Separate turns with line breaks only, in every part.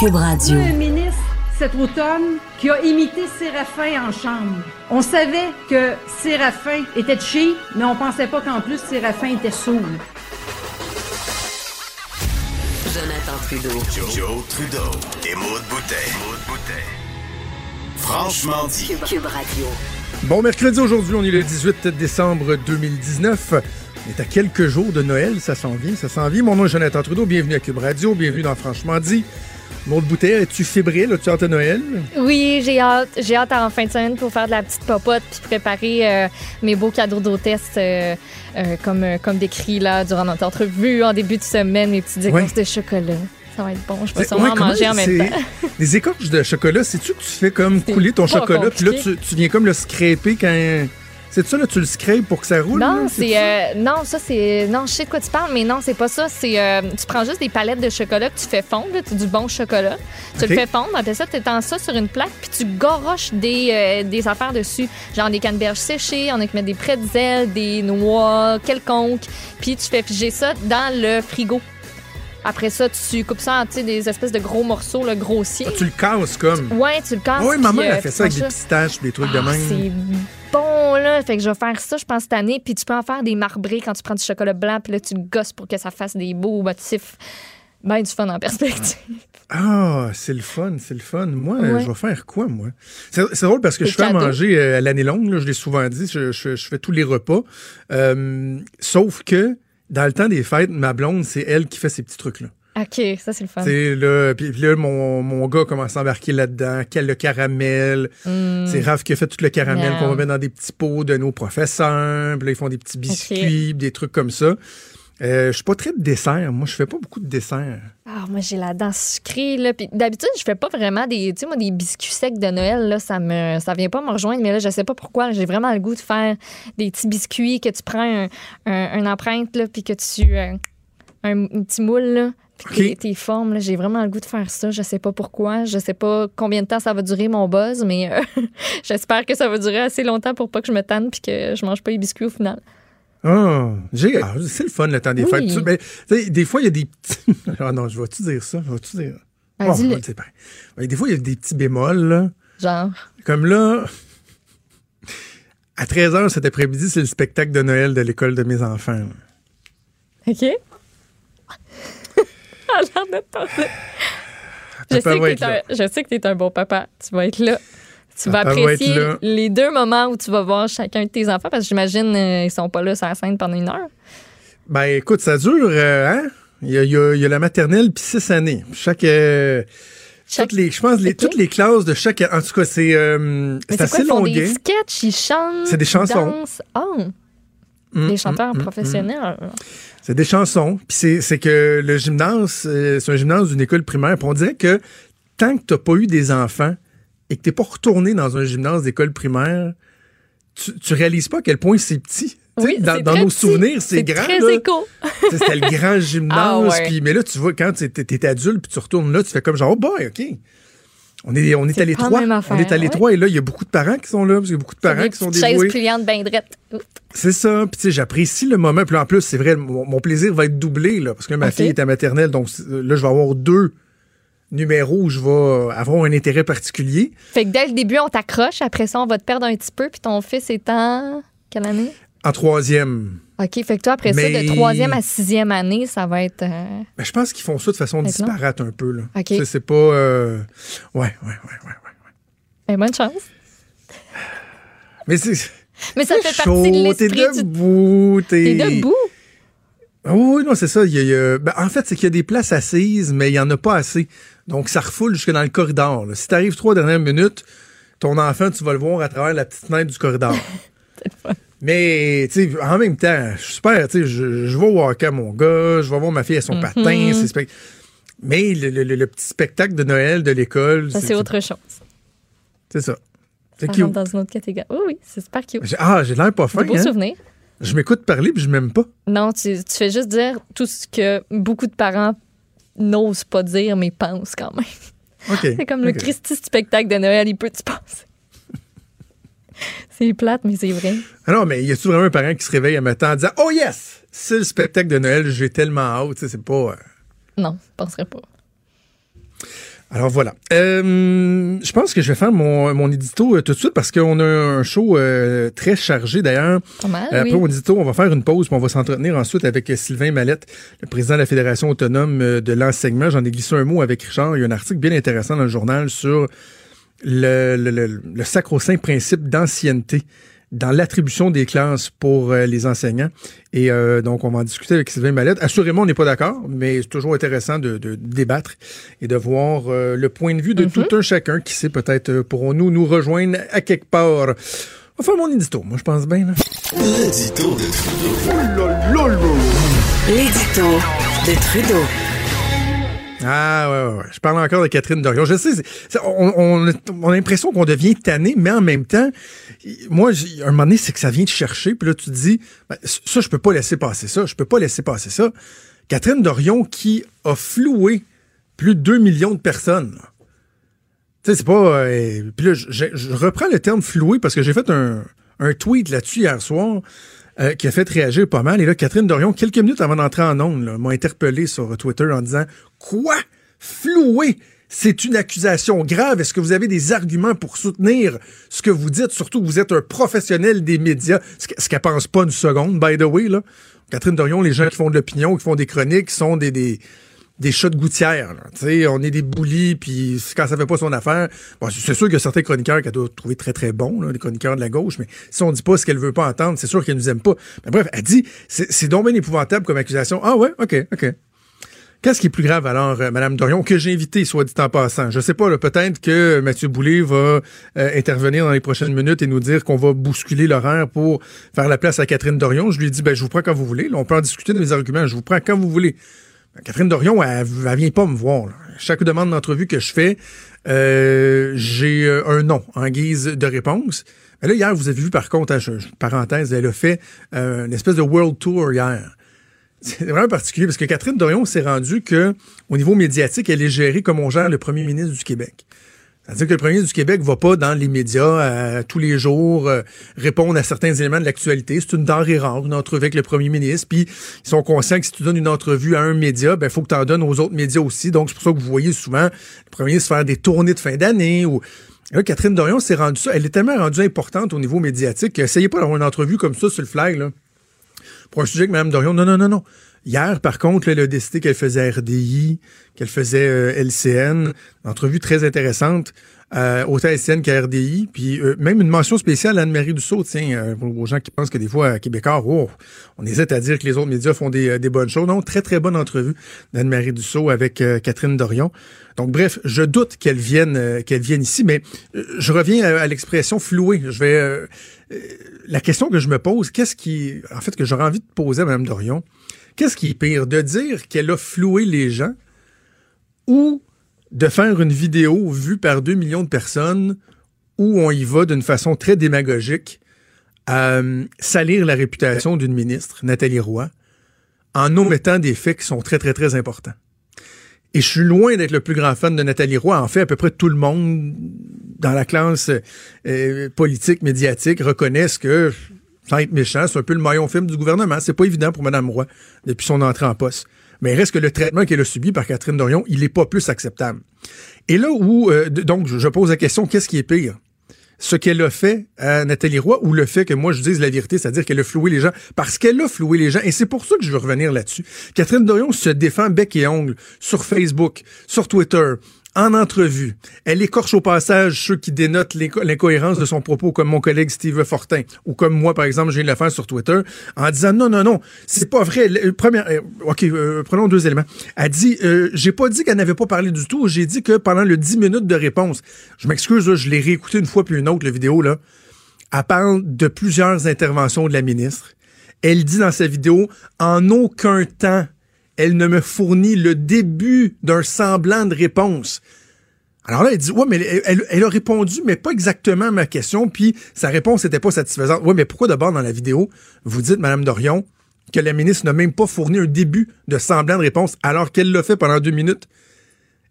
Cube Radio.
un ministre cet automne qui a imité Séraphin en chambre. On savait que Séraphin était cheap, mais on pensait pas qu'en plus Séraphin était sourd.
Jonathan Trudeau.
Joe, Trudeau et Maude Boutet. Franchement dit.
Cube, Cube Radio.
Bon mercredi aujourd'hui, on est le 18 décembre 2019. Est à quelques jours de Noël, ça s'en vient, ça s'en vient. Mon nom est Jonathan Trudeau, bienvenue à Cube Radio, bienvenue dans Franchement dit. Maude Boutet, es-tu fébrile? As-tu hâte à Noël?
Oui, j'ai hâte. J'ai hâte en fin de semaine pour faire de la petite popote puis préparer euh, mes beaux cadeaux d'hôtesse euh, euh, comme, comme décrit là durant notre entrevue en début de semaine, mes petites écorces de chocolat. Ça va être bon. Je
C'est-
sûrement
ouais,
manger en même temps.
Les écorches de chocolat, sais-tu que tu fais comme couler ton chocolat, puis là, tu, tu viens comme le scraper quand. C'est ça, là, tu le scrapes pour que ça roule?
Non,
là?
c'est euh, non, ça c'est non, je sais de quoi tu parles, mais non, c'est pas ça. C'est euh, tu prends juste des palettes de chocolat que tu fais fondre, là, du bon chocolat. Tu le fais fondre, après ça, tu étends ça sur une plaque, puis tu goroches des, euh, des affaires dessus, genre des canneberges séchées, on a qui mettre des pretzels, des noix quelconques, puis tu fais figer ça dans le frigo. Après ça, tu coupes ça en des espèces de gros morceaux, le grossiers.
Ah, tu le casses comme.
Ouais, tu le casses.
Ah oui, ma
puis,
mère
euh,
a fait ça avec des pistaches, des trucs de
ah,
même.
C'est bon, là. Fait que je vais faire ça, je pense, cette année. Puis tu peux en faire des marbrés quand tu prends du chocolat blanc. Puis là, tu le gosses pour que ça fasse des beaux motifs. Ben, du fun en perspective.
Ah, c'est le fun, c'est le fun. Moi,
Ouais.
je vais faire quoi, moi? C'est drôle parce que je fais à manger euh, à l'année longue, là, je l'ai souvent dit, je, je- je fais tous les repas. Euh, sauf que, dans le temps des fêtes, ma blonde, c'est elle qui fait ces petits trucs-là.
OK, ça, c'est le fun.
Tu sais, là, puis là, mon, mon gars commence à embarquer là-dedans, quel le caramel?
Mm.
C'est Raph qui a fait tout le caramel qu'on va mettre dans des petits pots de nos professeurs. Puis là, ils font des petits biscuits, des trucs comme ça. Euh, je suis pas très de dessert. Moi, je fais pas beaucoup de dessert.
Ah, moi, j'ai la dent sucrée, là. Puis d'habitude, je fais pas vraiment des, tu sais, moi, des biscuits secs de Noël, là. Ça me, ça vient pas me rejoindre, mais là, je sais pas pourquoi. J'ai vraiment le goût de faire des petits biscuits que tu prends un, un- une empreinte, là, puis que tu, euh, un, un petit moule, là. Puis
Ok.
tes- tes formes, là, j'ai vraiment le goût de faire ça. Je sais pas pourquoi. Je sais pas combien de temps ça va durer mon buzz, mais euh, j'espère que ça va durer assez longtemps pour pas que je me tanne puis que je mange pas les biscuits au final.
Ah, j'ai, ah, c'est le fun le temps des
Oui.
fêtes. Tu- ben, des fois, il y a des petits. ah non, je vais-tu dire ça? Je vais-tu dire?
Ben,
Bon, pareil. Ben, des fois, il y a des petits bémols, là.
Genre?
Comme là, à 13h cet après-midi, c'est le spectacle de Noël de l'école de mes enfants. là.
OK? À l'air de ton- Je sais, que
être là.
un, je sais que t'es un bon papa. Tu vas être là. Tu vas apprécier les deux moments où tu vas voir chacun de tes enfants parce que j'imagine euh, ils sont pas là sur la scène pendant une heure.
Ben, écoute, ça dure, euh, hein? Il y a, il y a- il y a la maternelle puis six années. Chaque. euh,
Chaque-
toutes les, je pense les, toutes les classes de chaque. En tout cas, c'est euh, c'est
c'est quoi,
assez
ils font des sketchs, ils chantent.
C'est des chansons.
Ils dansent? Oh,
Mm,
des chanteurs
mm, mm,
professionnels.
C'est des chansons. Puis c'est, que le gymnase, euh, c'est un gymnase d'une école primaire. Puis on dirait que tant que t'as pas eu des enfants et que t'es pas retourné dans un gymnase d'école primaire, tu, tu réalises pas à quel point c'est petit. Tu
Oui,
dans nos
petit.
souvenirs, c'est grand. Tu C'était le grand gymnase.
Ah ouais.
puis- mais là, tu vois, quand t'es, t'es adulte puis tu retournes là, tu fais comme genre, oh boy, OK. On est, on est, à l'étroit. On est à
ouais.
l'étroit et là, il y a beaucoup de parents qui sont là, parce qu'il y a beaucoup de parents
des
qui sont dévoués.
bien.
C'est ça. Puis tu sais, j'apprécie le moment. Puis là, en plus, c'est vrai, mon, mon plaisir va être doublé là, parce que ma
Ok.
fille est à maternelle, donc c'est- là, je vais avoir deux numéros où je vais avoir un intérêt particulier.
Fait que dès le début, on t'accroche. Après ça, on va te perdre un petit peu. Puis ton fils est en. Quelle année?
En troisième,
OK. Fait que toi, après ça, de troisième à sixième année, ça va être. euh,
ben, je pense qu'ils font ça de façon disparate un peu. Là.
Ok.
C'est pas. euh, Ouais, ouais, ouais, ouais, ouais.
ben, bonne chance.
Mais c'est.
Mais ça
c'est
fait partie de
chaud, T'es
l'esprit du.
debout.
T'es debout?
Ah oui, non, c'est ça. il y a- ben, en fait, c'est qu'il y a des places assises, mais il n'y en a pas assez. Donc, ça refoule jusque dans le corridor. là. Si tu arrives trois dernières minutes, ton enfant, tu vas le voir à travers la petite fenêtre du corridor. Mais, tu sais, en même temps, je suis super, tu sais, je, je vais au hockey mon gars, je vais voir ma fille à son patin, c'est spec- Mais le, le- le- petit spectacle de Noël de l'école,
Ça, c'est autre chose.
C'est ça. C'est cute.
dans une autre catégorie. Oui, oui, c'est super cute.
Ah, j'ai l'air pas fin,
Des beaux
hein?
souvenirs.
Je m'écoute parler puis je m'aime pas.
Non, tu, tu fais juste dire tout ce que beaucoup de parents n'osent pas dire, mais pensent quand même. C'est comme le. Christy spectacle de Noël, il peut-tu passer? c'est plate, mais c'est vrai.
Ah non, mais y a-tu vraiment un parent qui se réveille à matin en disant Oh yes! C'est le spectacle de Noël, j'ai tellement hâte. C'est pas. euh,
Non, je penserais pas.
Alors voilà. Euh, je pense que je vais faire mon, mon édito euh, tout de suite parce qu'on a un show euh, très chargé d'ailleurs.
Pas mal,
Après
oui.
mon édito, on va faire une pause puis on va s'entretenir ensuite avec Sylvain Mallette, le président de la Fédération autonome de l'enseignement. J'en ai glissé un mot avec Richard. Il y a un article bien intéressant dans le journal sur le, le, le- le sacro-saint principe d'ancienneté dans l'attribution des classes pour euh, les enseignants. Et euh, donc, on va en discuter avec Sylvain Mallette. Assurément, on n'est pas d'accord, mais c'est toujours intéressant de, de débattre et de voir euh, le point de vue de tout un chacun qui sait peut-être pourrons-nous nous rejoindre à quelque part. On va faire mon édito, moi je pense bien. Là.
L'édito de Trudeau.
L'édito de Trudeau.
Ah ouais, ouais. Je parle encore de Catherine Dorion. Je sais, on, a l'impression qu'on devient tanné, mais en même temps, moi, j'ai- un moment donné, c'est que ça vient te chercher, puis là, tu te dis, ben, ça, je peux pas laisser passer ça, je peux pas laisser passer ça. Catherine Dorion qui a floué plus de 2 millions de personnes. Tu sais, c'est pas... euh, puis là, je reprends le terme floué parce que j'ai fait un, un tweet là-dessus hier soir euh, qui a fait réagir pas mal. Et là, Catherine Dorion, quelques minutes avant d'entrer en ondes, m'a interpellé sur Twitter en disant « Quoi? Floué? C'est une accusation grave. Est-ce que vous avez des arguments pour soutenir ce que vous dites? Surtout que vous êtes un professionnel des médias. » Ce que- ce qu'elle pense pas une seconde, by the way. Là. Catherine Dorion, les gens qui font de l'opinion, qui font des chroniques, sont des... des des chats de gouttière. là. On est des boulis, puis quand ça fait pas son affaire, bon, c'est sûr qu'il y a certains chroniqueurs qu'elle doit trouver très, très bons, les chroniqueurs de la gauche, mais si on dit pas ce qu'elle veut pas entendre, c'est sûr qu'elle nous aime pas. Mais bref, elle dit, c'est donc bien épouvantable comme accusation. Ah ouais, OK, OK. Qu'est-ce qui est plus grave alors, euh, Madame Dorion, que j'ai invité, soit dit en passant? Je sais pas, peut-être que Mathieu Boulay va euh, intervenir dans les prochaines minutes et nous dire qu'on va bousculer l'horaire pour faire la place à Catherine Dorion. Je lui dit, ben, je vous prends quand vous voulez. Là, on peut en discuter de mes arguments. Je vous prends quand vous voulez. Catherine Dorion, elle, vient pas me voir. Chaque demande d'entrevue que je fais, euh, j'ai euh, un nom en guise de réponse. Mais là, hier, vous avez vu par contre, hein, je- je- parenthèse, elle a fait euh, une espèce de world tour hier. C'est vraiment particulier parce que Catherine Dorion s'est rendue que, au niveau médiatique, elle est gérée comme on gère le premier ministre du Québec. C'est-à-dire que le premier du Québec va pas dans les médias euh, tous les jours euh, répondre à certains éléments de l'actualité. C'est une denrée rare, une entrevue avec le premier ministre. Puis ils sont conscients que si tu donnes une entrevue à un média, ben faut que tu en donnes aux autres médias aussi. Donc c'est pour ça que vous voyez souvent le premier ministre faire des tournées de fin d'année Catherine Dorion s'est rendue ça. Elle est tellement rendue importante au niveau médiatique que essayez pas d'avoir une entrevue comme ça sur le flag, pour un sujet que Mme Dorion. Non, non, non, non. Hier, par contre, elle a décidé qu'elle faisait RDI, qu'elle faisait euh, LCN. Une entrevue très intéressante, euh, autant LCN qu'à RDI. Puis euh, même une mention spéciale à Anne-Marie Dussault, tiens, aux gens qui pensent que des fois, à Québécois, oh, on hésite à dire que les autres médias font des, bonnes choses. Non, très, très bonne entrevue d'Anne-Marie Dussault avec Catherine Dorion. Donc, bref, je doute qu'elle vienne, qu'elle vienne ici, mais je reviens à, l'expression flouée. Je vais... la question que je me pose, qu'est-ce qui... En fait, que j'aurais envie de poser à Mme Dorion, qu'est-ce qui est pire? De dire qu'elle a floué les gens ou de faire une vidéo vue par 2 millions de personnes où on y va d'une façon très démagogique à euh, salir la réputation d'une ministre, Nathalie Roy, en omettant des faits qui sont très, très, très importants. Et je suis loin d'être le plus grand fan de Nathalie Roy. En fait, à peu près tout le monde dans la classe euh, politique, médiatique, reconnaissent que, sans être c'est un peu le maillon film du gouvernement. C'est pas évident pour Mme Roy depuis son entrée en poste. Mais reste que le traitement qu'elle a subi par Catherine Dorion, il n'est pas plus acceptable. Et là où, euh, donc, je pose la question, qu'est-ce qui est pire? ce qu'elle a fait à Nathalie Roy ou le fait que moi je dise la vérité, c'est-à-dire qu'elle a floué les gens? Parce qu'elle a floué les gens et c'est pour ça que je veux revenir là-dessus. Catherine Dorion se défend bec et ongle sur Facebook, sur Twitter, en entrevue. Elle écorche au passage ceux qui dénotent l'inco- l'incohérence de son propos, comme mon collègue Steve Fortin, ou comme moi, par exemple, j'ai le faire sur Twitter, en disant non, non, non, c'est pas vrai. Première, euh, ok, euh, prenons deux éléments. Elle dit, euh, j'ai pas dit qu'elle n'avait pas parlé du tout. J'ai dit que pendant le 10 minutes de réponse, je m'excuse, je l'ai réécouté une fois puis une autre, la vidéo là. Elle parle de plusieurs interventions de la ministre. Elle dit dans sa vidéo, en aucun temps, elle ne me fournit le début d'un semblant de réponse. Alors là, elle dit, ouais, mais elle, a répondu, mais pas exactement à ma question, puis sa réponse n'était pas satisfaisante. Ouais, mais pourquoi d'abord dans la vidéo, vous dites, Madame Dorion, que la ministre n'a même pas fourni un début de semblant de réponse alors qu'elle l'a fait pendant deux minutes?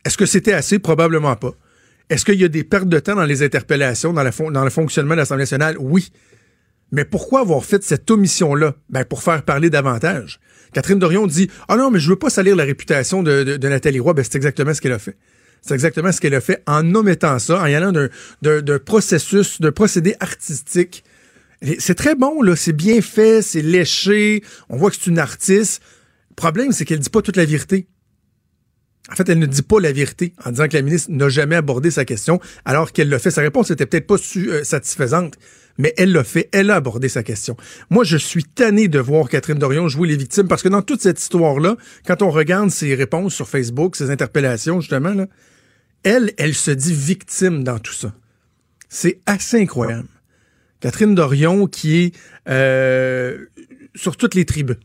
Est-ce que c'était assez? Probablement pas. Est-ce qu'il y a des pertes de temps dans les interpellations, dans, dans le fonctionnement de l'Assemblée nationale? Oui. Mais pourquoi avoir fait cette omission-là? Ben, pour faire parler davantage. Catherine Dorion dit, ah non, mais je veux pas salir la réputation de, Nathalie Roy. Ben, c'est exactement ce qu'elle a fait. C'est exactement ce qu'elle a fait en omettant ça, en y allant d'un processus, d'un procédé artistique. C'est très bon, là. C'est bien fait, c'est léché. On voit que c'est une artiste. Le problème, c'est qu'elle dit pas toute la vérité. En fait, elle ne dit pas la vérité en disant que la ministre n'a jamais abordé sa question, alors qu'elle l'a fait. Sa réponse n'était peut-être pas euh, satisfaisante, mais elle l'a fait. Elle a abordé sa question. Moi, je suis tanné de voir Catherine Dorion jouer les victimes parce que dans toute cette histoire-là, quand on regarde ses réponses sur Facebook, ses interpellations, justement, là, elle, elle se dit victime dans tout ça. C'est assez incroyable. Catherine Dorion qui est euh, sur toutes les tribunes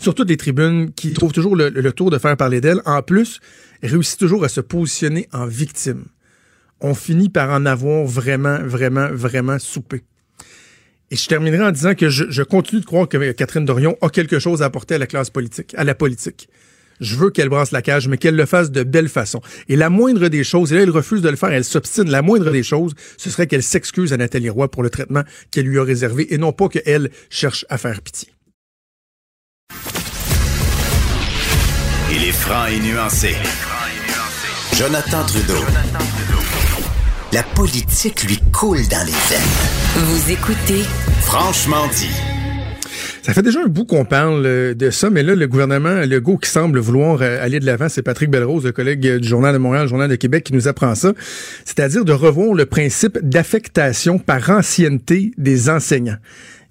sur toutes les tribunes, qui trouve toujours le, tour de faire parler d'elle. En plus, réussit toujours à se positionner en victime. On finit par en avoir vraiment, vraiment, vraiment soupé. Et je terminerai en disant que je, continue de croire que Catherine Dorion a quelque chose à apporter à la classe politique, à la politique. Je veux qu'elle brasse la cage, mais qu'elle le fasse de belle façon. Et la moindre des choses, et là, elle refuse de le faire, elle s'obstine. La moindre des choses, ce serait qu'elle s'excuse à Nathalie Roy pour le traitement qu'elle lui a réservé et non pas qu'elle cherche à faire pitié.
Il est franc et nuancé. Jonathan Trudeau. La politique lui coule dans les veines.
Vous écoutez
Franchement dit.
Ça fait déjà un bout qu'on parle euh, de ça, mais là, le gouvernement Legault qui semble vouloir euh, aller de l'avant, c'est Patrick Belrose, le collègue du Journal de Montréal, Journal de Québec, qui nous apprend ça. C'est-à-dire de revoir le principe d'affectation par ancienneté des enseignants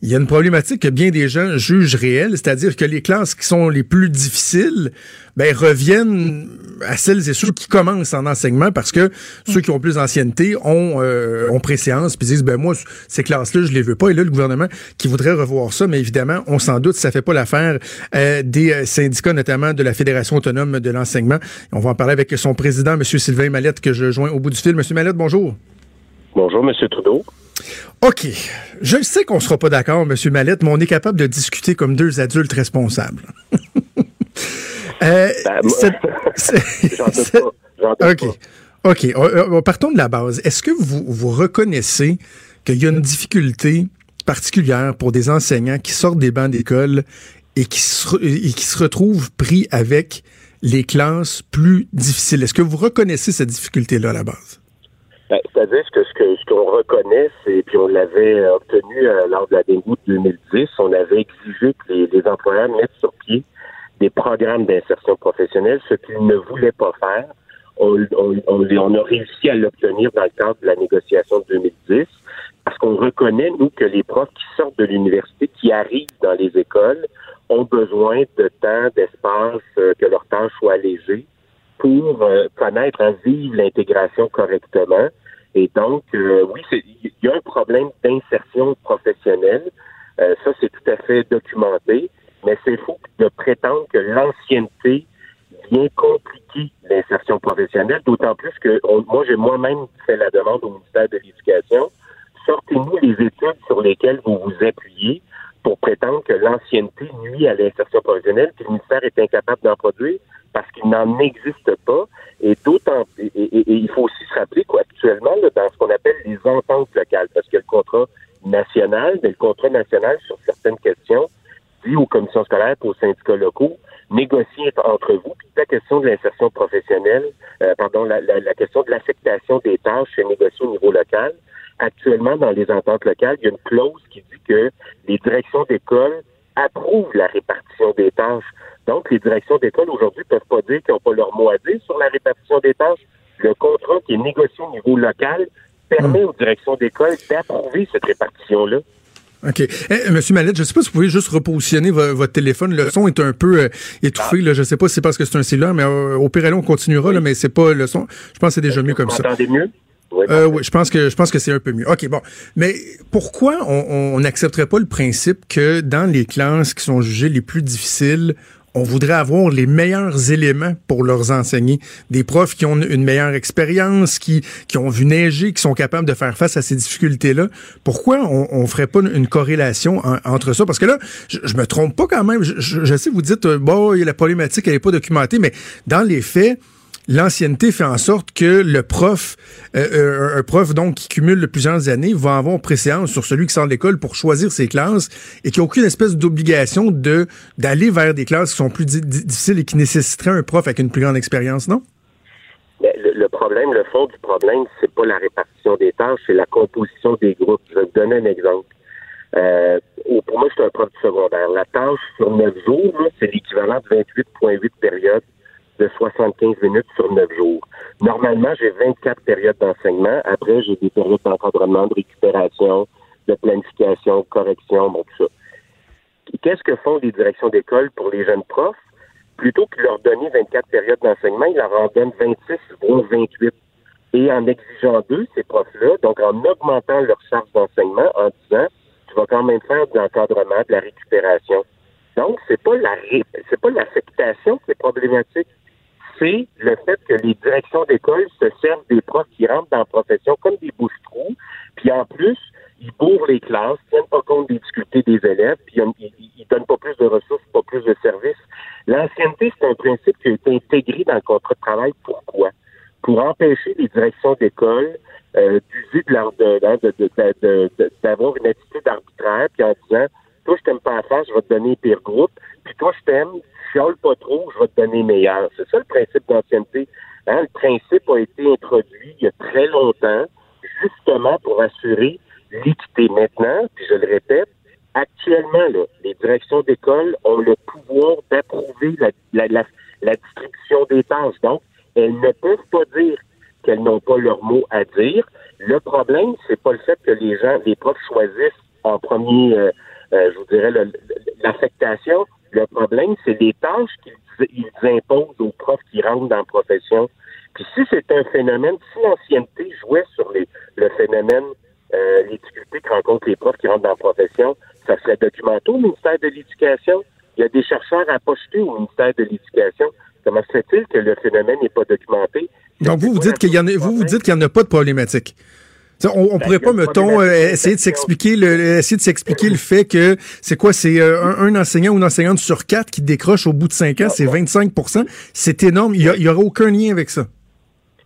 il y a une problématique que bien des gens jugent réelle, c'est-à-dire que les classes qui sont les plus difficiles ben, reviennent à celles et ceux qui commencent en enseignement parce que ceux qui ont plus d'ancienneté ont, euh, ont préséance puis disent ben moi ces classes-là je les veux pas. Et là le gouvernement qui voudrait revoir ça mais évidemment on s'en doute ça fait pas l'affaire euh, des euh, syndicats notamment de la Fédération autonome de l'enseignement. On va en parler avec son président monsieur Sylvain Mallette que je joins au bout du fil. Monsieur Mallette bonjour
bonjour monsieur Trudeau
OK. Je sais qu'on sera pas d'accord, M. Mallette, mais on est capable de discuter comme deux adultes responsables.
euh, ben,
OK. OK. Partons de la base. Est-ce que vous, vous reconnaissez qu'il y a une difficulté particulière pour des enseignants qui sortent des bancs d'école et qui se, et qui se retrouvent pris avec les classes plus difficiles? Est-ce que vous reconnaissez cette difficulté-là à la base?
Ben, c'est-à-dire que ce que ce qu'on reconnaît, c'est puis on l'avait obtenu euh, lors de la de 2010, on avait exigé que les, employeurs mettent sur pied des programmes d'insertion professionnelle, ce qu'ils ne voulaient pas faire. On, on, on, a réussi à l'obtenir dans le cadre de la négociation de 2010, parce qu'on reconnaît, nous, que les profs qui sortent de l'université, qui arrivent dans les écoles, ont besoin de temps, d'espace, euh, que leur tâche soit allégée pour euh, connaître, à vivre l'intégration correctement. Et donc, euh, oui, il y a un problème d'insertion professionnelle. Euh, ça, c'est tout à fait documenté. Mais c'est faux de prétendre que l'ancienneté vient compliquer l'insertion professionnelle, d'autant plus que moi, j'ai moi-même fait la demande au ministère de l'Éducation. Sortez-nous les études sur lesquelles vous vous appuyez pour prétendre que l'ancienneté nuit à l'insertion professionnelle, que le ministère est incapable d'en produire parce qu'il n'en existe pas. Et d'autant, et, il faut aussi se rappeler qu'actuellement, dans ce qu'on appelle les ententes locales, parce que le contrat national, mais le contrat national sur certaines questions dit aux commissions scolaires et aux syndicats locaux, négociez entre vous. Puis la question de l'insertion professionnelle, euh, pardon, la, la, question de l'affectation des tâches est négociée au niveau local. Actuellement, dans les ententes locales, il y a une clause qui dit que les directions d'école approuvent la répartition des tâches. Donc, les directions d'école aujourd'hui ne peuvent pas dire qu'ils n'ont pas leur mot à dire sur la répartition des tâches. Le contrat qui est négocié au niveau local permet hmm. aux directions d'école d'approuver cette répartition-là.
OK. Eh, Monsieur Mallette, je ne sais pas si vous pouvez juste repositionner votre téléphone. Le son est un peu euh, étouffé. Là. Je ne sais pas si c'est parce que c'est un cellulaire, mais euh, au pire, on continuera, là, mais c'est pas le son. Je pense que c'est déjà mieux comme ça.
Vous mieux? Oui,
Euh, oui, je pense que je pense que c'est un peu mieux. OK, bon. Mais pourquoi on on n'accepterait pas le principe que dans les classes qui sont jugées les plus difficiles, on voudrait avoir les meilleurs éléments pour leur enseigner. Des profs qui ont une meilleure expérience, qui, qui ont vu neiger, qui sont capables de faire face à ces difficultés-là. Pourquoi on, on ferait pas une corrélation en- entre ça? Parce que là, je, je me trompe pas quand même. Je, je- sais, vous dites, euh, bon, la problématique, elle est pas documentée, mais dans les faits, L'ancienneté fait en sorte que le prof, euh, euh, un prof donc qui cumule plusieurs années, va avoir préséance sur celui qui sort de l'école pour choisir ses classes et qui a aucune espèce d'obligation de d'aller vers des classes qui sont plus di- di- difficiles et qui nécessiteraient un prof avec une plus grande expérience, non?
Mais le, problème, le fond du problème, c'est pas la répartition des tâches, c'est la composition des groupes. Je vais te donner un exemple. Euh, pour moi, je suis un prof secondaire. La tâche sur neuf jours, là, c'est l'équivalent de 28,8 périodes de 75 minutes sur neuf jours. Normalement, j'ai 24 périodes d'enseignement. Après, j'ai des périodes d'encadrement, de récupération, de planification, de correction, bon, tout ça. Qu'est-ce que font les directions d'école pour les jeunes profs? Plutôt que de leur donner 24 périodes d'enseignement, ils leur en donnent 26, voire 28. Et en exigeant d'eux, ces profs-là, donc en augmentant leur charge d'enseignement, en disant, tu vas quand même faire de l'encadrement, de la récupération. Donc, c'est pas la c'est pas l'affectation qui est problématique. C'est le fait que les directions d'école se servent des profs qui rentrent dans la profession comme des bouches-trous, puis en plus, ils bourrent les classes, tiennent pas compte des difficultés des élèves, puis ils, ils, ils donnent pas plus de ressources, pas plus de services. L'ancienneté, c'est un principe qui a été intégré dans le contrat de travail. Pourquoi? Pour empêcher les directions d'école euh, d'user de leur de, de, de, de- d'avoir une attitude arbitraire, puis en disant toi, je t'aime pas à faire, je vais te donner pire groupe, puis toi, je t'aime, tu chiales pas trop, je vais te donner meilleur. C'est ça le principe d'ancienneté. Hein? Le principe a été introduit il y a très longtemps, justement pour assurer l'équité. Maintenant, puis je le répète, actuellement, là, les directions d'école ont le pouvoir d'approuver la, distribution des tâches. Donc, elles ne peuvent pas dire qu'elles n'ont pas leur mot à dire. Le problème, c'est pas le fait que les gens, les profs choisissent en premier, euh, je vous dirais, le- l'affectation. Le problème, c'est les tâches qu'ils ils imposent aux profs qui rentrent dans la profession. Puis si c'est un phénomène, si l'ancienneté jouait sur les, le phénomène, euh, les difficultés que rencontrent les profs qui rentrent dans la profession, ça serait documenté au ministère de l'Éducation. Il y a des chercheurs à pocheter au ministère de l'Éducation. Comment se fait-il que le phénomène n'est pas documenté?
Donc, vous, vous dites qu'il y en a, vous, vous dites qu'il n'y en a pas de problématique. On,
Ben,
pourrait pas, mettons, euh, essayer de s'expliquer le, essayer de s'expliquer le fait que c'est quoi, c'est euh, un, un enseignant ou une enseignante sur quatre qui décroche au bout de cinq ans, c'est 25 C'est énorme. Il y, a- il y aura aucun lien avec ça.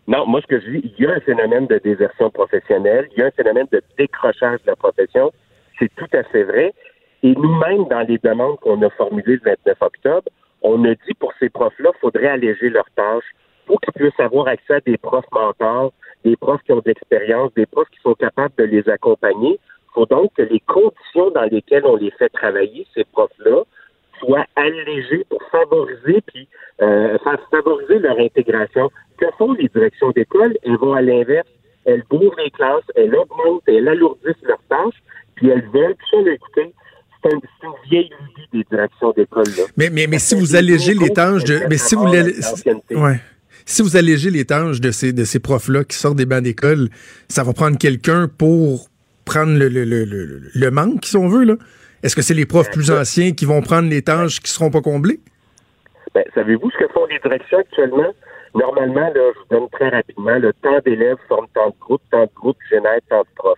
Non, moi, ce que je dis, il y a un phénomène de désertion professionnelle, il y a un phénomène de décrochage de la profession. C'est tout à fait vrai. Et nous-mêmes, dans les demandes qu'on a formulées le 29 octobre, on a dit pour ces profs-là, il faudrait alléger leurs tâches pour qu'ils puissent avoir accès à des profs mentors, des profs qui ont de l'expérience, des profs qui sont capables de les accompagner. Il faut donc que les conditions dans lesquelles on les fait travailler, ces profs-là, soient allégées pour favoriser puis euh, faire favoriser leur intégration. Que font les directions d'école? Elles vont à l'inverse. Elles bourrent les classes, elles augmentent, elles alourdissent leurs tâches, puis elles veulent, puis ça, là, écoutez, c'est un- c'est une vieille lubie des directions d'école.
Mais, mais, mais si vous allégez les tâches de, mais si vous ouais. Si vous allégez les tâches de ces, de ces profs-là qui sortent des bancs d'école, ça va prendre quelqu'un pour prendre le, le, le, le, le manque, si on veut, là. Est-ce que c'est les profs plus anciens qui vont prendre les tâches qui seront pas comblées?
Ben, savez-vous ce que font les directions actuellement? Normalement, là, je vous donne très rapidement, le temps d'élèves forme tant de groupes, tant de groupes génère tant de profs.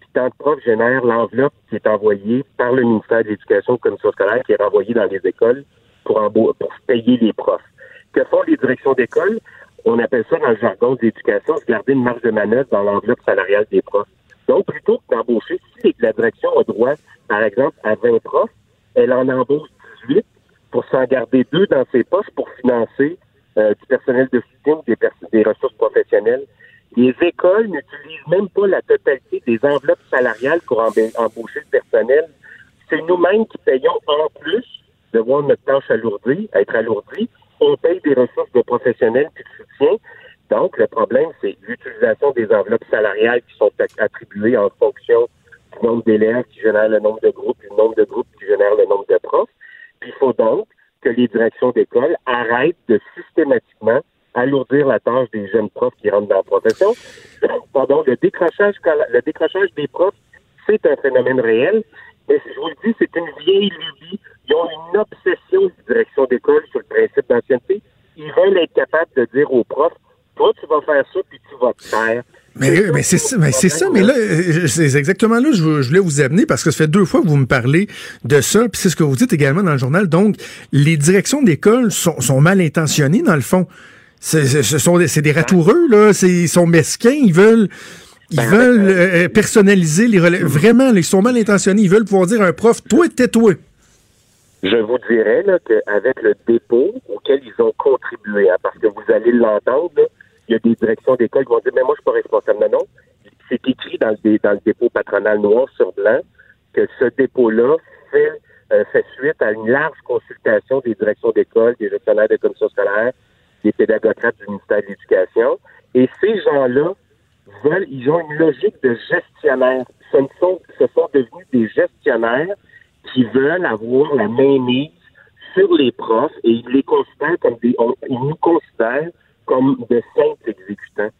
Puis tant de profs génère l'enveloppe qui est envoyée par le ministère de l'Éducation, commission scolaire, qui est renvoyée dans les écoles pour, pour payer les profs. Que font les directions d'école? On appelle ça dans le jargon de l'éducation, se garder une marge de manœuvre dans l'enveloppe salariale des profs. Donc, plutôt que d'embaucher, si la direction a droit, par exemple, à 20 profs, elle en embauche 18 pour s'en garder deux dans ses poches pour financer euh, du personnel de soutien ou des, des ressources professionnelles. Les écoles n'utilisent même pas la totalité des enveloppes salariales pour emba- embaucher le personnel. C'est nous-mêmes qui payons en plus de voir notre tâche alourdie, être alourdie. On paye des ressources de professionnels puis de soutien. Donc, le problème, c'est l'utilisation des enveloppes salariales qui sont attribuées en fonction du nombre d'élèves qui génèrent le nombre de groupes, du nombre de groupes qui génèrent le nombre de profs. Puis il faut donc que les directions d'école arrêtent de systématiquement alourdir la tâche des jeunes profs qui rentrent dans la profession. Pardon, le décrochage, le décrochage des profs, c'est un phénomène réel. Mais je vous le dis, c'est une vieille lubie. Ils ont une obsession de direction d'école sur le principe d'ancienneté. Ils veulent être capables de dire aux profs, toi, tu vas faire ça, puis tu vas te faire.
Mais, mais c'est ça, mais c'est ça, mais là, c'est exactement là que je, voulais vous amener parce que ça fait deux fois que vous me parlez de ça, puis c'est ce que vous dites également dans le journal. Donc, les directions d'école sont, sont mal intentionnées dans le fond. C'est, ce sont des, c'est des ratoureux là, c'est, ils sont mesquins, ils veulent, ils
Ben,
veulent euh, personnaliser les relais. Vraiment, ils sont mal intentionnés. Ils veulent pouvoir dire à un prof, toi, tais-toi.
Je vous dirais qu'avec le dépôt auquel ils ont contribué, hein, parce que vous allez l'entendre, il y a des directions d'école qui vont dire, mais moi, je suis pas responsable. Non, non. C'est écrit dans le, dé- dans le dépôt patronal noir sur blanc que ce dépôt-là fait, euh, fait suite à une large consultation des directions d'école, des gestionnaires de commissions scolaires, des pédagocrates du ministère de l'Éducation. Et ces gens-là veulent, ils ont une logique de gestionnaire. Ce sont, ce sont devenus des gestionnaires qui veulent avoir la mainmise sur les profs et ils les considèrent comme des, ils nous considèrent comme de simples exécutants.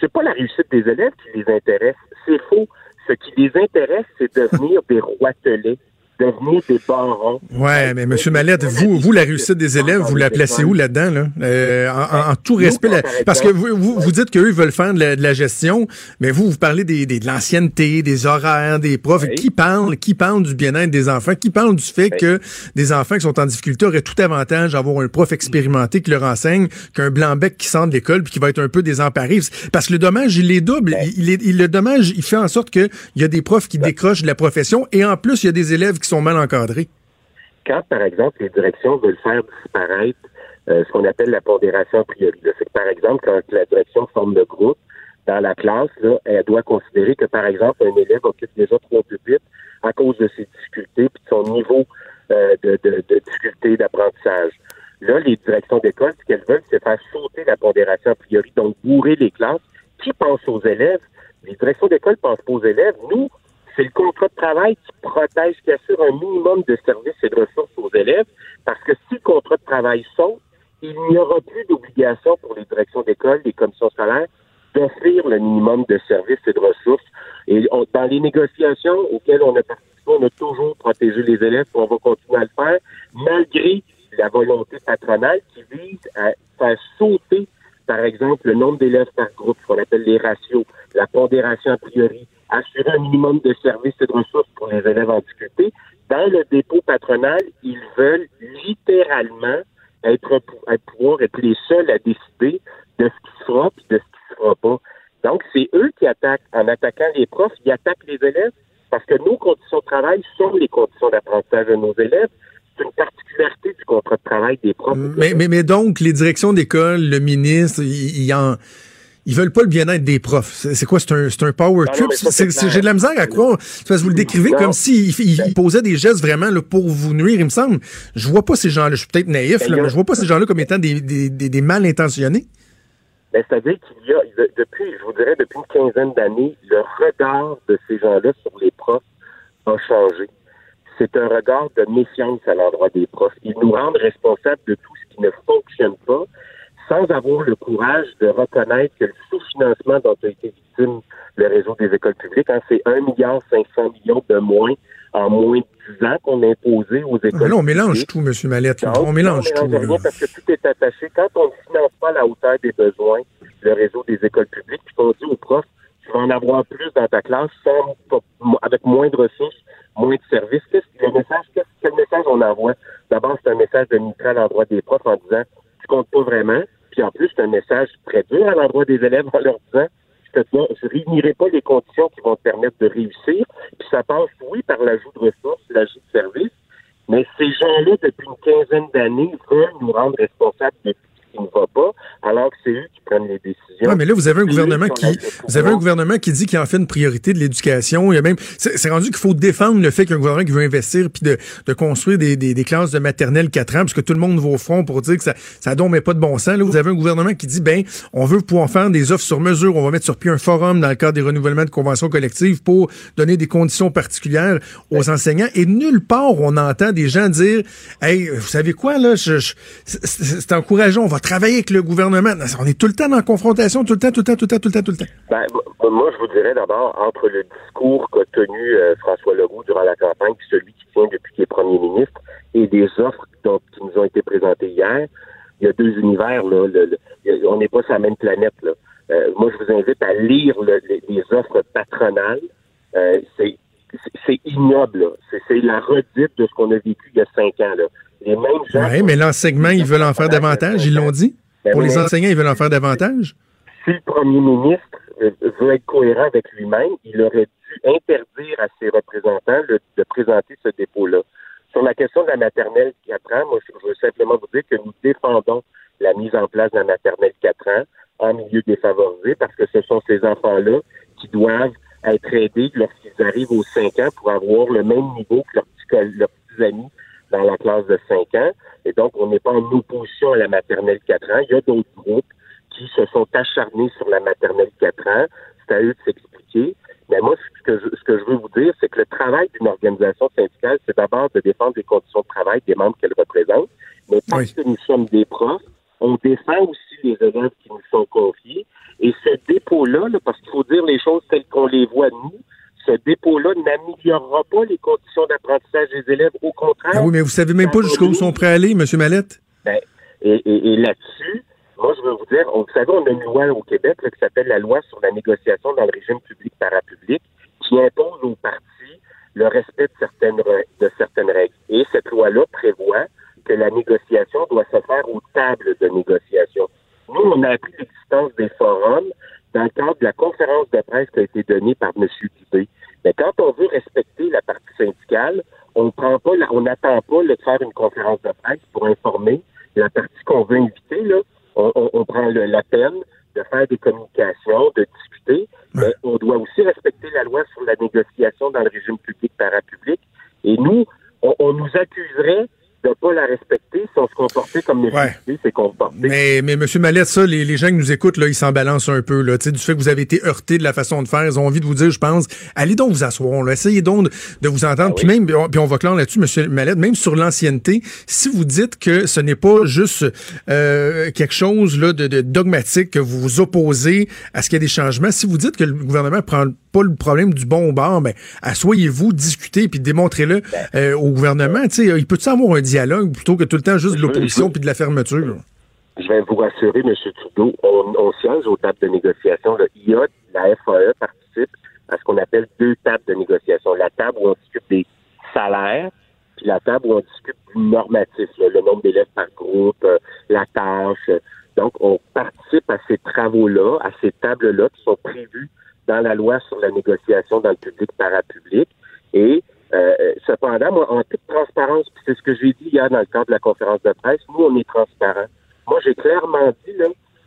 C'est pas la réussite des élèves qui les intéresse, c'est faux. Ce qui les intéresse, c'est devenir des roitelets, devenir des barons.
Ouais, mais Monsieur Mallette, vous, vous, la réussite des élèves, vous la placez où là-dedans, là? Euh, en, en- tout respect, parce que vous, vous, vous dites qu'eux veulent faire de la, de la gestion, mais vous, vous parlez des, des- de l'ancienneté, des horaires, des profs.
Oui.
Qui parle, qui parle du bien-être des enfants? Qui parle du fait que des enfants qui sont en difficulté auraient tout avantage d'avoir un prof expérimenté qui leur enseigne qu'un blanc-bec qui sort de l'école puis qui va être un peu désemparé? Parce que le dommage, il est double. Il, est, il- le dommage, il fait en sorte qu'il y a des profs qui décrochent de la profession et en plus, il y a des élèves qui sont mal encadrés.
quand, par exemple, les directions veulent faire disparaître euh, ce qu'on appelle la pondération a priori, c'est que, par exemple, quand la direction forme le groupe, dans la classe, elle doit considérer que, par exemple, un élève occupe déjà trois pupitres à cause de ses difficultés puis de son niveau euh, de, difficulté d'apprentissage. Là, les directions d'école, ce qu'elles veulent, c'est faire sauter la pondération a priori, donc bourrer les classes. Qui pense aux élèves? Les directions d'école pensent pas aux élèves. Nous, c'est le contrat de travail qui protège, qui assure un minimum de services et de ressources aux élèves, parce que si le contrat de travail saute, il n'y aura plus d'obligation pour les directions d'école, les commissions scolaires, d'offrir le minimum de services et de ressources. Et on- dans les négociations auxquelles on a participé, on a toujours protégé les élèves, puis on va continuer à le faire, malgré la volonté patronale qui vise à faire sauter, par exemple, le nombre d'élèves par groupe, ce qu'on appelle les ratios, la pondération a priori, assurer un minimum de services et de ressources pour les élèves en difficulté. Dans le dépôt patronal, ils veulent littéralement être, pouvoir être les seuls à décider de ce qui se fera puis de ce qui se fera pas. Donc, c'est eux qui attaquent. En attaquant les profs, ils attaquent les élèves parce que nos conditions de travail sont les conditions d'apprentissage de nos élèves. C'est une particularité du contrat de travail des profs.
Mais, mais, mais donc, les directions d'école, le ministre, ils, ils en. Ils veulent pas le bien-être des profs. C'est quoi? C'est un, un power
non,
trip? J'ai de la misère à croire. C'est parce que vous le décrivez
Non.
comme s'il il, il posait des gestes vraiment là, pour vous nuire, il me semble. Je vois pas ces gens-là. Je suis peut-être naïf,
Ben,
là,
a-
mais je vois pas ces gens-là comme étant des, des, des, des mal intentionnés.
Ben, C'est-à-dire qu'il y a, de- depuis, je vous dirais, depuis une quinzaine d'années, le regard de ces gens-là sur les profs a changé. C'est un regard de méfiance à l'endroit des profs. Ils nous rendent responsables de tout ce qui ne fonctionne pas, sans avoir le courage de reconnaître que le sous-financement dont a été victime le réseau des écoles publiques, hein, c'est 1,5 milliard millions de moins en moins de 10 ans qu'on a imposé aux écoles
Ah, Là, on mélange tout, M. Mallette.
Donc,
On mélange
non,
tout. là.
parce que tout est attaché. Quand on ne finance pas à la hauteur des besoins, le réseau des écoles publiques, puis qu'on dit aux profs, tu vas en avoir plus dans ta classe sans, avec moins de ressources, moins de services. Qu'est-ce que le message, qu'est-ce- quel message on envoie? D'abord, c'est un message de nitrat à l'endroit des profs en disant, tu comptes pas vraiment. Puis en plus, c'est un message très dur à l'endroit des élèves en leur disant, je je réunirai pas les conditions qui vont te permettre de réussir. Puis ça passe, oui, par l'ajout de ressources, l'ajout de services, mais ces gens-là, depuis une quinzaine d'années, veulent nous rendre responsables de qui ne va pas, alors que c'est eux qui prennent les décisions.
Ouais, mais là, vous avez un gouvernement qui, vous avez un gouvernement qui dit qu'il en fait une priorité de l'éducation. Il y a même, c'est rendu qu'il faut défendre le fait qu'un gouvernement qui veut investir puis de, de construire des, des, des classes de maternelle 4 ans, parce que tout le monde va au front pour dire que ça, ça donc met pas de bon sens. Là, vous avez un gouvernement qui dit, ben, on veut pouvoir faire des offres sur mesure. On va mettre sur pied un forum dans le cadre des renouvellements de conventions collectives pour donner des conditions particulières aux enseignants. Et nulle part on entend des gens dire, hey, vous savez quoi, là, je, je- c'est encourageant. On va travailler avec le gouvernement on est tout le temps en confrontation, tout le temps, tout le temps, tout le temps, tout le temps, tout le temps.
Ben, moi, je vous dirais d'abord, entre le discours qu'a tenu euh, François Legault durant la campagne, puis celui qui tient depuis qu'il est premier ministre, et des offres qui nous ont été présentées hier, il y a deux univers, là. on n'est pas sur la même planète, là. Euh, moi, je vous invite à lire les, offres patronales. Euh, c'est ignoble. C'est la redite de ce qu'on a vécu il y a cinq ans. Là.
Les mêmes gens. Oui, mais l'enseignement, ils veulent en faire davantage, ils l'ont dit. Ben Pour les enseignants, ils veulent en faire davantage.
Si le premier ministre euh, veut être cohérent avec lui-même, il aurait dû interdire à ses représentants de présenter ce dépôt-là. Sur la question de la maternelle 4 ans, moi, je veux simplement vous dire que nous défendons la mise en place de la maternelle 4 ans en milieu défavorisé parce que ce sont ces enfants-là qui doivent être aidés lorsqu'ils arrivent aux 5 ans pour avoir le même niveau que leurs petits, leurs petits amis dans la classe de 5 ans. Et donc, on n'est pas en opposition à la maternelle 4 ans. Il y a d'autres groupes qui se sont acharnés sur la maternelle 4 ans. C'est à eux de s'expliquer. Mais moi, ce que, je, ce que je veux vous dire, c'est que le travail d'une organisation syndicale, c'est d'abord de défendre les conditions de travail des membres qu'elle représente. Mais parce que nous sommes des profs, on défend aussi les élèves qui nous sont confiés. Et ce dépôt-là, parce qu'il faut dire les choses telles qu'on les voit nous, ce dépôt-là n'améliorera pas les conditions d'apprentissage des élèves. Au contraire.
Ah oui, mais vous savez même pas jusqu'où sont prêts à aller, M. Mallette?
Ben, et, et, là-dessus, moi, je veux vous dire, vous savez, on a une loi au Québec qui s'appelle la loi sur la négociation dans le régime public-parapublic qui impose aux partis le respect de certaines, de certaines règles. Et cette loi-là prévoit que la négociation doit se faire aux tables de négociation. Nous, on a appris l'existence des forums dans le cadre de la conférence de presse qui a été donnée par M. Dubé. Mais quand on veut respecter la partie syndicale, on prend pas, on n'attend pas de faire une conférence de presse pour informer la partie qu'on veut inviter. Là, on, prend la peine de faire des communications, de discuter, mais on doit aussi respecter la loi sur la négociation dans le régime public parapublic. Et nous, on nous accuserait de pas la respecter si on se comportait comme les ouais. c'est comporté.
Mais, mais M. Mallette, ça, les, les, gens qui nous écoutent, là, ils s'en balancent un peu, là, du fait que vous avez été heurté de la façon de faire. Ils ont envie de vous dire, je pense, allez donc vous asseoir, là, essayez donc de, vous entendre. Ah puis même, puis on va clair là-dessus, M. Mallette, même sur l'ancienneté, si vous dites que ce n'est pas juste euh, quelque chose là, de, de, dogmatique, que vous vous opposez à ce qu'il y ait des changements, si vous dites que le gouvernement prend pas le problème du bon bord, ben, asseyez-vous, discutez, puis démontrez-le ben. euh, au gouvernement. Il peut-il avoir un dialogue plutôt que tout le temps juste de l'opposition puis de la fermeture?
Je vais vous rassurer, M. Trudeau, on, on siège aux tables de négociation. Le IA, la FAE participe à ce qu'on appelle deux tables de négociation. La table où on discute des salaires, puis la table où on discute du normatif, le nombre d'élèves par groupe, euh, la tâche. Donc, on participe à ces travaux-là, à ces tables-là qui sont prévues dans la loi sur la négociation dans le public parapublic. Et euh, cependant, moi, en toute transparence, puis c'est ce que j'ai dit hier dans le cadre de la conférence de presse, nous, on est transparent. Moi, j'ai clairement dit là,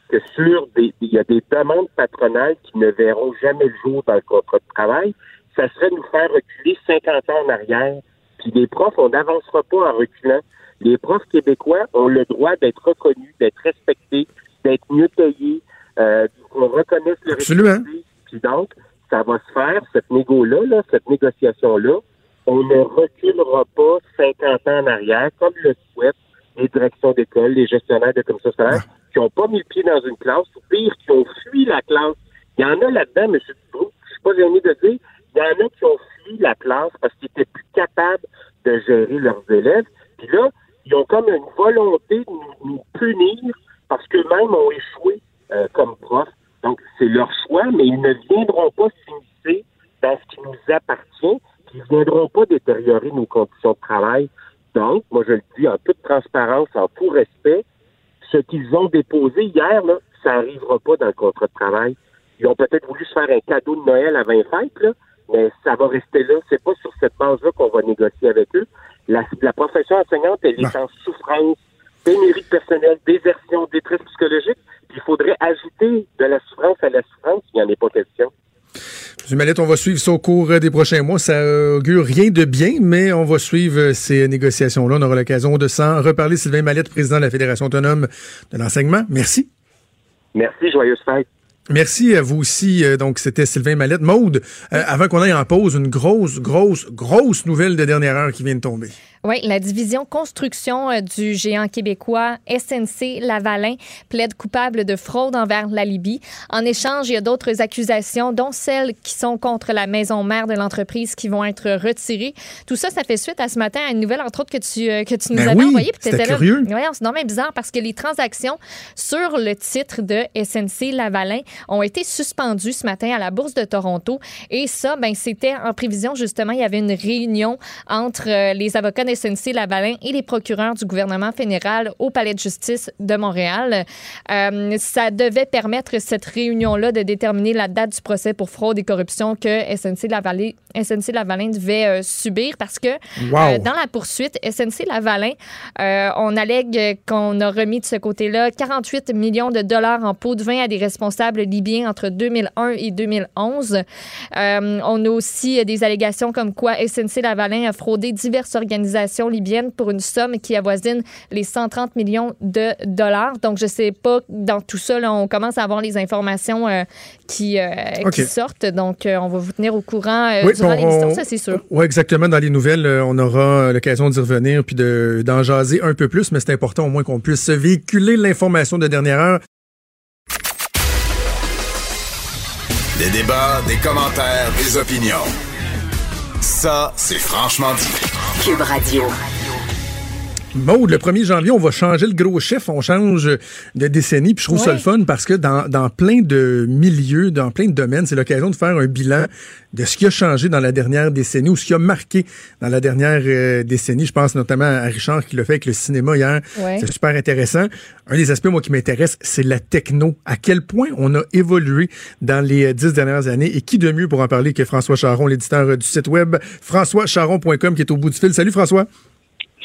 que sur des, il y a des demandes patronales qui ne verront jamais le jour dans le contrat de travail. Ça serait nous faire reculer 50 ans en arrière. Puis les profs, on n'avancera pas en reculant. Les profs québécois ont le droit d'être reconnus, d'être respectés, d'être mieux payés, euh, qu'on reconnaisse le
Absolument.
Puis donc, ça va se faire, cette négo-là, là, cette négociation-là, on ne reculera pas 50 ans en arrière, comme le souhaitent les directions d'école, les gestionnaires de commissions scolaires, qui n'ont pas mis le pied dans une classe, ou pire, qui ont fui la classe. Il y en a là-dedans, M. Dubois, je suis pas gêné de dire, il y en a qui ont fui la classe parce qu'ils étaient plus capables de gérer leurs élèves. Puis là, ils ont comme une volonté de nous, punir parce qu'eux-mêmes ont échoué euh, comme profs. Donc, c'est leur choix, mais ils ne viendront pas s'immiscer dans ce qui nous appartient, ils ne viendront pas détériorer nos conditions de travail. Donc, moi, je le dis en toute transparence, en tout respect, ce qu'ils ont déposé hier, là, ça n'arrivera pas dans le contrat de travail. Ils ont peut-être voulu se faire un cadeau de Noël à 20 fêtes, là, mais ça va rester là. C'est pas sur cette base-là qu'on va négocier avec eux. La, profession enseignante, elle est en souffrance, pénurie de personnel, désertion, détresse psychologique il faudrait ajouter de la souffrance à la souffrance, il n'y en est pas question.
M. Mallette, on va suivre ça au cours des prochains mois. Ça augure rien de bien, mais on va suivre ces négociations-là. On aura l'occasion de s'en reparler. Sylvain Mallette, président de la Fédération autonome de l'enseignement. Merci.
Merci, joyeuse fête.
Merci à vous aussi. Euh, donc, c'était Sylvain Mallette. Maude, euh, avant qu'on aille en pause, une grosse, grosse, grosse nouvelle de dernière heure qui vient de tomber.
Oui, la division construction euh, du géant québécois SNC Lavalin plaide coupable de fraude envers la Libye. En échange, il y a d'autres accusations, dont celles qui sont contre la maison mère de l'entreprise qui vont être retirées. Tout ça, ça fait suite à ce matin à une nouvelle, entre autres, que tu, euh, que tu nous
Ben
avais
oui,
envoyée.
c'était curieux.
Ouais, c'est normal bizarre parce que les transactions sur le titre de SNC Lavalin ont été suspendues ce matin à la Bourse de Toronto. Et ça, ben, c'était en prévision, justement, il y avait une réunion entre euh, les avocats de SNC Lavalin et les procureurs du gouvernement fédéral au Palais de justice de Montréal. Euh, ça devait permettre cette réunion-là de déterminer la date du procès pour fraude et corruption que SNC Lavalin, SNC Lavalin devait euh, subir parce que
Wow.
euh, dans la poursuite, SNC Lavalin, euh, on allègue qu'on a remis de ce côté-là 48 millions de dollars en pots de vin à des responsables libyens entre 2001 et 2011. Euh, on a aussi des allégations comme quoi SNC Lavalin a fraudé diverses organisations libyennes pour une somme qui avoisine les 130 millions de dollars. Donc, je sais pas, dans tout ça, là, on commence à avoir les informations euh, qui, euh, qui sortent. Donc, euh, on va vous tenir au courant euh,
Oui,
durant
on-
l'émission, ça, c'est sûr.
Oui, exactement. Dans les nouvelles, euh, on aura l'occasion d'y revenir puis de- d'en jaser un peu plus, mais c'est important au moins qu'on puisse véhiculer l'information de dernière heure.
Des débats, des commentaires, des opinions. Ça, c'est franchement dit.
Cube Radio.
Maude, le 1er janvier, on va changer le gros chef, on change de décennie, puis je trouve ça le fun parce que dans, dans plein de milieux, dans plein de domaines, c'est l'occasion de faire un bilan de ce qui a changé dans la dernière décennie ou ce qui a marqué dans la dernière euh, décennie. Je pense notamment à Richard qui l'a fait avec le cinéma hier.
Ouais.
C'est super intéressant. Un des aspects, moi, qui m'intéresse, c'est la techno. À quel point on a évolué dans les euh, dix dernières années et qui de mieux pour en parler que François Charon, l'éditeur euh, du site web françoischaron.com qui est au bout du fil. Salut François.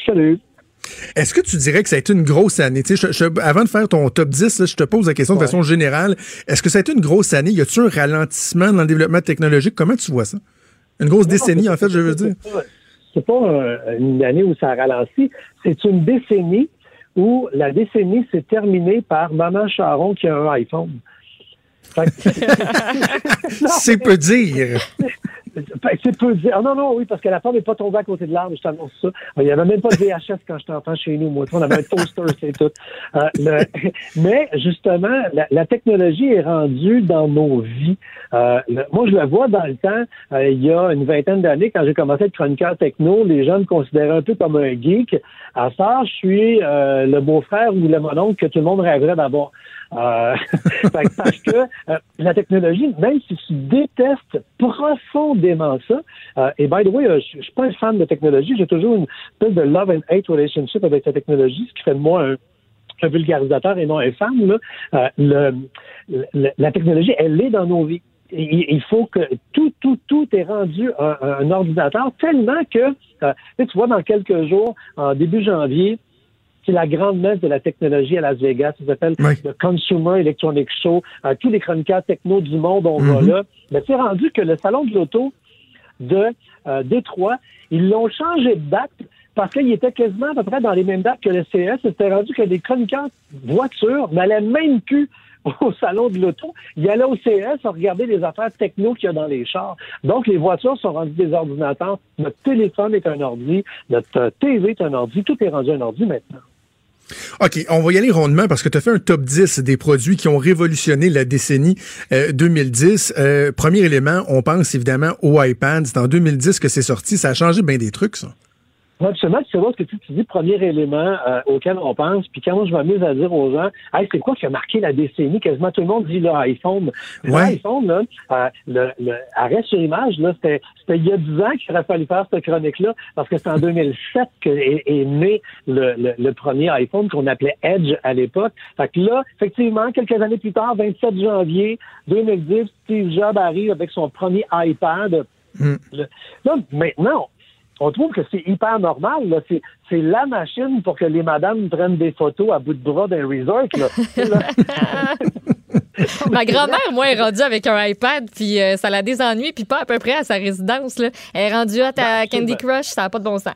Salut.
Est-ce que tu dirais que ça a été une grosse année? Je- je- avant de faire ton top 10, là, je te pose la question de
Ouais.
façon générale. Est-ce que ça a été une grosse année? Y a-tu un ralentissement dans le développement technologique? Comment tu vois ça? Une grosse décennie, en fait, je veux dire.
C'est pas- pas une année où ça a ralenti, c'est une décennie où la décennie s'est terminée par Maman Charon qui a un iPhone. Que-
C'est peu dire.
Que c'est peu dire. Ah non, non, oui, parce que la femme n'est pas tombée à côté de l'arbre, je t'annonce ça. Il n'y avait même pas de VHS quand j'étais enfant chez nous, moi. On avait un toaster, c'est tout. Euh, le- Mais justement, la, la technologie est rendue dans nos vies. Euh, moi, je le vois dans le temps, euh, il y a une vingtaine d'années, quand j'ai commencé à être chroniqueur techno, les gens me considéraient un peu comme un geek. À ça, je suis euh, le beau-frère ou le mononcle que tout le monde rêverait d'avoir. Euh, parce que euh, la technologie, même si tu détestes profondément ça, euh, et by the way, euh, je je suis pas un fan de technologie, j'ai toujours une espèce de love and hate relationship avec la technologie, ce qui fait de moi un, vulgarisateur et non un fan. Là. Euh, le, le- la technologie, elle est dans nos vies. Il, faut que tout, tout, tout est rendu un, un ordinateur tellement que, euh, tu vois, dans quelques jours, en début janvier, c'est la grande messe de la technologie à Las Vegas. Ça s'appelle
Oui.
le Consumer Electronic Show. Euh, tous les chroniqueurs techno du monde, on va
Mhm.
là. Mais c'est rendu que le salon de l'auto de euh, Détroit, ils l'ont changé de date parce qu'il était quasiment à peu près dans les mêmes dates que le CS. C'était rendu que des chroniqueurs voitures n'allaient même plus au salon de l'auto. Ils allaient au CS à regarder les affaires techno qu'il y a dans les chars. Donc, les voitures sont rendues des ordinateurs. Notre téléphone est un ordi. Notre euh, TV est un ordi. Tout est rendu un ordi maintenant.
OK, on va y aller rondement parce que tu as fait un top 10 des produits qui ont révolutionné la décennie euh, 2010. Euh, premier élément, on pense évidemment au iPad. C'est en 2010 que c'est sorti. Ça a changé bien des trucs, ça.
Ouais, Absolument, tu sais voir ce que tu, tu dis, premier élément euh, auquel on pense, puis quand je m'amuse à dire aux gens, hey, c'est quoi qui a marqué la décennie? Quasiment tout le monde dit l'iPhone.
Ouais.
L'iPhone, là, euh, le, le arrêt sur image, là, c'était, c'était il y a 10 ans qu'il aurait fallu faire cette chronique-là, parce que c'est en 2007 que est, est né le, le, le premier iPhone qu'on appelait Edge à l'époque. Fait que là, effectivement, quelques années plus tard, 27 janvier 2010, Steve Jobs arrive avec son premier iPad.
Mm.
Là, maintenant, on trouve que c'est hyper normal. Là. C'est, c'est la machine pour que les madames prennent des photos à bout de bras d'un resort. Là.
Ma grand-mère, moi, est rendue avec un iPad, puis euh, ça la désennuie, puis pas à peu près à sa résidence. Là. Elle est rendue à
Ben,
Candy
c'est-
Crush, ça n'a pas de bon sens.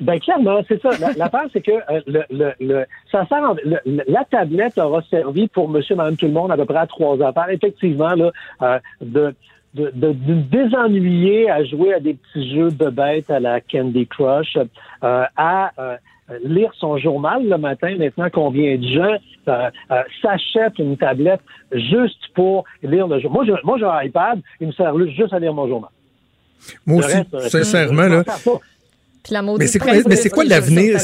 Ben clairement, c'est ça. La- L'affaire, c'est que euh, le, le, le- ça sert en- le- la tablette aura servi pour monsieur, madame, tout le monde à peu près à trois affaires. Effectivement, là, euh, de de, de, de désennuyer à jouer à des petits jeux de bêtes à la Candy Crush, euh, à euh, lire son journal le matin, maintenant combien de gens euh, euh, s'achètent une tablette juste pour lire le journal. Moi, je, moi, j'ai un iPad, il me sert juste à lire mon journal.
Moi aussi,
reste, euh,
sincèrement, là.
Puis la maudite
Mais c'est quoi,
presse
mais c'est quoi
de-
l'avenir?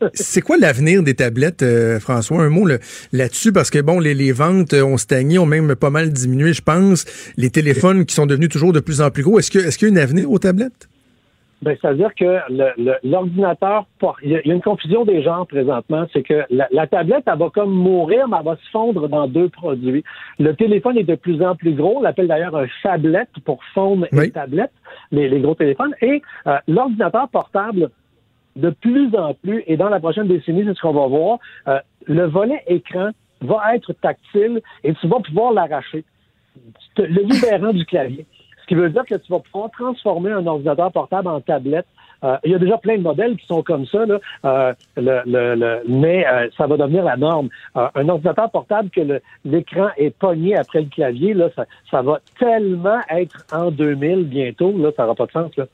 C'est
quoi l'avenir des tablettes, euh, François? Un mot là- là-dessus, parce que bon, les, les ventes ont stagné, ont même pas mal diminué, je pense. Les téléphones qui sont devenus toujours de plus en plus gros. Est-ce que, est-ce qu'il y a un avenir aux tablettes?
Ben, c'est-à-dire que le- le- l'ordinateur, il y, a- une confusion des genres présentement, c'est que la, la tablette, elle va comme mourir, mais elle va se fondre dans deux produits. Le téléphone est de plus en plus gros, on l'appelle d'ailleurs un phablette pour phone
Oui.
et tablette, les, les gros téléphones, et euh, l'ordinateur portable, de plus en plus, et dans la prochaine décennie, c'est ce qu'on va voir, euh, le volet écran va être tactile et tu vas pouvoir l'arracher, le libérant du clavier. Qui veut dire que tu vas pouvoir transformer un ordinateur portable en tablette. Euh, il y a déjà plein de modèles qui sont comme ça, là, euh, le, le- le- mais euh, ça va devenir la norme. Euh, un ordinateur portable que l'écran est pogné après le clavier, là, ça, ça va tellement être en 2000 bientôt, là, ça n'aura pas de sens. Là.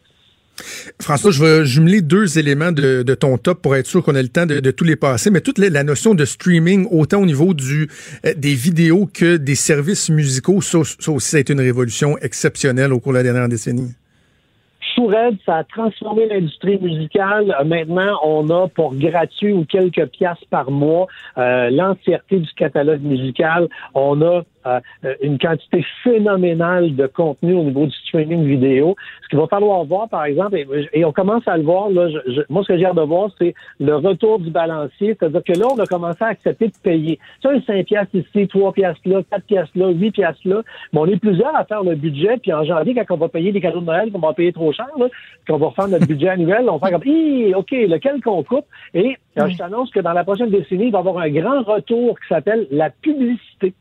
François, je vais jumeler deux éléments de, ton top pour être sûr qu'on a le temps de, tous les passer, mais toute la, notion de streaming, autant au niveau euh, des vidéos que des services musicaux, ça, ça aussi, ça a été une révolution exceptionnelle au cours de la dernière décennie.
Shoured, ça a transformé l'industrie musicale. Euh, Maintenant, on a pour gratuit ou quelques piastres par mois euh, l'entièreté du catalogue musical. On a euh, une quantité phénoménale de contenu au niveau du streaming vidéo. Ce qu'il va falloir voir, par exemple, et, et on commence à le voir, là, je- je- moi, ce que j'ai hâte de voir, c'est le retour du balancier. C'est-à-dire que là, on a commencé à accepter de payer. Tu sais, un 5 piastres ici, 3 piastres là, 4 piastres là, 8 piastres là. Mais on est plusieurs à faire le budget. Puis en janvier, quand on va payer les cadeaux de Noël, qu'on va payer trop cher, là, qu'on va refaire notre budget annuel, on va faire comme, Hi, OK, lequel qu'on coupe? Et euh, je t'annonce que dans la prochaine décennie, il va y avoir un grand retour qui s'appelle la publicité.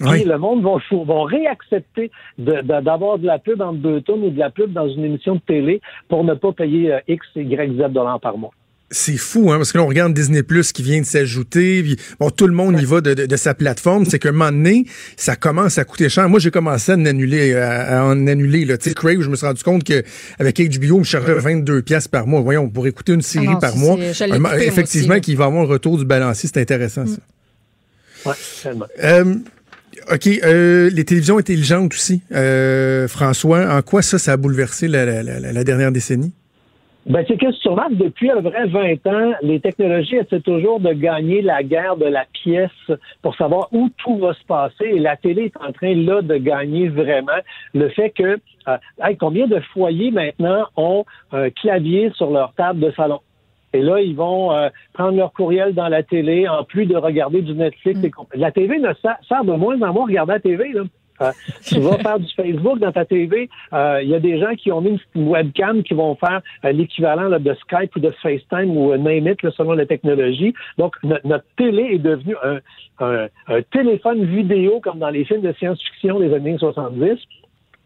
Oui.
Et le monde va, va réaccepter de- de- d'avoir de, la pub entre deux tonnes ou de la pub dans une émission de télé pour ne pas payer euh, X, Y, Z dollars par mois.
C'est fou, hein, parce que là, on regarde Disney Plus qui vient de s'ajouter, bon, tout le monde y va de, de- de sa plateforme. C'est qu'à un moment donné, ça commence à coûter cher. Moi, j'ai commencé à en annuler, à, à en annuler, là. Tu sais, Crave, je me suis rendu compte que avec HBO, je chargeais 22 pièces par mois. Voyons, pour écouter une série
Ah non,
par mois. Un- effectivement, qu'il va avoir un retour du balancier, c'est intéressant, ça.
Ouais, tellement.
Euh, OK, euh, les télévisions intelligentes aussi. Euh, François, en quoi ça, ça a bouleversé la, dernière décennie?
Ben, c'est que tu remarques, depuis à peu près 20 ans, les technologies essaient toujours de gagner la guerre de la pièce pour savoir où tout va se passer. Et la télé est en train, là, de gagner vraiment le fait que, euh, hey, combien de foyers maintenant ont un clavier sur leur table de salon? Et là, ils vont euh, prendre leur courriel dans la télé, en plus de regarder du Netflix. et compagnie. La TV ne sert, sert de moins en moins à regarder la TV. Là. Euh, tu vas faire du Facebook dans ta TV. euh, Il y a des gens qui ont mis une webcam qui vont faire euh, l'équivalent de Skype ou de FaceTime ou euh, name it, là, selon la technologie. Donc, no- notre télé est devenue un, un- un téléphone vidéo comme dans les films de science-fiction des années 70.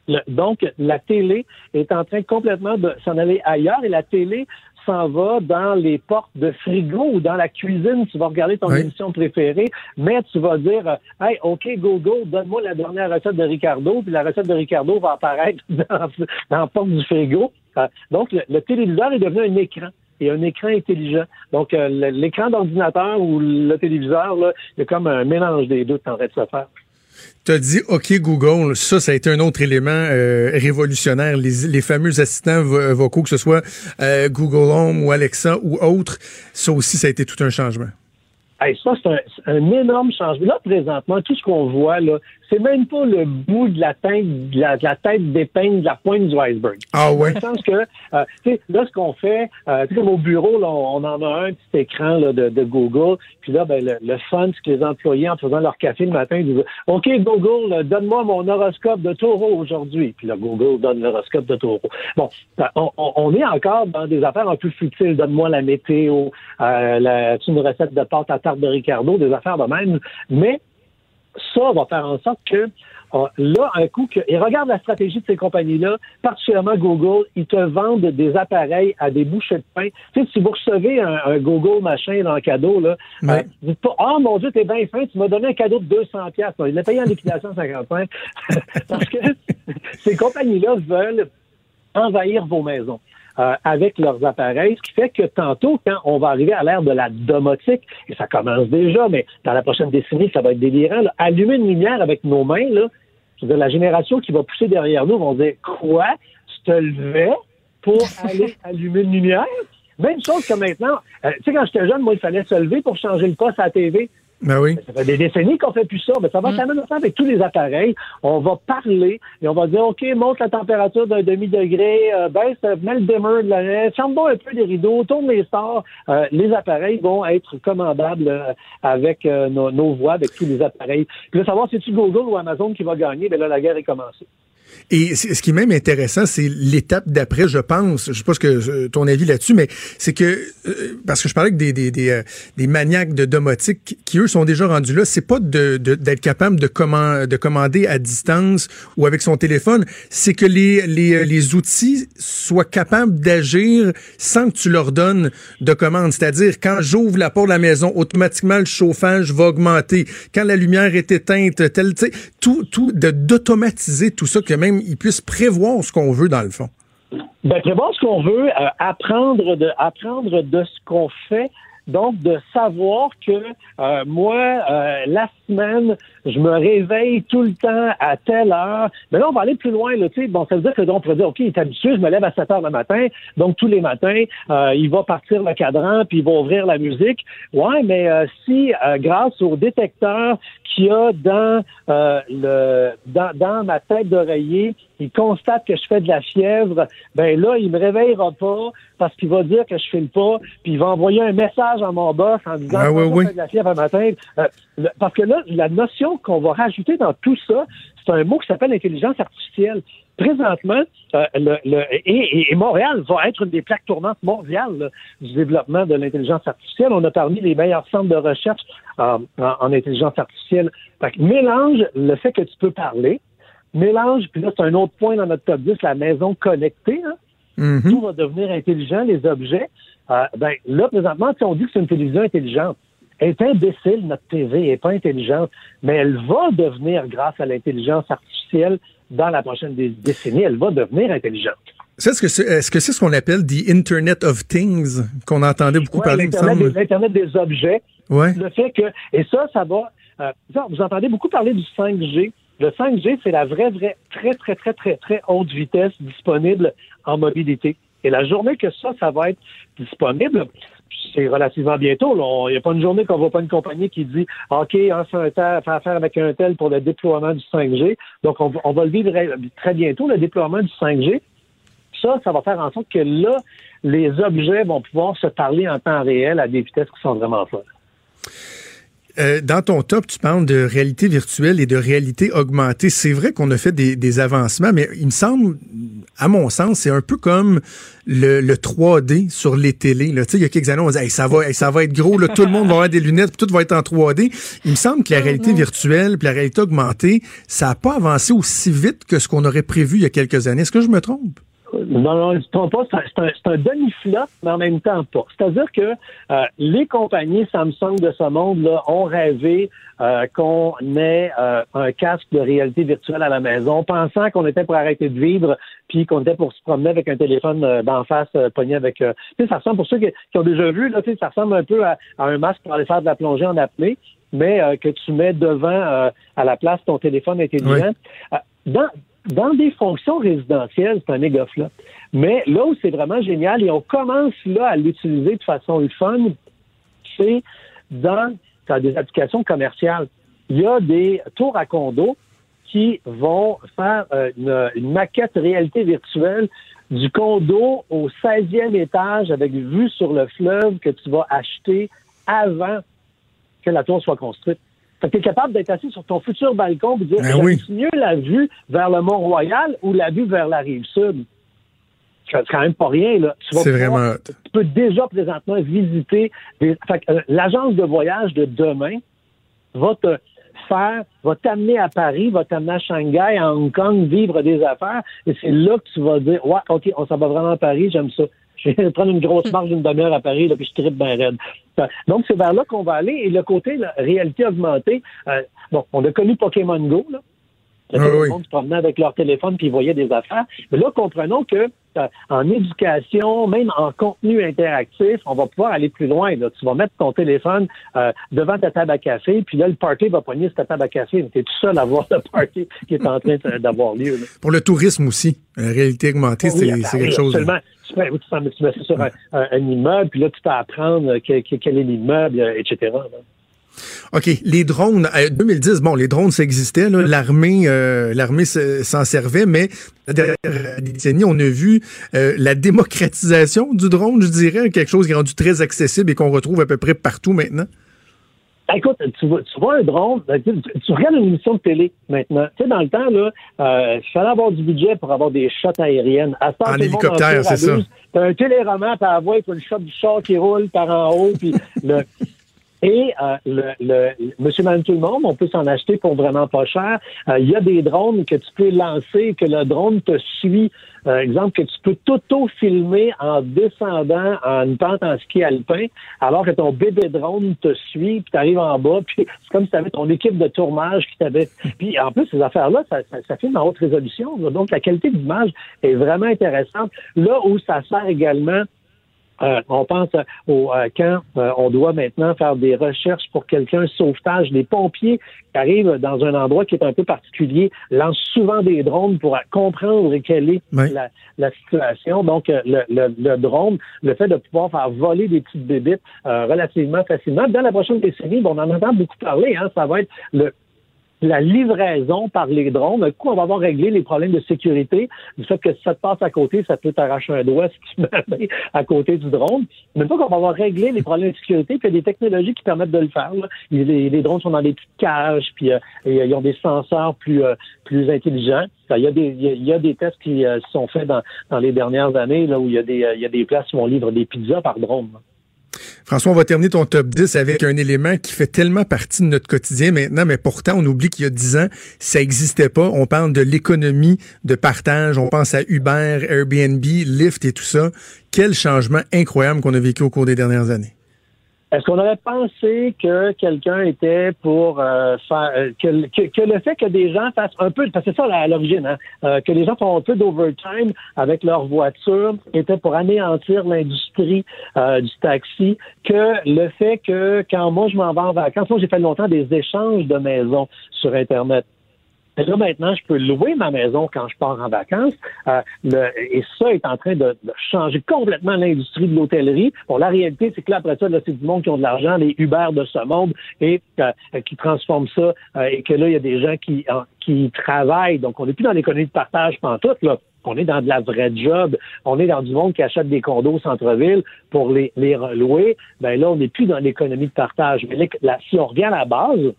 Le- donc, la télé est en train complètement de s'en aller ailleurs et la télé s'en va dans les portes de frigo ou dans la cuisine. Tu vas regarder ton
Oui.
émission préférée, mais tu vas dire, euh, hey, OK, Google, donne-moi la dernière recette de Ricardo, puis la recette de Ricardo va apparaître dans, dans la porte du frigo. Euh, donc, le, le téléviseur est devenu un écran et un écran intelligent. Donc, euh, l'écran d'ordinateur ou le téléviseur, là, il y a comme un mélange des deux qui en train de se faire.
Tu as dit OK Google, ça, ça a été un autre élément euh, révolutionnaire. Les, les fameux assistants vo- vocaux, que ce soit euh, Google Home ou Alexa ou autre, ça aussi, ça a été tout un changement.
Hey, ça, c'est un, un énorme changement. Là, présentement, tout ce qu'on voit, là, c'est même pas le bout de la tête, de la, de la tête d'épingle, de la pointe du iceberg.
Ah ouais?
Dans le sens que, euh, tu sais, là, ce qu'on fait, euh, tu sais, comme au bureau, là, on, on en a un petit écran là, de, de Google, puis là, ben, le, le fun, c'est que les employés, en faisant leur café le matin, ils disent « OK, Google, donne-moi mon horoscope de taureau aujourd'hui. » Puis là, Google donne l'horoscope de taureau. Bon, ben, on, on- on est encore dans des affaires un peu futiles. Donne-moi la météo, euh, la, une recette de pâte à tarte de Ricardo, des affaires de même. Mais ça va faire en sorte que Ah, là, un coup que. Et regarde la stratégie de ces compagnies-là, particulièrement Google, ils te vendent des appareils à des bouchées de pain. Tu sais, si vous recevez un, Google machin dans un cadeau, là,
Ouais.
euh, dites pas Oh mon Dieu, t'es bien fin, tu m'as donné un cadeau de 200 pièces. Il l'a payé en liquidation à 55. Parce que ces compagnies-là veulent envahir vos maisons. Euh, avec leurs appareils, ce qui fait que tantôt, quand on va arriver à l'ère de la domotique, et ça commence déjà, mais dans la prochaine décennie, ça va être délirant, là, allumer une lumière avec nos mains, là, je veux dire, la génération qui va pousser derrière nous vont dire Quoi? Tu te levais pour aller allumer une lumière? Même chose que maintenant. Euh, tu sais, quand j'étais jeune, moi, il fallait se lever pour changer le poste à la TV.
Ben oui.
Ça fait des décennies qu'on fait plus ça, mais ça va quand même faire avec tous les appareils. On va parler et on va dire, OK, monte la température d'un demi-degré, euh, baisse, mets le dimmer de la ferme donc un peu les rideaux, tourne les stores. Euh, les appareils vont être commandables euh, avec euh, nos, nos voix, avec tous les appareils. Puis là, savoir si c'est Google ou Amazon qui va gagner, ben là, la guerre est commencée.
Et ce qui est même intéressant, c'est l'étape d'après, je pense. Je sais pas que euh, ton avis là-dessus, mais c'est que euh, parce que je parlais avec des des, euh, des maniaques de domotique qui, eux sont déjà rendus là. C'est pas d'être capable de comman- de commander à distance ou avec son téléphone. C'est que les les les outils soient capables d'agir sans que tu leur donnes de commande. C'est-à-dire quand j'ouvre la porte de la maison, automatiquement le chauffage va augmenter. Quand la lumière est éteinte, tel, tout tout d'automatiser tout ça que même ils puissent prévoir ce qu'on veut dans le fond.
Ben, prévoir ce qu'on veut, euh, apprendre de apprendre de ce qu'on fait. Donc, de savoir que euh, moi, euh, la semaine, je me réveille tout le temps à telle heure. Mais là, on va aller plus loin. Là, tu sais. bon, ça veut dire que donc, on pourrait dire, OK, il est habitué, je me lève à 7 heures le matin. Donc, tous les matins, euh, il va partir le cadran, puis il va ouvrir la musique. Ouais, mais euh, si, euh, grâce au détecteur qu'il y a dans, le, dans, dans ma tête d'oreiller, il constate que je fais de la fièvre, ben là, il me réveillera pas parce qu'il va dire que je file pas, puis il va envoyer un message à mon boss en disant
Ah,
que
oui,
je fais de la fièvre un matin. Euh, le- parce que là, la notion qu'on va rajouter dans tout ça, c'est un mot qui s'appelle intelligence artificielle. Présentement, euh, le, le- et, et- Montréal va être une des plaques tournantes mondiales là, du développement de l'intelligence artificielle. On a parmi les meilleurs centres de recherche euh, en, en intelligence artificielle. Fait que mélange le fait que tu peux parler, mélange, puis là, c'est un autre point dans notre top 10, la maison connectée. Hein?
Mhm.
Tout va devenir intelligent, les objets. Euh, ben, là, présentement, si on dit que c'est une télévision intelligente, est imbécile, notre TV, elle n'est pas intelligente, mais elle va devenir, grâce à l'intelligence artificielle, dans la prochaine dé- décennie, elle va devenir intelligente.
Est-ce que c'est est-ce que c'est ce qu'on appelle the Internet of Things qu'on entendait beaucoup
Ouais,
parler, il me
l'Internet
semble?
des, l'Internet des objets,
Ouais.
le fait que, et ça, ça va, euh, vous entendez beaucoup parler du 5G. Le 5G, c'est la vraie, vraie, très, très, très, très, très haute vitesse disponible en mobilité. Et la journée que ça, ça va être disponible, c'est relativement bientôt. Il n'y a pas une journée qu'on voit pas une compagnie qui dit OK, on fait, affaire avec un tel pour le déploiement du 5G. Donc, on, on va le vivre très bientôt, le déploiement du 5G. Ça, ça va faire en sorte que là, les objets vont pouvoir se parler en temps réel à des vitesses qui sont vraiment folles.
Euh, dans ton top, tu parles de réalité virtuelle et de réalité augmentée. C'est vrai qu'on a fait des, des avancements, mais il me semble, à mon sens, c'est un peu comme le, le 3D sur les télés. Là. Tu sais, Il y a quelques années, on disait hey, ça, va, hey, ça va être gros, là, tout le monde va avoir des lunettes, puis tout va être en 3D. Il me semble que la réalité virtuelle puis la réalité augmentée, ça n'a pas avancé aussi vite que ce qu'on aurait prévu il y a quelques années. Est-ce que je me trompe?
Non, non, je ne trompe pas. C'est un, un- demi-flop, mais en même temps pas. C'est-à-dire que euh, les compagnies Samsung de ce monde là, ont rêvé euh, qu'on ait euh, un casque de réalité virtuelle à la maison, pensant qu'on était pour arrêter de vivre, puis qu'on était pour se promener avec un téléphone euh, d'en face euh, pogné avec. euh, tu sais, ça ressemble pour ceux qui, qui ont déjà vu, là, ça ressemble un peu à, à un masque pour aller faire de la plongée en apnée, mais euh, que tu mets devant euh, à la place ton téléphone intelligent. Euh, dans, dans des fonctions résidentielles, c'est un méga flop. Mais là où c'est vraiment génial, et on commence là à l'utiliser de façon fun, c'est dans, dans des applications commerciales. Il y a des tours à condos qui vont faire euh, une, une maquette réalité virtuelle du condo au 16e étage avec vue sur le fleuve que tu vas acheter avant que la tour soit construite. Fait que tu es capable d'être assis sur ton futur balcon et dire
Ben oui.
mieux la vue vers le Mont-Royal ou la vue vers la rive sud. C'est quand même pas rien, là. Tu
C'est vraiment.
Tu peux déjà présentement visiter des. Fait que, euh, l'agence de voyage de demain va te faire, va t'amener à Paris, va t'amener à Shanghai, à Hong Kong, vivre des affaires. Et c'est là que tu vas dire, ouais, OK, on s'en va vraiment à Paris, j'aime ça. Prendre une grosse marge d'une demi-heure à Paris, là, puis je tripe bien raide. Donc, c'est vers là qu'on va aller. Et le côté la réalité augmentée, euh, bon, on a connu Pokémon Go, là.
Ah
Le
oui.
monde se promenait avec leur téléphone puis ils voyaient des affaires. Mais là, comprenons que en éducation, même en contenu interactif, on va pouvoir aller plus loin. Là. Tu vas mettre ton téléphone euh, devant ta table à café, puis là, le party va poigner sur ta table à café. Tu es tout seul à voir le party qui est en train d'avoir lieu. là.
Pour le tourisme aussi, la réalité augmentée, c'est
Oui,
c'est
oui,
quelque chose.
Absolument. Tu mets, oui, tu t'en- tu mets ça sur un, un- un immeuble, puis là, tu peux apprendre euh, que- que- quel est l'immeuble, euh, etc. là.
OK, les drones, euh, 2010, bon, les drones, ça existait, l'armée euh, l'armée s'en servait, mais la dernière décennie, on a vu euh, la démocratisation du drone, je dirais, quelque chose qui est rendu très accessible et qu'on retrouve à peu près partout maintenant.
Ben, Écoute, tu vois, tu vois un drone, ben, tu, tu regardes une émission de télé maintenant. Tu sais, dans le temps, là, euh, il fallait avoir du budget pour avoir des shots aériennes. À
En hélicoptère, c'est ça.
T'as un téléroman par la voix, puis le shot du char qui roule par en haut, puis le... Et euh, le, le, monsieur, madame, tout le monde, on peut s'en acheter pour vraiment pas cher. Euh, Il y a des drones que tu peux lancer, que le drone te suit. Par exemple, que tu peux t'auto-filmer en descendant en une pente en ski alpin, alors que ton bébé drone te suit, puis tu arrives en bas, puis c'est comme si tu avais ton équipe de tournage qui t'avait... Puis en plus, ces affaires-là, ça, ça, ça filme en haute résolution. là. Donc, la qualité d'image est vraiment intéressante. Là où ça sert également euh, on pense au euh, quand euh, on doit maintenant faire des recherches pour quelqu'un, sauvetage, des pompiers qui arrivent dans un endroit qui est un peu particulier, lancent souvent des drones pour comprendre quelle est
Oui.
la, la situation. Donc, euh, le, le, le drone, le fait de pouvoir faire voler des petites bébites euh, relativement facilement. Dans la prochaine décennie, bon, on en entend beaucoup parler, hein, ça va être le la livraison par les drones. Un coup, on va avoir réglé les problèmes de sécurité. Du fait que si ça te passe à côté, ça peut t'arracher un doigt si tu mets à côté du drone. Même pas qu'on va avoir réglé les problèmes de sécurité, puis il y a des technologies qui permettent de le faire. Les, drones sont dans des petites cages, puis euh, euh, ils ont des senseurs plus euh, plus intelligents. Il y, a des, y a- des tests qui euh, sont faits dans, dans les dernières années là, où il y, a des, euh, y a des places où on livre des pizzas par drone.
François, on va terminer ton top 10 avec un élément qui fait tellement partie de notre quotidien maintenant, mais pourtant, on oublie qu'il y a 10 ans, ça n'existait pas. On parle de l'économie de partage, on pense à Uber, Airbnb, Lyft et tout ça. Quel changement incroyable qu'on a vécu au cours des dernières années.
Est-ce qu'on aurait pensé que quelqu'un était pour euh, faire euh, que, que, que le fait que des gens fassent un peu, parce que c'est ça à l'origine, hein, euh, que les gens font un peu d'overtime avec leur voiture était pour anéantir l'industrie euh, du taxi, que le fait que quand moi je m'en vais en vacances, moi j'ai fait longtemps des échanges de maisons sur Internet. Là, maintenant, je peux louer ma maison quand je pars en vacances. Euh, le- et ça est en train de, de changer complètement l'industrie de l'hôtellerie. Bon, la réalité, c'est que là, après ça, là, c'est du monde qui ont de l'argent, les Uber de ce monde, et euh, qui transforment ça, euh, et que là, il y a des gens qui, qui travaillent. Donc, on n'est plus dans l'économie de partage pantoute, là. On est dans de la vraie job. On est dans du monde qui achète des condos au centre-ville pour les, les relouer. Ben là, on n'est plus dans l'économie de partage. Mais la- si on à la base,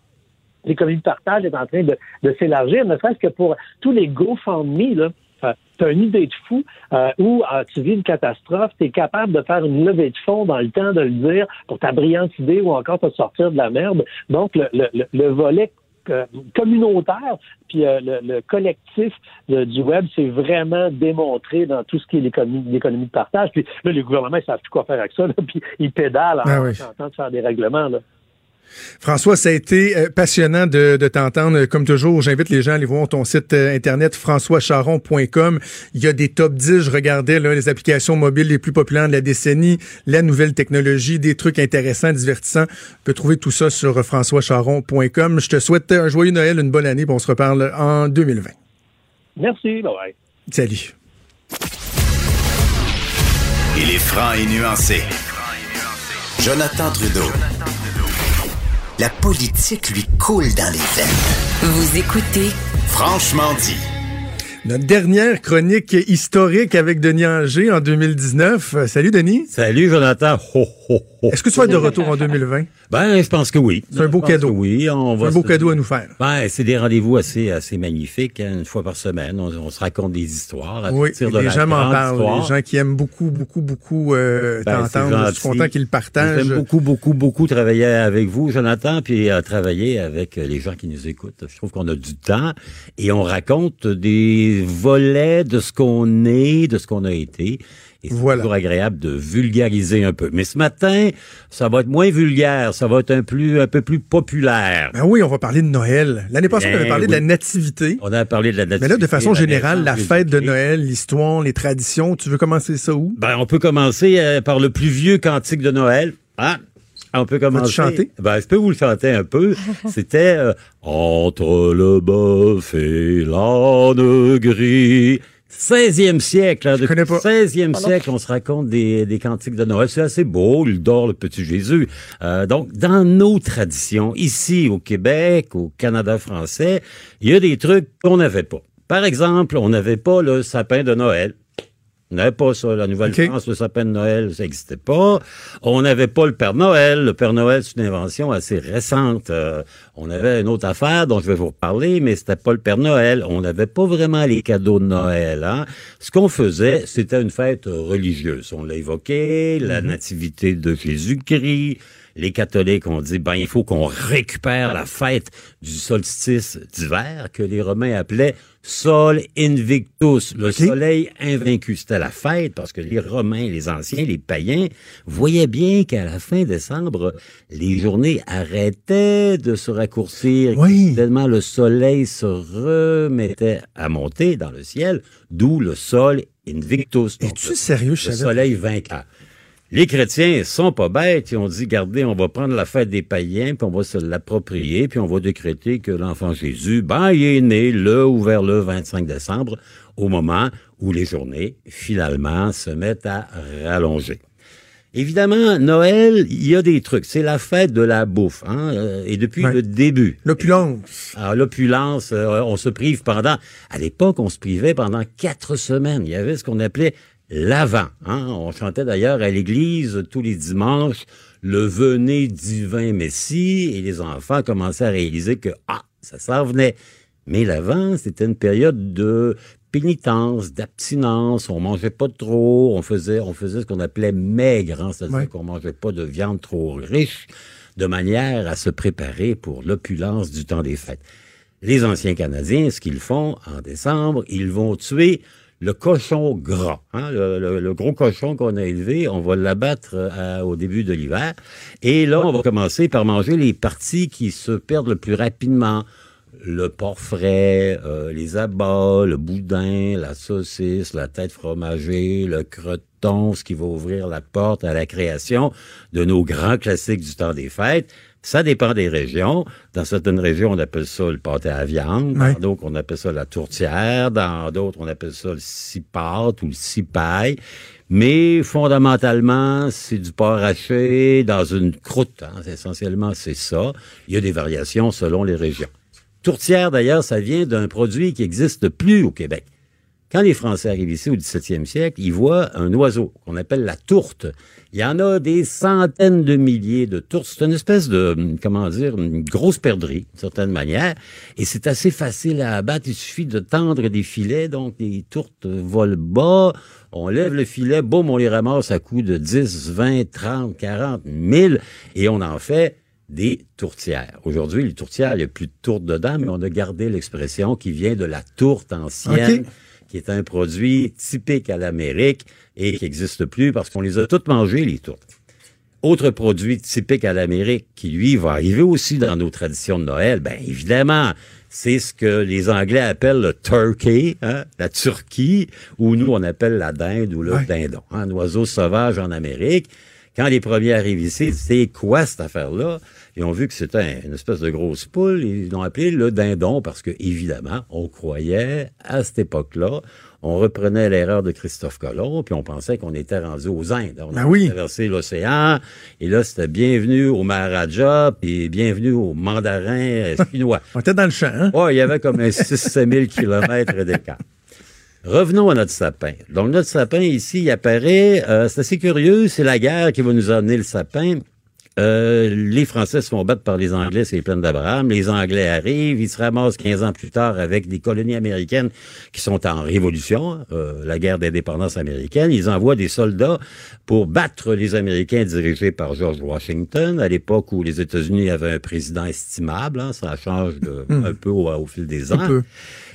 l'économie de partage est en train de, de s'élargir, ne serait-ce que pour tous les GoFundMe, là. Euh, tu as une idée de fou euh, où euh, tu vis une catastrophe, tu es capable de faire une levée de fonds dans le temps de le dire pour ta brillante idée ou encore te sortir de la merde. Donc, le, le, le- le volet euh, communautaire puis euh, le, le collectif de- du web s'est vraiment démontré dans tout ce qui est l'économie de partage. Puis là, les gouvernements, ils savent plus quoi faire avec ça. là, puis ils pédalent en
Ah oui.
tentant de faire des règlements. Là.
François, ça a été euh, passionnant de, de t'entendre. Comme toujours, j'invite les gens à aller voir ton site euh, internet françoischaron.com. Il y a des top 10. Je regardais là, les applications mobiles les plus populaires de la décennie, la nouvelle technologie, des trucs intéressants, divertissants. Tu peux trouver tout ça sur euh, françoischaron.com. Je te souhaite un joyeux Noël, une bonne année, puis on se reparle en 2020.
Merci. Bye bye.
Salut.
Il est franc et nuancé. Jonathan Trudeau. La politique lui coule dans les veines.
Vous écoutez
Franchement dit.
Notre dernière chronique historique avec Denis Anger en 2019. Euh, Salut, Denis.
Salut, Jonathan. Ho, ho, ho.
Est-ce que tu vas être de retour en 2020?
Ben, je pense que oui.
C'est un beau cadeau.
Oui, on va
Un beau
se-
cadeau à nous faire.
Ben, c'est des rendez-vous assez, assez magnifiques, hein, une fois par semaine. On, on se raconte des histoires. À
Oui,
partir de
les
la
gens m'en
grande
parlent.
histoire.
Les gens qui aiment beaucoup, beaucoup, beaucoup euh,
Ben,
t'entendre. Je suis content qu'ils le partagent.
J'aime beaucoup, beaucoup, beaucoup travailler avec vous, Jonathan, puis à travailler avec les gens qui nous écoutent. Je trouve qu'on a du temps et on raconte des volets de ce qu'on est, de ce qu'on a été. Et c'est
Voilà.
toujours agréable de vulgariser un peu. Mais ce matin, ça va être moins vulgaire, ça va être un, plus, un peu plus populaire.
Ben oui, on va parler de Noël. L'année passée, on
Ben
avait parlé de la nativité.
On a parlé de la
Mais là, de façon
nativité,
générale, la fête de. Noël, l'histoire, les traditions, tu veux commencer ça où?
Ben, on peut commencer euh, par le plus vieux cantique de Noël. Hein? On peut commencer.
chanter?
Ben, je peux vous le chanter un peu. C'était euh, Entre le bœuf et l'âne gris. 16e siècle. Hein,
Je connais pas.
16e siècle, on se raconte des, des cantiques de Noël. C'est assez beau, il dort le petit Jésus. Euh, donc, dans nos traditions, ici au Québec, au Canada français, il y a des trucs qu'on n'avait pas. Par exemple, on n'avait pas le sapin de Noël. On n'avait pas ça. La Nouvelle-France, le sapin de Noël, ça n'existait pas. On n'avait pas le Père Noël. Le Père Noël, c'est une invention assez récente. Euh, on avait une autre affaire dont je vais vous reparler, mais c'était pas le Père Noël. On n'avait pas vraiment les cadeaux de Noël. Hein. Ce qu'on faisait, c'était une fête religieuse. On l'a évoqué, la nativité de Jésus-Christ. Les catholiques ont dit, ben, il faut qu'on récupère la fête du solstice d'hiver que les Romains appelaient Sol Invictus, le soleil invaincu. C'était la fête parce que les Romains, les anciens, les païens voyaient bien qu'à la fin décembre, les journées arrêtaient de se raccourcir.
Oui.
Tellement le soleil se remettait à monter dans le ciel, d'où le Sol Invictus.
Es-tu sérieux,
le
savais?
soleil vainqueur. Les chrétiens sont pas bêtes. Ils ont dit, gardez, on va prendre la fête des païens, puis on va se l'approprier, puis on va décréter que l'enfant Jésus, ben, il est né le ou vers le 25 décembre, au moment où les journées, finalement, se mettent à rallonger. Évidemment, Noël, il y a des trucs. C'est la fête de la bouffe, hein, euh, et depuis
Ouais.
le début.
L'opulence.
Alors, l'opulence, euh, on se prive pendant... À l'époque, on se privait pendant quatre semaines. Il y avait ce qu'on appelait l'Avent. Hein? On chantait d'ailleurs à l'église tous les dimanches le venez divin Messie et les enfants commençaient à réaliser que, ah, ça s'en venait. Mais l'Avent, c'était une période de pénitence, d'abstinence. On mangeait pas trop. On faisait, on faisait ce qu'on appelait maigre, hein? c'est-à-dire
Ouais.
qu'on mangeait pas de viande trop riche, de manière à se préparer pour l'opulence du temps des fêtes. Les anciens Canadiens, ce qu'ils font en décembre, ils vont tuer le cochon gras, hein, le, gros cochon qu'on a élevé, on va l'abattre euh, au début de l'hiver. Et là, on va commencer par manger les parties qui se perdent le plus rapidement. Le porc frais, euh, les abats, le boudin, la saucisse, la tête fromagée, le croton, ce qui va ouvrir la porte à la création de nos grands classiques du temps des fêtes. Ça dépend des régions. Dans certaines régions, on appelle ça le pâté à viande. Dans d'autres, on appelle ça la tourtière. Dans d'autres, on appelle ça le cipat ou le cipaille. Mais fondamentalement, c'est du porc haché dans une croûte. hein. Essentiellement, c'est ça. Il y a des variations selon les régions. Tourtière, d'ailleurs, ça vient d'un produit qui n'existe plus au Québec. Quand les Français arrivent ici au 17e siècle, ils voient un oiseau qu'on appelle la tourte. Il y en a des centaines de milliers de tourtes. C'est une espèce de, comment dire, une grosse perdrix, d'une certaine manière. Et c'est assez facile à abattre. Il suffit de tendre des filets. Donc, les tourtes volent bas. On lève le filet, boum, on les ramasse à coups de 10, 20, 30, 40, 1000. Et on en fait des tourtières. Aujourd'hui, les tourtières, il n'y a plus de tourte dedans, mais on a gardé l'expression qui vient de la tourte ancienne,
OK.
Qui est un produit typique à l'Amérique et qui n'existe plus parce qu'on les a toutes mangées, les tourtes. Autre produit typique à l'Amérique qui, lui, va arriver aussi dans nos traditions de Noël, ben évidemment, c'est ce que les Anglais appellent le turkey, hein, la Turquie, ou nous, on appelle la dinde ou le dindon, hein, un oiseau sauvage en Amérique. Quand les premiers arrivent ici, c'est quoi cette affaire-là? Ils ont vu que c'était un- une espèce de grosse poule. Ils l'ont appelé le dindon parce que, évidemment, on croyait à cette époque-là, on reprenait l'erreur de Christophe Colomb, puis on pensait qu'on était rendu aux Indes. On
Ben
avait
oui.
traversé l'océan, et là, c'était bienvenue au Maharaja, puis bienvenue au mandarin chinois.
On était dans le champ, hein?
Oh, il y avait comme un 6-7 000 kilomètres d'écart. Revenons à notre sapin. Donc, notre sapin, ici, il apparaît, euh, c'est assez curieux, c'est la guerre qui va nous amener le sapin. Euh, les Français se font battre par les Anglais, c'est les plaines d'Abraham. Les Anglais arrivent, ils se ramassent 15 ans plus tard avec des colonies américaines qui sont en révolution, euh, la guerre d'indépendance américaine. Ils envoient des soldats pour battre les Américains dirigés par George Washington, à l'époque où les États-Unis avaient un président estimable. hein, ça change de- un peu au, au fil des ans.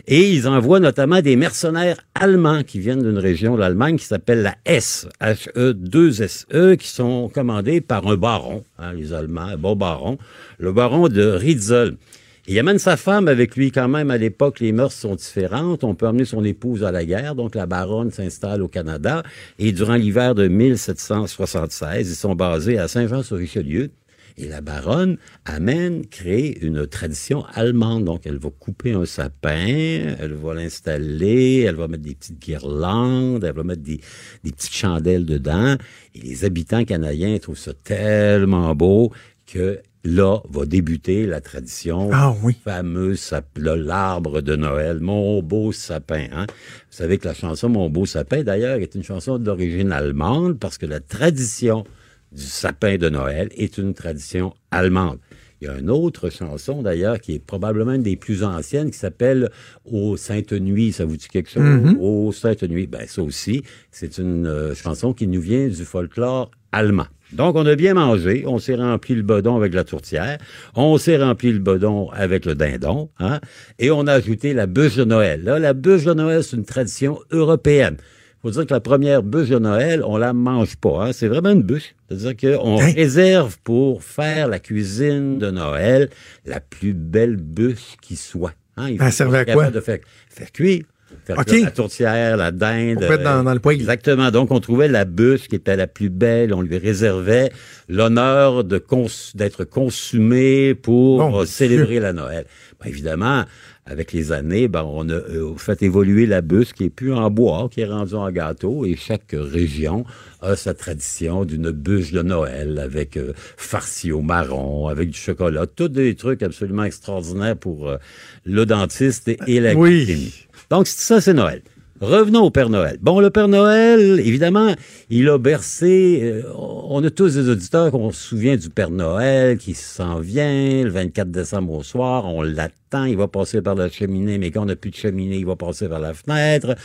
Et ils envoient notamment des mercenaires allemands qui viennent d'une région de l'Allemagne qui s'appelle la S, H-E-2-S-E, E, qui sont commandés par un baron, hein, les Allemands, bon baron, le baron de Ritzel. Il amène sa femme avec lui quand même. À l'époque, les mœurs sont différentes. On peut emmener son épouse à la guerre. Donc, la baronne s'installe au Canada. Et durant l'hiver de 1776, ils sont basés à Saint-Jean-sur-Richelieu. Et la baronne amène, crée une tradition allemande. Donc, elle va couper un sapin, elle va l'installer, elle va mettre des petites guirlandes, elle va mettre des, des petites chandelles dedans. Et les habitants canadiens trouvent ça tellement beau que là va débuter la tradition
Ah oui.
le- l'arbre de Noël, mon beau sapin. Hein? Vous savez que la chanson Mon beau sapin, d'ailleurs, est une chanson d'origine allemande parce que la tradition du sapin de Noël est une tradition allemande. Il y a une autre chanson, d'ailleurs, qui est probablement une des plus anciennes, qui s'appelle Ô Sainte Nuit. Ça vous dit quelque chose? Ô Sainte Nuit. Ben, ça aussi, c'est une euh, chanson qui nous vient du folklore allemand. Donc, on a bien mangé, on s'est rempli le bedon avec la tourtière, on s'est rempli le bedon avec le dindon, hein, et on a ajouté la bûche de Noël. Là, la bûche de Noël, c'est une tradition européenne. Faut dire que la première bûche de Noël, on la mange pas. Hein? C'est vraiment une bûche. C'est-à-dire qu'on
Hein?
réserve pour faire la cuisine de Noël la plus belle bûche qui soit. Hein? Il faut
servait à quoi?
De faire, faire cuire. Faire la tourtière, la dinde.
Pour mettre dans-
euh,
dans le poêle.
Exactement. Donc, on trouvait la bûche qui était la plus belle. On lui réservait l'honneur de cons- d'être consumée pour
Bon
euh, célébrer la Noël. Ben, évidemment, avec les années, ben, on a euh, fait évoluer la bûche qui est plus en bois, qui est rendue en gâteau, et chaque région a sa tradition d'une bûche de Noël avec euh, farci au marron, avec du chocolat, tous des trucs absolument extraordinaires pour euh, le dentiste et, et la
Oui.
Donc, ça, c'est Noël. Revenons au Père Noël. Bon, le Père Noël, évidemment, il a bercé. euh, on a tous des auditeurs qu'on se souvient du Père Noël qui s'en vient le 24 décembre au soir. On l'attend. Il va passer par la cheminée, mais quand on n'a plus de cheminée, il va passer par la fenêtre.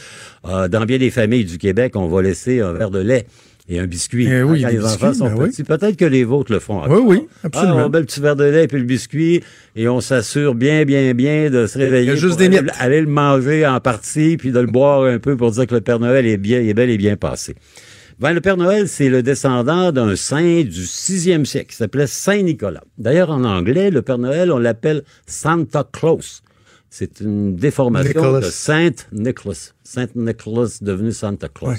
Euh, dans bien des familles du Québec, on va laisser un verre de lait et un biscuit.
Eh oui,
Quand
des
les enfants sont
ben oui.
petits. Peut-être que les vôtres le font.
Oui, oui, absolument.
Ah, on met le petit verre de lait puis le biscuit et on s'assure bien, bien, bien de se réveiller.
Il y a juste des
aller, aller le manger en partie puis de le boire un peu pour dire que le Père Noël est bien, est bel et bien passé. Ben, le Père Noël, c'est le descendant d'un saint du sixième siècle qui s'appelait Saint Nicolas. D'ailleurs, en anglais, le Père Noël, on l'appelle Santa Claus. C'est une déformation
Nicholas.
de Saint Nicholas. Saint Nicholas devenu Santa Claus.
Ouais.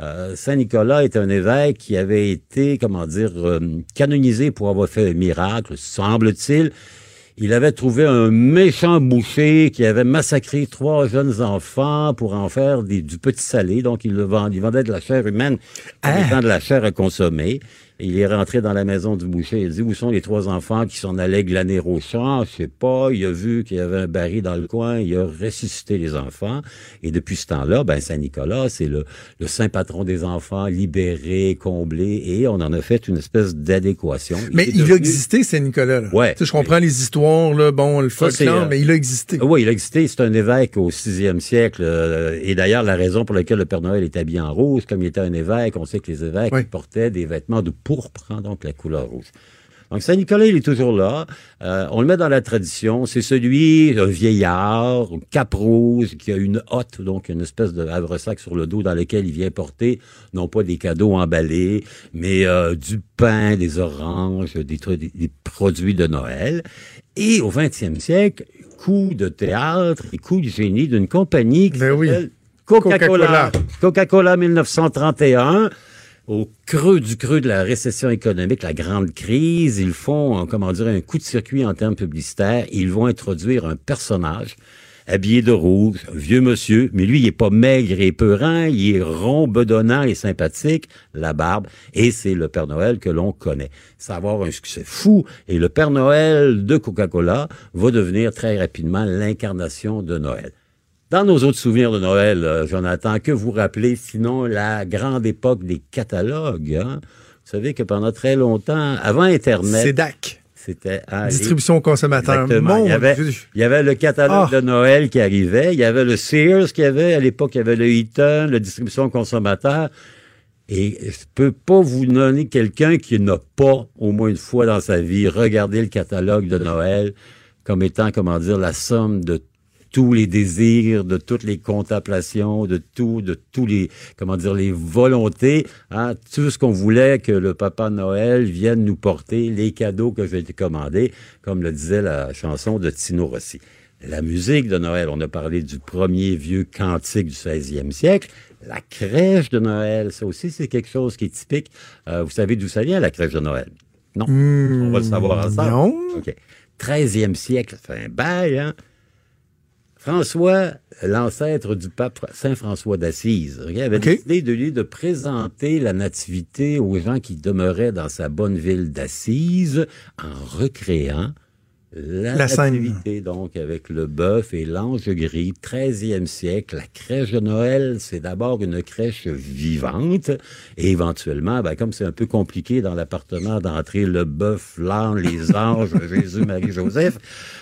Euh, Saint Nicolas est un évêque qui avait été, comment dire, euh, canonisé pour avoir fait un miracle, semble-t-il. Il avait trouvé un méchant boucher qui avait massacré trois jeunes enfants pour en faire des- du petit salé. Donc, il, le vend- il vendait de la chair humaine en
Ah.
étant de la chair à consommer. Et il est rentré dans la maison du boucher. Il dit, où sont les trois enfants qui s'en allaient glaner au champ? Je sais pas. Il a vu qu'il y avait un baril dans le coin. Il a ressuscité les enfants. Et depuis ce temps-là, ben, Saint-Nicolas, c'est le, le saint patron des enfants, libéré, comblé. Et on en a fait une espèce d'adéquation.
Mais il a existé, Saint-Nicolas. là.
Ouais.
Tu sais, je comprends les histoires, là, bon, le folklore,
euh,
mais il a existé.
Oui, il a existé. C'est un évêque au sixième siècle. euh, et d'ailleurs, la raison pour laquelle le Père Noël est habillé en rouge, comme il était un évêque, on sait que les évêques
Oui.
portaient des vêtements de pourpre, hein, donc la couleur rouge. Donc Saint-Nicolas, il est toujours là. Euh, on le met dans la tradition. C'est celui, un vieillard, cap rouge, qui a une hotte, donc une espèce de havre-sac sur le dos dans lequel il vient porter, non pas des cadeaux emballés, mais euh, du pain, des oranges, des, trucs- des, des produits de Noël. Et au 20e siècle, coup de théâtre et coup de génie d'une compagnie qui
Ben oui.
s'appelle Coca-Cola.
Coca-Cola.
Coca-Cola 1931. Au creux du creux de la récession économique, la grande crise, ils font, euh, comment dire, un coup de circuit en termes publicitaires. Ils vont introduire un personnage habillé de rouge, un vieux monsieur, mais lui, il est pas maigre et peurant, il est rond, bedonnant et sympathique, la barbe, et c'est le Père Noël que l'on connaît. Ça va avoir un succès fou, et le Père Noël de Coca-Cola va devenir très rapidement l'incarnation de Noël. Dans nos autres souvenirs de Noël, euh, Jonathan, que vous rappelez sinon la grande époque des catalogues? hein? Vous savez que pendant très longtemps, avant Internet,
C'est DAC.
c'était... ah,
Distribution.
Exactement.
Mon
il, y avait,
Dieu.
il y avait le catalogue
Ah.
de Noël qui arrivait. Il y avait le Sears qui avait, à l'époque, il y avait le Eaton, le distribution consommateur. Et je peux pas vous donner quelqu'un qui n'a pas, au moins une fois dans sa vie, regardé le catalogue de Noël comme étant, comment dire, la somme de tous les désirs, de toutes les contemplations, de tout, de tous les, comment dire, les volontés, hein, tout ce qu'on voulait que le papa Noël vienne nous porter, les cadeaux que j'ai commandés, comme le disait la chanson de Tino Rossi. La musique de Noël, on a parlé du premier vieux cantique du 16e siècle. La crèche de Noël, ça aussi, c'est quelque chose qui est typique. Euh, vous savez d'où ça vient, la crèche de Noël? Non. on va le savoir ensemble.
non.
OK. 13e siècle, ça fait un bail, hein? François, l'ancêtre du pape Saint François d'Assise, avait décidé de lui de présenter la nativité aux gens qui demeuraient dans sa bonne ville d'Assise en recréant la,
La scène.
donc avec le bœuf et l'ange gris, 13e siècle. La crèche de Noël, c'est d'abord une crèche vivante et éventuellement, ben, comme c'est un peu compliqué dans l'appartement d'entrer le bœuf, l'ange, les anges, Jésus, Marie, Joseph,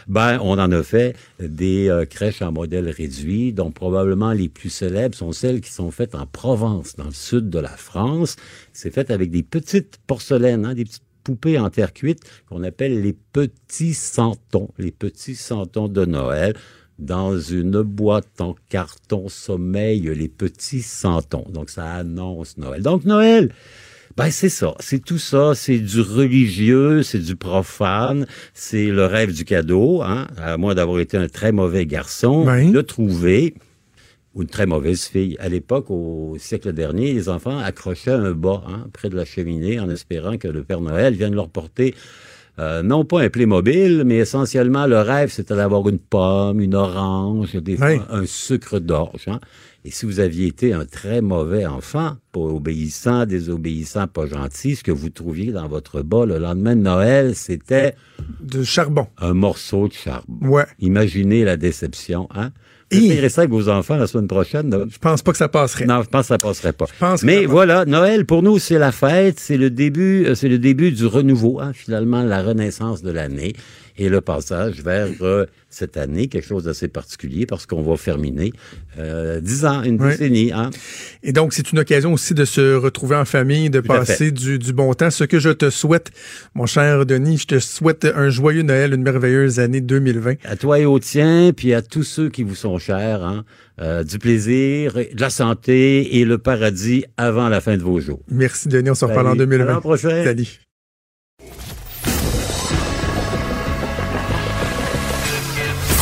ben, on en a fait des euh, crèches en modèle réduit, dont probablement les plus célèbres sont celles qui sont faites en Provence, dans le sud de la France. C'est fait avec des petites porcelaines, hein, des petites poupées en terre cuite qu'on appelle les petits santons, les petits santons de Noël. Dans une boîte en carton sommeil, les petits santons. Donc, ça annonce Noël. Donc, Noël, ben, c'est ça. C'est tout ça. C'est du religieux, c'est du profane, c'est le rêve du cadeau, hein. À moins d'avoir été un très mauvais garçon,
Oui.
de trouver ou une très mauvaise fille. À l'époque, au siècle dernier, les enfants accrochaient un bas hein, près de la cheminée en espérant que le Père Noël vienne leur porter euh, non pas un Playmobil, mais essentiellement le rêve, c'était d'avoir une pomme, une orange, des fois
Oui.
un sucre d'orge. hein. Et si vous aviez été un très mauvais enfant, pas obéissant, désobéissant, pas gentil, ce que vous trouviez dans votre bas le lendemain de Noël, c'était
De charbon.
un morceau de charbon.
Ouais.
Imaginez la déception, hein? Essayerez ça avec vos enfants la semaine prochaine. là?
Je pense pas que ça passerait.
Non, je pense que ça passerait pas.
pense
Mais voilà, Noël pour nous c'est la fête, c'est le début, euh, c'est le début du renouveau, hein, finalement la renaissance de l'année et le passage vers euh, cette année quelque chose d'assez particulier parce qu'on va terminer euh, dix ans, une décennie. Hein.
Et donc, c'est une occasion aussi de se retrouver en famille, de
Tout
passer du, du bon temps. Ce que je te souhaite, mon cher Denis, je te souhaite un joyeux Noël, une merveilleuse année 2020.
À toi et au tien, puis à tous ceux qui vous sont chers, hein, euh, du plaisir, de la santé et le paradis avant la fin de vos jours.
Merci, Denis. On se reparle en
Salut.
2020.
À l'an prochain.
Salut.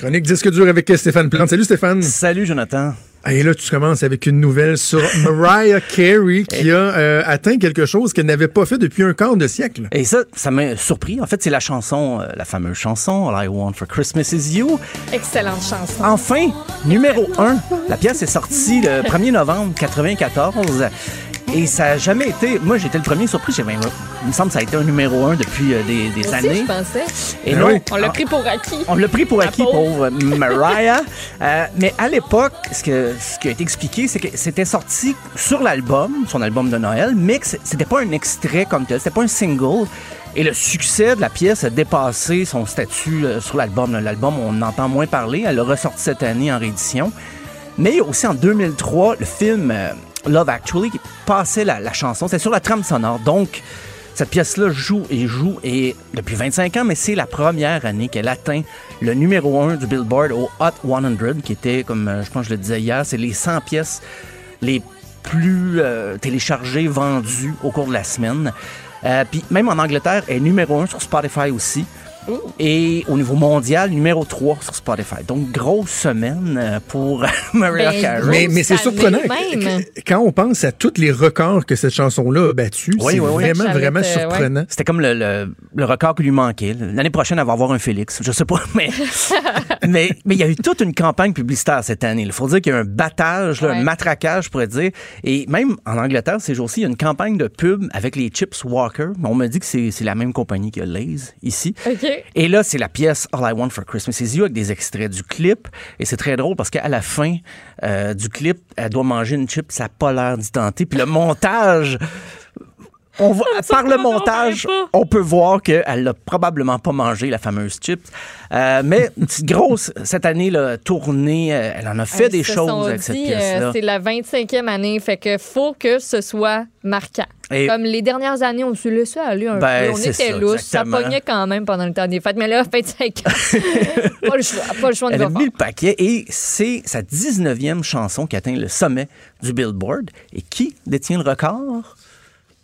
Chronique disque dur avec Stéphane Plante. Salut Stéphane.
Salut Jonathan.
Et là, tu commences avec une nouvelle sur Mariah Carey qui a euh, atteint quelque chose qu'elle n'avait pas fait depuis un quart de siècle.
Et ça, ça m'a surpris. En fait, c'est la chanson, euh, la fameuse chanson All I Want for Christmas Is You.
Excellente chanson.
Enfin, numéro 1. La pièce est sortie le 1er novembre 94. Et ça n'a jamais été. Moi, j'étais le premier surpris. J'ai même- il me semble que ça a été un numéro 1 depuis euh, des, des années.
je pensais.
Et
Ah
non,
oui.
On l'a pris pour acquis.
On l'a pris pour
La
acquis,
pauvre.
pauvre Mariah. Euh, mais à l'époque, ce, que, ce qui a été expliqué, c'est que c'était sorti sur l'album, son album de Noël, mais que c'était pas un extrait comme tel, c'était pas un single. Et le succès de la pièce a dépassé son statut euh, sur l'album. L'album, on en entend moins parler. Elle a ressorti cette année en réédition. Mais il y a aussi en 2003, le film euh, Love Actually qui passait la, chanson. C'était sur la trame sonore. Donc, cette pièce-là joue et joue et depuis 25 ans, mais c'est la première année qu'elle atteint le numéro 1 du Billboard au Hot 100, qui était, comme euh, je pense que je le disais hier, c'est les 100 pièces les plus euh, téléchargées, vendues au cours de la semaine. Euh, Puis même en Angleterre, elle est numéro 1 sur Spotify aussi. Et au niveau mondial, numéro 3 sur Spotify. Donc, grosse semaine euh, pour Mariah
Ben,
Carey.
Mais, mais c'est surprenant. que- Quand on pense à tous les records que cette chanson-là a battus,
Oui,
c'est
oui, oui.
vraiment, vraiment
euh,
surprenant.
C'était comme le, le- le record qui lui manquait. L'année prochaine, elle va avoir un Félix. Je sais pas, mais mais mais il y a eu toute une campagne publicitaire cette année. Il faut dire qu'il y a un battage, là, un matraquage, je pourrais dire. Et même en Angleterre, ces jours-ci, il y a une campagne de pub avec les chips Walker. On me dit que c'est c'est la même compagnie que Lay's ici. Et là, c'est la pièce All I Want for Christmas Is You avec des extraits du clip. Et c'est très drôle parce qu'à la fin euh, du clip, elle doit manger une chip, ça n'a pas l'air d'y tenter. Puis le montage. On par le montage, on peut voir qu'elle n'a probablement pas mangé la fameuse chip. Euh, mais une petite grosse, cette année, là, tournée, euh, elle en a fait des
se
choses avec cette
dit, euh,
pièce-là.
c'est la 25e année, fait que faut que ce soit marquant.
Et-
Comme les dernières années, on s'est laissé aller un
Ben,
peu. On était
ça,
lousse. Ça
exactement.
pognait quand même pendant le temps des fêtes. Mais là, 25 ans, pas le choix. Pas le choix de
Elle a mis le paquet et c'est sa 19e chanson qui atteint le sommet du Billboard. Et qui détient le record?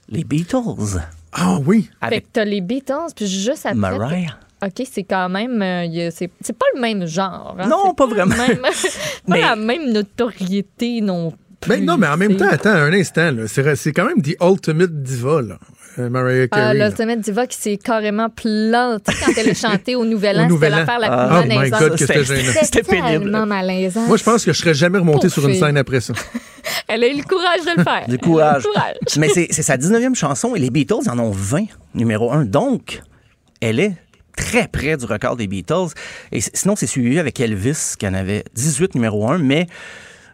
Les Beatles.
Ah oui.
Fait
Avec
que t'as les Beatles, puis juste après.
Mariah.
OK, c'est quand même. euh, c'est c'est pas le même genre. hein.
Non, pas vraiment.
même- pas
Mais-
la même notoriété non plus.
Ben non, mais en même temps, attends un instant. là. C'est c'est quand même The Ultimate Diva, là, Mariah
Ah,
Carey. là.
l'Ultimate Diva qui s'est carrément plantée quand elle a chanté au Nouvel An. C'était l'affaire la plus
Ah, oh my
malaisante.
God, que
C'était- pénible.
tellement malaisant.
Moi, je pense que je serais jamais remonté sur une scène après ça.
Elle a eu le courage de le faire.
Du courage.
Courage.
Mais c'est sa 19e chanson et les Beatles en ont 20, numéro 1. Donc, elle est très près du record des Beatles. Et sinon, c'est suivi avec Elvis, qui en avait 18, numéro 1. Mais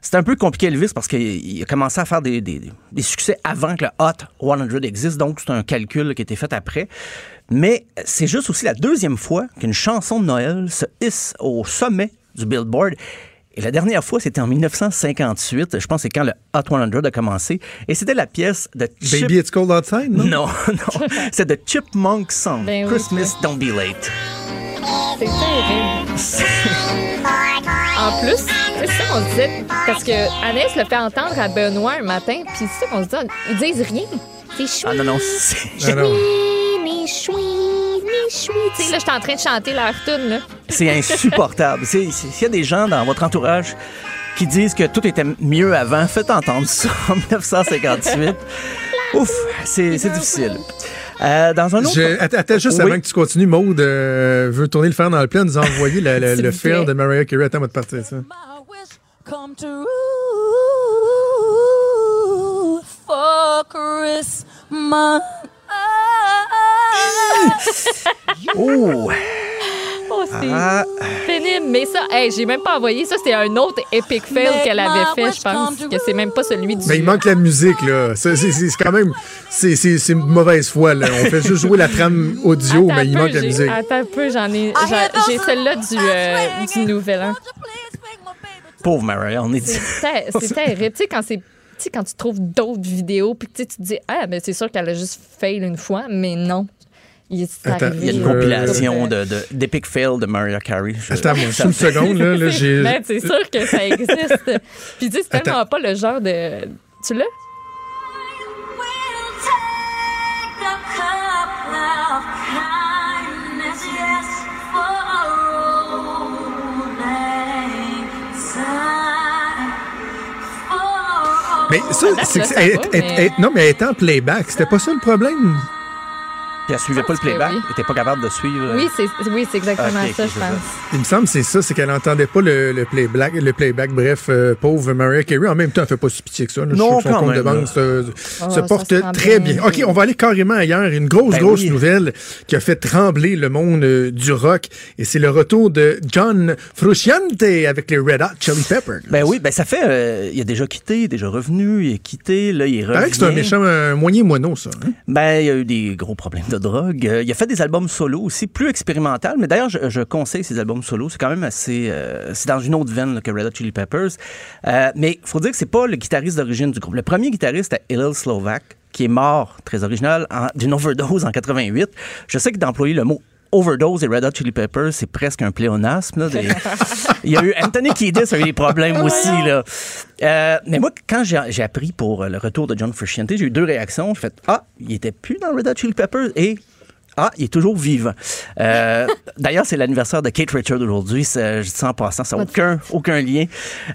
c'est un peu compliqué, Elvis, parce qu'il il a commencé à faire des, des- des succès avant que le Hot 100 existe. Donc, c'est un calcul qui a été fait après. Mais c'est juste aussi la deuxième fois qu'une chanson de Noël se hisse au sommet du Billboard. Et la dernière fois, c'était en 1958. Je pense que c'est quand le Hot 100 a commencé. Et c'était la pièce de Chip...
Baby, it's cold outside, non?
Non, non. C'est de Chipmunk Song.
Ben oui,
Christmas, don't be late.
C'est terrible. En plus, c'est ça qu'on disait, parce que Annès le fait entendre à Benoît un matin, puis c'est ça qu'on se dit, ils disent rien. C'est choui,
Ah non, non, c'est...
Ah non.
mi choui, mi choui. Tu sais, là, j'étais en train de chanter leur tune, là.
C'est insupportable. S'il y a des gens dans votre entourage qui disent que tout était mieux avant, faites entendre ça en 1958. Ouf, c'est c'est difficile. Euh, dans un autre...
Je- att- attends, juste
Oui.
avant que tu continues, Maude euh, veut tourner le fer dans le plat, nous a envoyé le,
plaît.
de Mariah Carey. Attends, on va te partir ça.
Come true for Christmas.
Oh!
Oh, c'est
Ah.
pénible. Mais ça, hey, j'ai même pas envoyé ça. C'était un autre epic fail qu'elle avait fait, je pense. Que c'est même pas celui du.
Ben, il manque la musique, là. Ça, C'est c'est- c'est quand même. C'est c'est- c'est mauvaise foi, là. On fait juste jouer la trame audio,
Attends
mais il
peu,
manque la musique.
Attends un peu, j'en ai. J'ai celle-là du, euh, du Nouvel An.
Pauvre Mariah, on est dit...
C'est ter- c'est terrible. Tu sais, quand c'est. Quand tu trouves d'autres vidéos, puis que tu te dis, ah, ben c'est sûr qu'elle a juste fail une fois, mais non. Il,
Attends,
y a une
Euh,
compilation de, de, d'Epic Fail de Mariah Carey. Je-
Attends, moi, une seconde, là. là j'ai.
Ben, c'est sûr que ça existe. Puis tu sais, c'est tellement pas le genre de. Tu l'as?
Mais ça,
date,
c'est non, mais elle était en playback. C'était pas ça le problème?
Puis elle suivait pas le playback.
oui.
Elle était pas capable de suivre.
Oui, c'est oui, c'est exactement ça, je pense.
Il me semble que c'est ça, c'est qu'elle entendait pas le, le playback. Le playback. Bref, euh, pauvre Mariah Carey. En même temps, elle fait pas si pitié que ça. là. Je
Non,
que son compte de banque se,
Oh,
se porte
se
très bien.
bien.
OK, on va aller carrément ailleurs. Une grosse,
Ben
grosse
oui.
nouvelle qui a fait trembler le monde euh, du rock. Et c'est le retour de John Frusciante avec les Red Hot Chili Peppers.
Ben oui, ben ça fait. euh, il a déjà quitté, il est déjà revenu, il est quitté, là, il
paraît que c'est un méchant, un moyen moineau, ça. hein?
Ben, il y a eu des gros problèmes drogue. Euh, il a fait des albums solo aussi, plus expérimental. Mais d'ailleurs, je, conseille ces albums solo. C'est quand même assez. euh, c'est dans une autre veine que Red Hot Chili Peppers. Euh, mais il faut dire que c'est pas le guitariste d'origine du groupe. Le premier guitariste était Hillel Slovak, qui est mort, très original, d'une overdose en 88. Je sais que d'employer le mot overdose et Red Hot Chili Peppers, c'est presque un pléonasme. là, des- Il y a eu Anthony Kiedis a eu des problèmes aussi. Là. Euh, mais moi, quand j'ai appris pour euh, le retour de John Frusciante, j'ai eu deux réactions. J'ai fait Ah, il était plus dans Red Hot Chili Peppers et Ah, il est toujours vivant. Euh, D'ailleurs, c'est l'anniversaire de Kate Richards aujourd'hui. Je dis ça en passant, ça n'a aucun, aucun lien.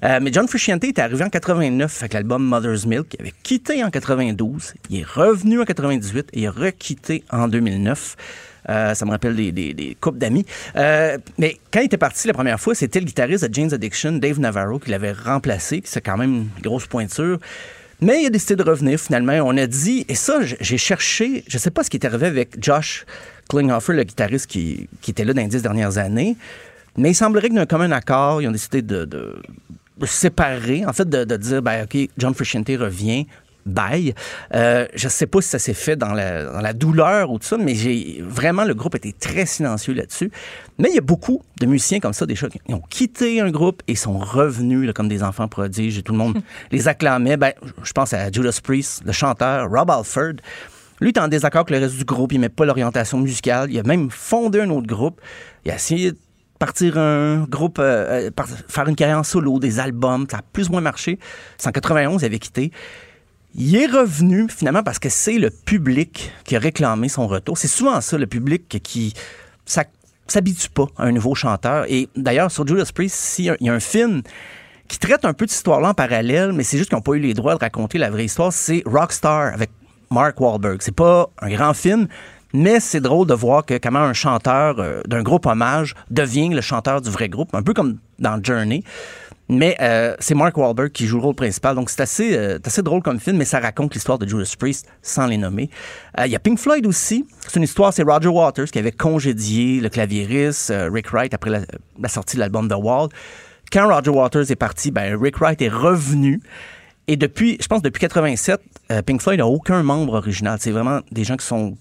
Euh, mais John Frusciante est arrivé en 89 avec l'album Mother's Milk. Il avait quitté en 92. Il est revenu en 98 et il a requitté en 2009. Euh, ça me rappelle des, des, des couples d'amis. Euh, mais quand il était parti la première fois, c'était le guitariste de Jane's Addiction, Dave Navarro, qui l'avait remplacé. C'est quand même une grosse pointure. Mais il a décidé de revenir finalement. On a dit, et ça, j'ai cherché, je sais pas ce qui est arrivé avec Josh Klinghoffer, le guitariste qui, qui était là dans les dix dernières années, mais il semblerait que d'un commun accord, ils ont décidé de, de- séparer, en fait, de, de dire, ben, OK, John Frusciante revient. Bye. Euh, je sais pas si ça s'est fait dans la, dans la douleur ou tout ça, mais j'ai vraiment le groupe était très silencieux là-dessus. Mais il y a beaucoup de musiciens comme ça, des gens qui ont quitté un groupe et sont revenus là, comme des enfants prodiges et tout le monde les acclamait. Ben, je pense à Judas Priest, le chanteur, Rob Alford. Lui, est en désaccord avec le reste du groupe, il n'aimait pas l'orientation musicale. Il a même fondé un autre groupe. Il a essayé de partir un groupe, euh, euh, faire une carrière en solo, des albums. Ça a plus ou moins marché. C'est en 91, il avait quitté. Il est revenu finalement parce que c'est le public qui a réclamé son retour. C'est souvent ça, le public qui s'habitue pas à un nouveau chanteur. Et d'ailleurs, sur Judas Priest, il y a un film qui traite un peu de cette histoire-là en parallèle, mais c'est juste qu'ils n'ont pas eu les droits de raconter la vraie histoire, c'est Rockstar avec Mark Wahlberg. C'est pas un grand film, mais c'est drôle de voir que comment un chanteur euh, d'un groupe hommage devient le chanteur du vrai groupe, un peu comme dans Journey. Mais euh, c'est Mark Wahlberg qui joue le rôle principal, donc c'est assez, euh, assez drôle comme film, mais ça raconte l'histoire de Judas Priest sans les nommer. Euh, Il y a Pink Floyd aussi. C'est une histoire, c'est Roger Waters qui avait congédié le claviériste euh, Rick Wright après la, la sortie de l'album The Wall. Quand Roger Waters est parti, ben, Rick Wright est revenu. Et depuis, je pense depuis 87, euh, Pink Floyd n'a aucun membre original. C'est vraiment des gens qui sont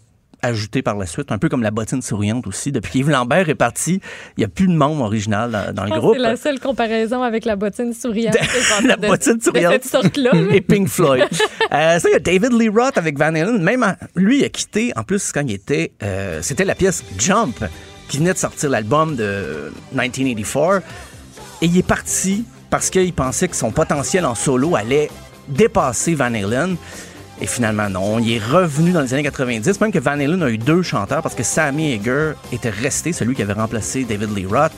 ajoutés par la suite, un peu comme la bottine souriante aussi. Depuis qu'Yves Lambert est parti, il n'y a plus de membre original dans, le groupe.
C'est la seule comparaison avec la bottine souriante.
la
de-
bottine
de
souriante.
cette sorte-là.
Et Pink Floyd. Euh, ça, il y a David Lee Roth avec Van Halen. Même lui, il a quitté, en plus, quand il était. euh, C'était la pièce Jump, qui venait de sortir l'album de 1984. Et il est parti parce qu'il pensait que son potentiel en solo allait dépasser Van Halen. Et finalement, non. Il est revenu dans les années 90. Même que Van Halen a eu deux chanteurs parce que Sammy Hagar était resté, celui qui avait remplacé David Lee Roth.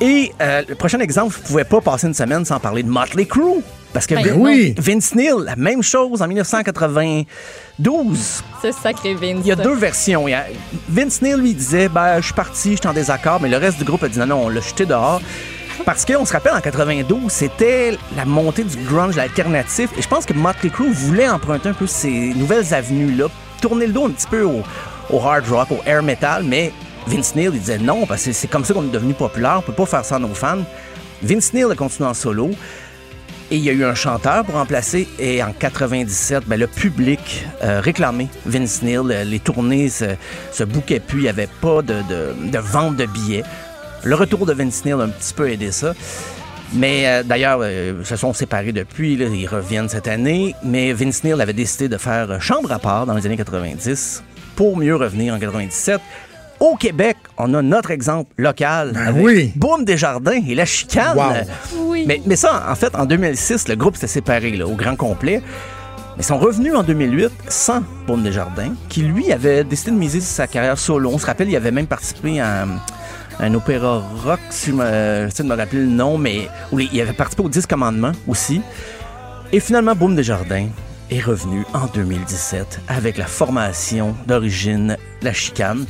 Et euh, le prochain exemple, je ne pouvais pas passer une semaine sans parler de Motley Crue. Parce que
Ben
Vin-
oui.
Vince Neil, la même chose en 1992.
C'est sacré Vince.
Il y a deux versions. Vince Neil lui disait ben, Je suis parti, je suis en désaccord, mais le reste du groupe a dit non, non, on l'a jeté dehors. Parce qu'on se rappelle, en 92, c'était la montée du grunge, l'alternatif. Et je pense que Motley Crue voulait emprunter un peu ces nouvelles avenues-là, tourner le dos un petit peu au, hard rock, au air metal, mais Vince Neil, il disait non, parce que c'est comme ça qu'on est devenu populaire, on peut pas faire ça à nos fans. Vince Neil a continué en solo. Et il y a eu un chanteur pour remplacer. Et en 97, ben, le public euh, réclamait Vince Neil. Euh, Les tournées se, se bouquaient plus. Il n'y avait pas de, de- de vente de billets. Le retour de Vince Neil a un petit peu aidé ça. Mais euh, d'ailleurs, euh, ils se sont séparés depuis. là, ils reviennent cette année. Mais Vince Neil avait décidé de faire euh, chambre à part dans les années 90 pour mieux revenir en 97. Au Québec, on a notre exemple local avec
Ben oui.
Boom Desjardins et la chicane.
Wow.
Oui.
Mais, mais ça, en fait, en 2006, le groupe s'est séparé là, au grand complet. Mais ils sont revenus en 2008 sans Boom Desjardins, qui lui avait décidé de miser sur sa carrière solo. On se rappelle, il avait même participé à, à un opéra rock, si je me- j'essaie de me rappeler le nom, mais il avait participé aux 10 commandements aussi. Et finalement, Boom Desjardins est revenu en 2017 avec la formation d'origine La Chicane.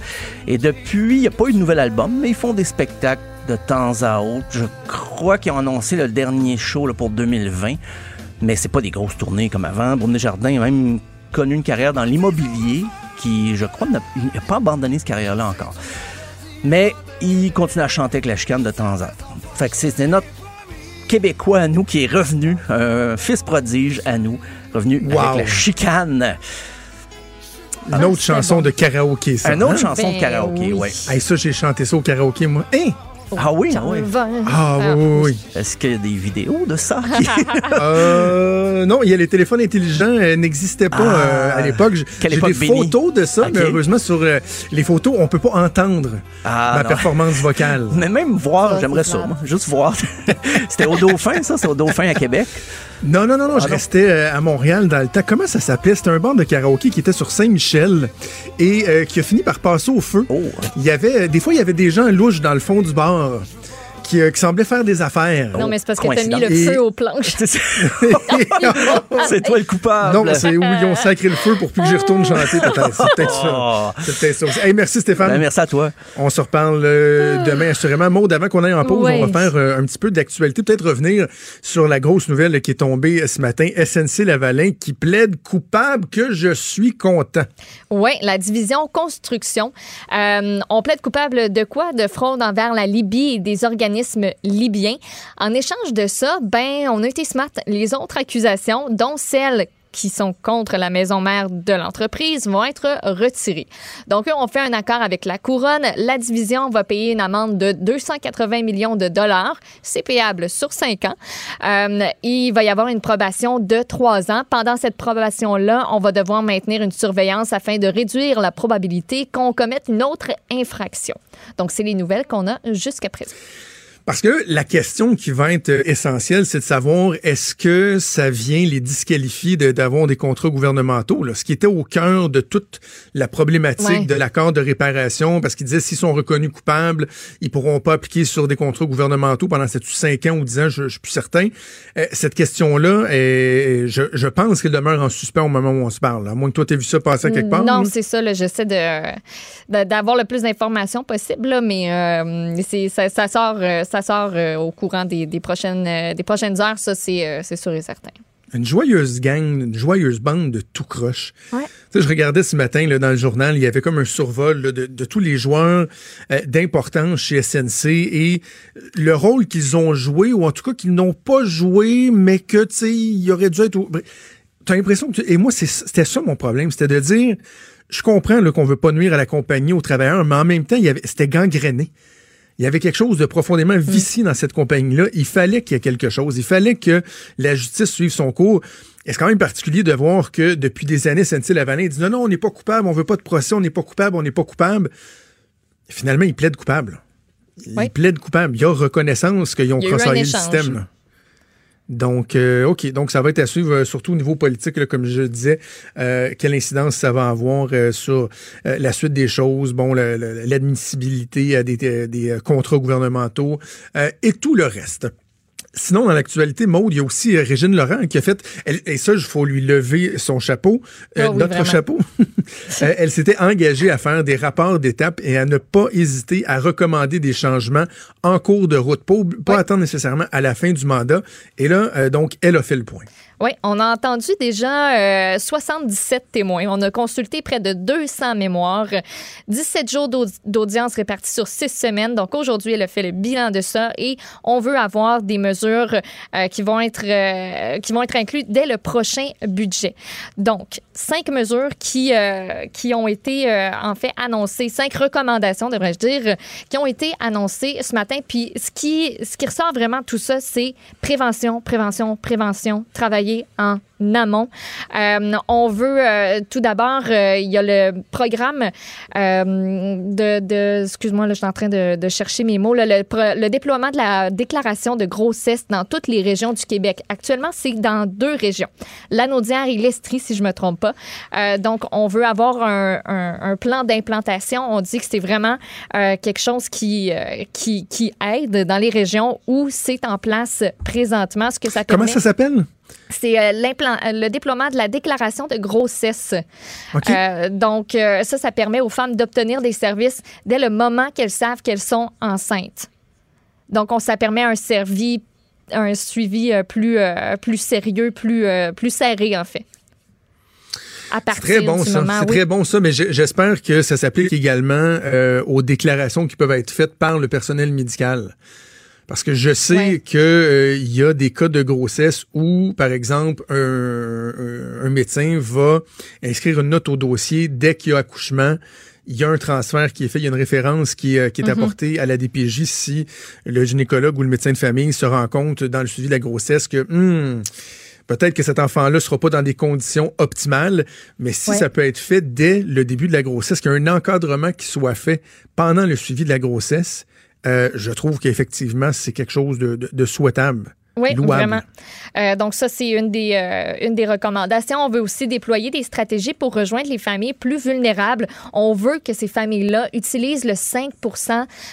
Et depuis, il n'y a pas eu de nouvel album, mais ils font des spectacles de temps à autre. Je crois qu'ils ont annoncé le dernier show pour 2020, mais c'est pas des grosses tournées comme avant. Boom Desjardins a même connu une carrière dans l'immobilier qui, je crois, n'a pas abandonné cette carrière-là encore. Mais il continue à chanter avec La Chicane de temps à temps. Fait que c'est notre Québécois à nous qui est revenu, un fils prodige à nous, revenu
Wow.
avec la chicane.
Une autre chanson de karaoké, ça.
Une autre
hein?
chanson de
Ben
karaoké,
oui.
ouais.
Hey, ça, j'ai chanté ça au karaoké, moi. Hein?
Ah oui, ah oui.
Ah, oui, oui, oui.
Est-ce qu'il y a des vidéos de ça?
Euh, non, il y a les téléphones intelligents euh, n'existaient pas
Ah.
euh, à l'époque. J'ai des photos de ça, mais heureusement sur euh, les photos, on peut pas entendre
Ah,
ma
non.
performance vocale.
Mais même voir, j'aimerais
c'est
ça, moi. Juste voir. C'était au Dauphin, ça? C'était au Dauphin à Québec.
Non, non, non, non, je
Ah, non.
restais euh, à Montréal dans le temps. Comment ça s'appelait? C'était un bar de karaoké qui était sur Saint-Michel et euh, qui a fini par passer au feu.
Oh.
Il y avait, des fois, il y avait des gens louches dans le fond du bar qui, euh, qui semblaient faire des affaires.
Non, mais c'est parce que t'as mis le feu aux planches.
C'est toi le coupable.
Non, c'est où ils ont sacré le feu pour plus que j'y retourne chanter. peut-être. C'est peut-être ça. C'est peut-être ça. aussi. Hey, merci Stéphane.
Ben, merci à toi.
On se reparle euh, demain assurément. Maud, avant qu'on aille en pause,
Ouais.
on va faire euh, un petit peu d'actualité, peut-être revenir sur la grosse nouvelle qui est tombée ce matin. SNC Lavalin qui plaide coupable que je suis content.
Oui, la division construction. Euh, on plaide coupable de quoi? De fraude envers la Libye et des organismes libyens. En échange de ça, ben, on a été smart. Les autres accusations, dont celles qui sont contre la maison mère de l'entreprise vont être retirées. Donc, on fait un accord avec la couronne. La division va payer une amende de 280 millions de dollars. C'est payable sur cinq ans. Euh, il va y avoir une probation de trois ans. Pendant cette probation-là, on va devoir maintenir une surveillance afin de réduire la probabilité qu'on commette une autre infraction. Donc, c'est les nouvelles qu'on a jusqu'à présent.
Parce que la question qui va être euh, essentielle, c'est de savoir est-ce que ça vient les disqualifier de- d'avoir des contrats gouvernementaux, là, ce qui était au cœur de toute la problématique
Ouais.
de l'accord de réparation, parce qu'ils disaient s'ils sont reconnus coupables, ils pourront pas appliquer sur des contrats gouvernementaux pendant 5 ans ou 10 ans, je, je suis plus certain. Euh, cette question-là, est- je, je pense qu'elle demeure en suspens au moment où on se parle. À moins que toi, tu vu ça passer quelque part.
Non, c'est ça. J'essaie de, d'avoir le plus d'informations possible, là, mais euh, c'est, ça, ça sort, euh, ça sort euh, au courant des, des prochaines, euh, des prochaines heures. Ça, c'est, euh, c'est sûr et certain.
Une joyeuse gang, une joyeuse bande de tout croche.
Ouais.
Tu sais, je regardais ce matin là, dans le journal, il y avait comme un survol là, de, de tous les joueurs euh, d'importance chez SNC et le rôle qu'ils ont joué, ou en tout cas qu'ils n'ont pas joué, mais que, tu sais, il aurait dû être... T'as l'impression que... tu- Et moi, c'est- c'était ça mon problème, c'était de dire, je comprends là, qu'on veut pas nuire à la compagnie, aux travailleurs, mais en même temps, il y avait, c'était gangréné. Il y avait quelque chose de profondément vicié dans cette compagnie-là. Il fallait qu'il y ait quelque chose. Il fallait que la justice suive son cours. Et c'est quand même particulier de voir que depuis des années, SNC-Lavalin dit non, non, on n'est pas coupable, on veut pas de procès, on n'est pas coupable, on n'est pas coupable. Finalement, ils plaident coupable. Ils
Oui.
plaident coupable. Il y a reconnaissance qu'ils ont
Il y a eu un
crossoyé le
échange.
système. Donc, euh, OK. Donc, ça va être à suivre, euh, surtout au niveau politique, là, comme je disais, euh, quelle incidence ça va avoir euh, sur euh, la suite des choses, bon, l'admissibilité à des, des, contrats gouvernementaux et tout le reste. Sinon, dans l'actualité, Maude, il y a aussi euh, Régine Laurent qui a fait, elle- et ça, il faut lui lever son chapeau, euh,
Ah oui,
notre
vraiment.
chapeau. Euh, elle s'était engagée à faire des rapports d'étape et à ne pas hésiter à recommander des changements en cours de route, pas, ob- pas attendre nécessairement à la fin du mandat. Et là, euh, donc, elle a fait le point.
Oui, on a entendu déjà euh, 77 témoins. On a consulté près de 200 mémoires, 17 jours d'audi- d'audience répartis sur 6 semaines. Donc aujourd'hui, elle a fait le bilan de ça et on veut avoir des mesures euh, qui vont être euh, qui vont être incluses dès le prochain budget. Donc cinq mesures qui euh, qui ont été euh, en fait annoncées, cinq recommandations devrais-je dire, qui ont été annoncées ce matin. Puis ce qui ce qui ressort vraiment de tout ça, c'est prévention, prévention, prévention, travailler en amont. Euh, on veut euh, tout d'abord, euh, il y a le programme de, de excuse-moi, là, je suis en train de, de chercher mes mots, là, le, déploiement de la déclaration de grossesse dans toutes les régions du Québec. Actuellement, c'est dans deux régions, l'Anaudière et l'Estrie, si je me trompe pas. Donc, on veut avoir un, un- un plan d'implantation. On dit que c'est vraiment quelque chose qui, qui, qui aide dans les régions où c'est en place présentement. Ce que ça
Comment ça s'appelle?
C'est euh, euh, le déploiement de la déclaration de grossesse. Euh, donc, euh, ça, ça permet aux femmes d'obtenir des services dès le moment qu'elles savent qu'elles sont enceintes. Donc, on, ça permet un, servi, un suivi plus, plus sérieux, plus, plus serré, en fait.
C'est très bon ça. C'est
oui.
très bon ça, mais j'espère que ça s'applique également euh, aux déclarations qui peuvent être faites par le personnel médical. Parce que je sais
Ouais.
que euh, y a des cas de grossesse où, par exemple, un, médecin va inscrire une note au dossier dès qu'il y a accouchement. Il y a un transfert qui est fait, il y a une référence qui, est- qui est
Mhm.
apportée à la DPJ si le gynécologue ou le médecin de famille se rend compte dans le suivi de la grossesse que hmm, peut-être que cet enfant-là sera pas dans des conditions optimales, mais si
Ouais.
ça peut être fait dès le début de la grossesse, qu'il y a un encadrement qui soit fait pendant le suivi de la grossesse, euh, je trouve qu'effectivement, c'est quelque chose de, de- de souhaitable.
Oui,
louable.
vraiment. Euh, donc ça, c'est une des, euh, une des recommandations. On veut aussi déployer des stratégies pour rejoindre les familles plus vulnérables. On veut que ces familles-là utilisent le 5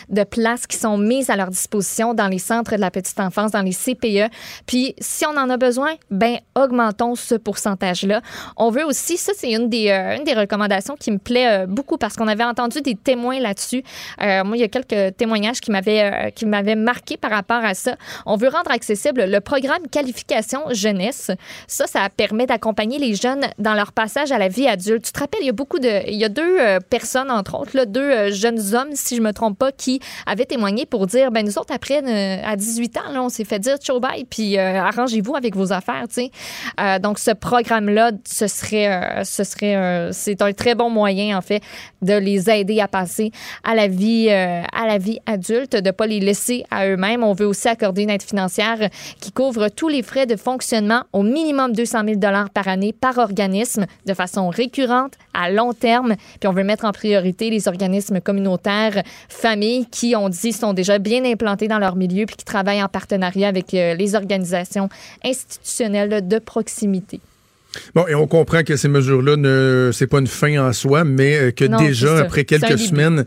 de places qui sont mises à leur disposition dans les centres de la petite enfance, dans les CPE. Puis, si on en a besoin, ben augmentons ce pourcentage-là. On veut aussi, ça, c'est une des, euh, une des recommandations qui me plaît beaucoup parce qu'on avait entendu des témoins là-dessus. Moi, il y a quelques témoignages qui m'avaient qui m'avaient marqué par rapport à ça. On veut rendre accessible le programme qualification jeunesse. Ça, ça permet d'accompagner les jeunes dans leur passage à la vie adulte. Tu te rappelles, il y a beaucoup de, il y a deux euh, personnes entre autres, là, deux euh, jeunes hommes, si je me trompe pas, qui avaient témoigné pour dire, ben nous autres après euh, à 18 ans, là, on s'est fait dire ciao bye, puis arrangez-vous avec vos affaires, tu sais. Donc ce programme-là, ce serait, euh, ce serait, c'est un très bon moyen en fait de les aider à passer à la vie, à la vie adulte, de pas les laisser à eux-mêmes. On veut aussi accorder une aide financière qui couvre tous les frais de fonctionnement au minimum 200 000 dollars par année par organisme de façon récurrente à long terme. Puis on veut mettre en priorité les organismes communautaires, familles qui, on dit, sont déjà bien implantés dans leur milieu puis qui travaillent en partenariat avec euh, les organisations institutionnelles de proximité.
Bon, et on comprend que ces mesures-là, ne, c'est pas une fin en soi, mais euh, que
Non,
déjà, après quelques semaines,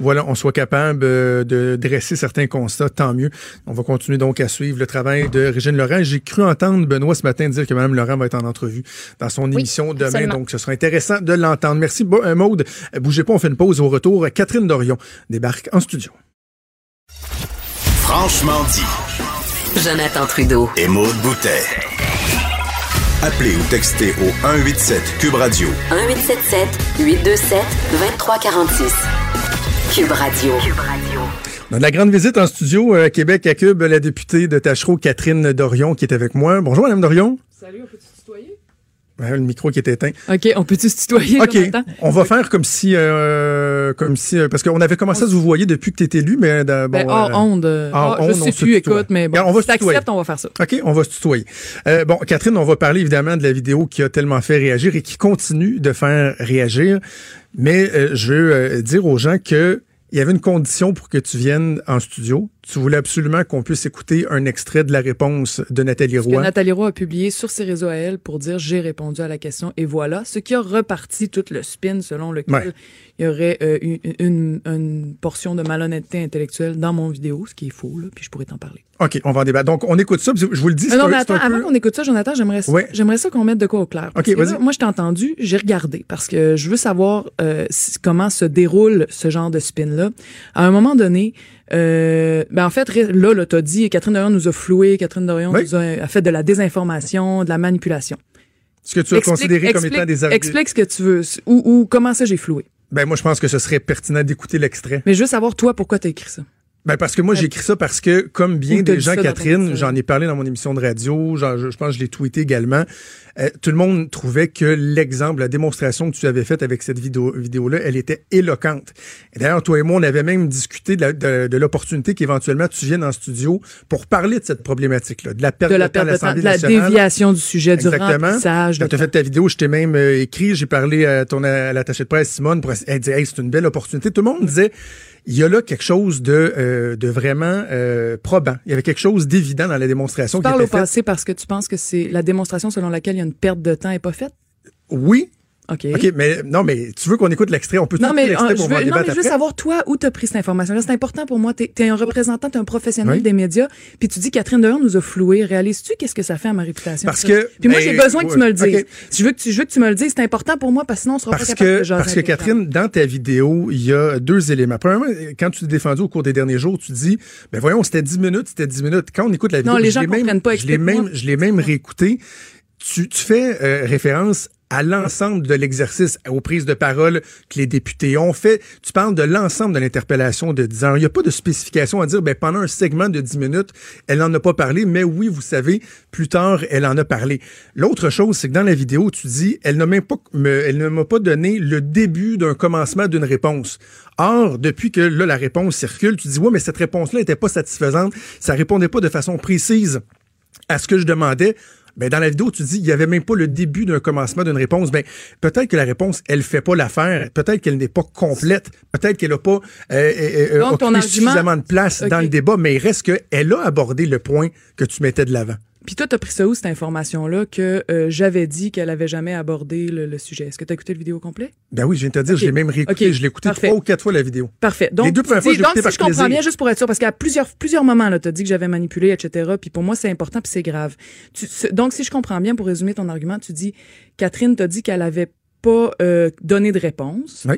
voilà, on soit capable euh, de dresser certains constats, tant mieux. On va continuer donc à suivre le travail de Régine Laurent. J'ai cru entendre Benoît ce matin dire que Mme Laurent va être en entrevue dans son
Oui,
émission demain,
absolument.
donc ce sera intéressant de l'entendre. Merci, euh, Maude. Bougez pas, on fait une pause au retour. Catherine Dorion débarque en studio.
Franchement dit.
Jonathan Trudeau.
Et Maude Boutet. Appelez ou textez au 187 Cube Radio
1877 827 2346. Cube Radio.
On a de la grande visite en studio euh, à Québec à Cube, la députée de Tachereau, Catherine Dorion, qui est avec moi. Bonjour, Mme Dorion.
Salut, on se tutoyer?
Ouais, le micro qui est éteint.
OK, on peut-tu se tutoyer,
OK,
Jonathan?
on va faire comme si, euh, comme si, euh, parce qu'on avait commencé à se vous voyer depuis que tu étais élu, mais euh, bon,
Ben, hors
euh,
onde.
hors
ah,
onde,
je sais plus, écoute, mais bon,
on va
si
se tutoyer.
t'acceptes, on va faire ça.
OK, on va se tutoyer. Euh, bon, Catherine, on va parler évidemment de la vidéo qui a tellement fait réagir et qui continue de faire réagir. Mais euh, je veux dire aux gens que il y avait une condition pour que tu viennes en studio. Tu voulais absolument qu'on puisse écouter un extrait de la réponse de Nathalie
que
Roy.
Nathalie Roy a publié sur ses réseaux à elle pour dire j'ai répondu à la question et voilà, ce qui a reparti tout le spin selon lequel
Ouais.
il y aurait euh, une, une- une portion de malhonnêteté intellectuelle dans mon vidéo, ce qui est faux, là, puis je pourrais t'en parler.
OK, on va en débattre. Donc, on écoute ça. puis Je vous le dis, c'est
non, mais attends,
peu-
avant qu'on écoute ça, Jonathan, j'aimerais ça,
Ouais.
j'aimerais ça qu'on mette de quoi au clair. Parce
OK,
que là,
vas-y.
moi, je t'ai entendu, j'ai regardé parce que je veux savoir euh, comment se déroule ce genre de spin-là. À un moment donné, euh, ben en fait, là, là t'as dit, Catherine Dorion nous a floué, Catherine Dorion
Oui.
nous a, a fait de la désinformation, de la manipulation.
ce que tu as
Explique-
considéré comme étant des arguments.
Explique ce que tu veux, ou, ou comment ça j'ai floué.
Ben, moi, je pense que ce serait pertinent d'écouter l'extrait.
Mais je veux savoir, toi, pourquoi t'as écrit ça?
Ben parce que moi j'ai écrit ça parce que comme bien des
dit
gens Catherine, j'en ai parlé dans mon émission de radio, genre, je, je pense que je l'ai tweeté également. euh, tout le monde trouvait que l'exemple, la démonstration que tu avais faite avec cette vidéo vidéo là, elle était éloquente. Et d'ailleurs toi et moi on avait même discuté de la- de, de l'opportunité qu'éventuellement tu viennes en studio pour parler de cette problématique là, de la perte
De la
de temps à
perte de
l'Assemblée
de la déviation du sujet, du
Exactement.
remplissage.
Quand tu as fait ta vidéo, je t'ai même euh, écrit, j'ai parlé à ton à l'attaché de presse Simone pour elle disait hey, c'est une belle opportunité. Tout le monde disait il y a là quelque chose de euh, de vraiment euh, probant. Il y avait quelque chose d'évident dans la démonstration
Tu
qui
parles
était
au
faite.
passé parce que tu penses que c'est la démonstration selon laquelle il y a une perte de temps est pas faite?
Oui.
OK.
OK, mais non, mais tu veux qu'on écoute l'extrait? On peut
Non, mais,
l'extrait
euh,
pour
je veux, non,
débattre
mais je veux
après?
savoir, toi, où tu as pris cette information-là? C'est important pour moi. Tu es, un représentant, tu un professionnel
Oui.
des médias. Puis tu dis Catherine Dehors nous a floué. Réalises-tu qu'est-ce que ça fait à ma réputation?
Parce que-
Puis moi,
ben,
j'ai besoin que tu me le dises. Je, veux que tu, je veux que tu me le dises. C'est important pour moi parce que sinon, on sera
Parce
pas capable
que,
de
parce que Catherine, dans ta vidéo, il y a deux éléments. Premièrement, quand tu t'es défendu au cours des derniers jours, tu dis, ben voyons, c'était 10 minutes, c'était 10 minutes. Quand on écoute la vidéo,
Non, les
je
gens
l'ai même,
pas,
je l'ai même, je l'ai même réécouté. Tu, tu fais euh, référence à l'ensemble de l'exercice, aux prises de parole que les députés ont fait. Tu parles de l'ensemble de l'interpellation de 10 heures. Il n'y a pas de spécification à dire, ben, pendant un segment de 10 minutes, elle n'en a pas parlé, mais oui, vous savez, plus tard, elle en a parlé. L'autre chose, c'est que dans la vidéo, tu dis, elle ne m'a pas donné le début d'un commencement d'une réponse. Or, depuis que la réponse circule, tu dis, ouais, mais cette réponse-là n'était pas satisfaisante. Ça répondait pas de façon précise à ce que je demandais. Ben, dans la vidéo, tu dis, il y avait même pas le début d'un commencement d'une réponse. Ben, peut-être que la réponse, elle fait pas l'affaire. Peut-être qu'elle n'est pas complète. Peut-être qu'elle a pas euh, euh,
Donc, ton
occupé
argument-
suffisamment de place dans le débat, mais il reste qu'elle a abordé le point que tu mettais de l'avant.
Puis toi, t'as pris ça où, cette information-là, que euh, j'avais dit qu'elle avait jamais abordé le, le sujet? Est-ce que t'as écouté le vidéo complet?
Ben oui, je viens de te dire,
Ok.
je l'ai même réécouté.
Ok.
Je l'ai écouté
Parfait.
trois ou quatre fois la vidéo.
Parfait. Donc,
Les deux premières fois,
dis-
je l'ai
donc
écouté
si je comprends bien, juste pour être sûr, parce qu'à plusieurs, plusieurs moments, là, t'as dit que j'avais manipulé, etc. Puis pour moi, c'est important, puis c'est grave. Tu- donc, si je comprends bien, pour résumer ton argument, tu dis, Catherine t'a dit qu'elle avait pas euh, donné de réponse.
Oui.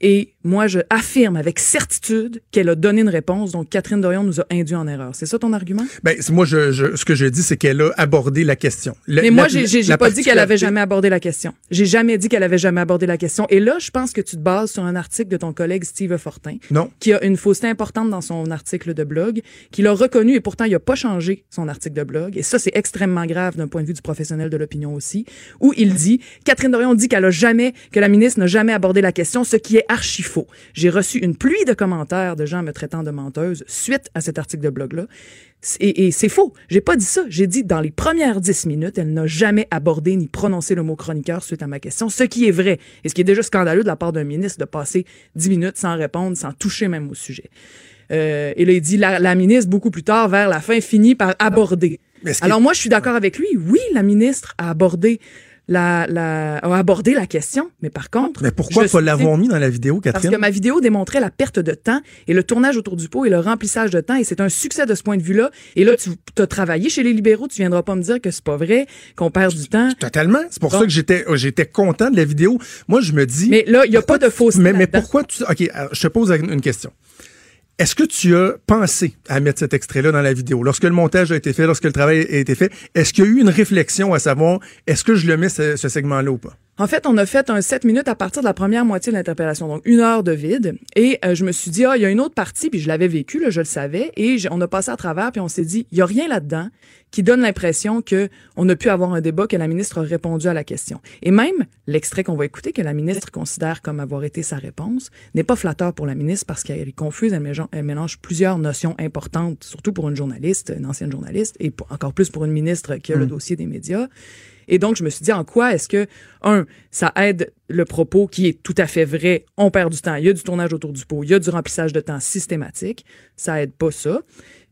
Et moi, je affirme avec certitude qu'elle a donné une réponse. Donc, Catherine Dorion nous a induit en erreur. C'est ça ton argument?
Ben, moi, je, je- ce que je dis, c'est qu'elle a abordé la question.
Mais moi, j'ai pas dit qu'elle avait jamais abordé la question. J'ai jamais dit qu'elle avait jamais abordé la question. Et là, je pense que tu te bases sur un article de ton collègue Steve Fortin,
Non.
qui a une fausseté importante dans son article de blog, qu'il a reconnu et pourtant il a pas changé son article de blog. Et ça, c'est extrêmement grave d'un point de vue du professionnel de l'opinion aussi, où il dit, Catherine Dorion dit qu'elle a jamais, que la ministre n'a jamais abordé la question, ce qui est archi faux. J'ai reçu une pluie de commentaires de gens me traitant de menteuse suite à cet article de blog-là. Et, et c'est faux. J'ai pas dit ça. J'ai dit dans les premières dix minutes, elle n'a jamais abordé ni prononcé le mot chroniqueur suite à ma question, ce qui est vrai. Et ce qui est déjà scandaleux de la part d'un ministre de passer dix minutes sans répondre, sans toucher même au sujet. Euh, et là, il dit, la, la ministre, beaucoup plus tard, vers la fin, finit par aborder. Alors moi, je suis d'accord avec lui. Oui, la ministre a abordé la, la, a abordé la question, mais par contre...
Mais pourquoi pas l'avoir mis dans la vidéo,
parce
Catherine?
que ma vidéo démontrait la perte de temps et le tournage autour du pot et le remplissage de temps et c'est un succès de ce point de vue-là. Et là, tu as travaillé chez les libéraux, tu viendras pas me dire que c'est pas vrai, qu'on perd du temps.
Totalement. C'est pour
Bon.
ça que j'étais, j'étais content de la vidéo. Moi, je me dis.
Mais là, il y a pas de fausseté
Mais, mais pourquoi tu. OK, alors, je te pose une question. Est-ce que tu as pensé à mettre cet extrait-là dans la vidéo? Lorsque le montage a été fait, lorsque le travail a été fait, est-ce qu'il y a eu une réflexion à savoir, est-ce que je le mets, ce, segment-là ou pas?
En fait, on a fait un 7 minutes à partir de la première moitié de l'interpellation, donc une heure de vide. Et euh, je me suis dit, ah, il y a une autre partie, puis je l'avais vécu, là, je le savais. Et on a passé à travers, puis on s'est dit, il y a rien là-dedans qui donne l'impression que on a pu avoir un débat, que la ministre a répondu à la question. Et même l'extrait qu'on va écouter, que la ministre considère comme avoir été sa réponse, n'est pas flatteur pour la ministre parce qu'elle est confuse, elle mélange, plusieurs notions importantes, surtout pour une journaliste, une ancienne journaliste, et pour- encore plus pour une ministre qui a le dossier des médias. Et donc, je me suis dit, en quoi est-ce que, un, ça aide le propos qui est tout à fait vrai, on perd du temps, il y a du tournage autour du pot, il y a du remplissage de temps systématique, ça aide pas ça.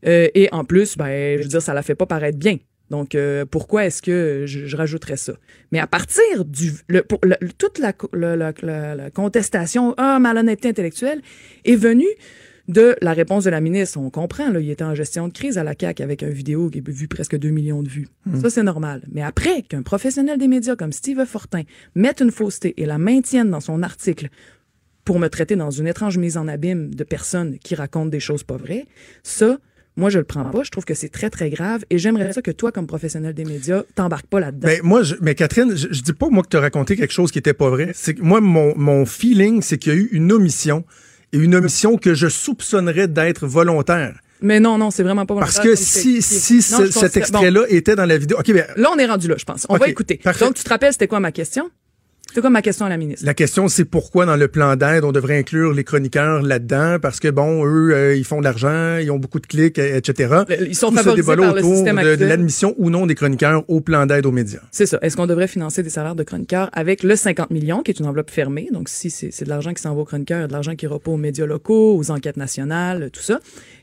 Euh, et en plus, ben, je veux dire, ça la fait pas paraître bien. Donc, euh, pourquoi est-ce que je, rajouterais ça? Mais à partir du... Le, pour, le- toute la- la contestation, ah, malhonnêteté intellectuelle, est venue de la réponse de la ministre. On comprend, là, il était en gestion de crise à la CAQ avec une vidéo qui a vu presque 2 millions de vues. Ça, c'est normal. Mais après qu'un professionnel des médias comme Steve Fortin mette une fausseté et la maintienne dans son article pour me traiter dans une étrange mise en abîme de personnes qui racontent des choses pas vraies, ça, moi, je le prends pas. Je trouve que c'est très, très grave et j'aimerais ça que toi, comme professionnel des médias, t'embarques pas là-dedans.
Ben, moi, je, mais Catherine, je, je dis pas, moi, que tu as raconté quelque chose qui était pas vrai. C'est moi, mon, mon feeling, c'est qu'il y a eu une omission et une omission que je soupçonnerais d'être volontaire.
Mais non, non, c'est vraiment pas
Parce que si, si.
Non,
ce- cet extrait-là était dans la vidéo. OK, ben,
Bon, là, on est rendu là, je pense. On va écouter.
parfait.
Donc, tu te rappelles, c'était quoi ma question? C'était quoi ma question à la ministre?
La question, c'est pourquoi dans le plan d'aide, on devrait inclure les chroniqueurs là-dedans, parce que, bon, eux, euh, ils font de l'argent, ils ont beaucoup de clics, etc.
Ils sont
Tout
favorisés par le
autour
système
de, de l'admission ou non des chroniqueurs au plan d'aide aux médias.
C'est ça. Est-ce qu'on devrait financer des salaires de chroniqueurs avec le 50 millions, qui est une enveloppe fermée? Donc, si c'est c'est de l'argent qui s'en va aux chroniqueurs, il y a de l'argent qui pas aux médias locaux, aux enquêtes nationales, tout ça.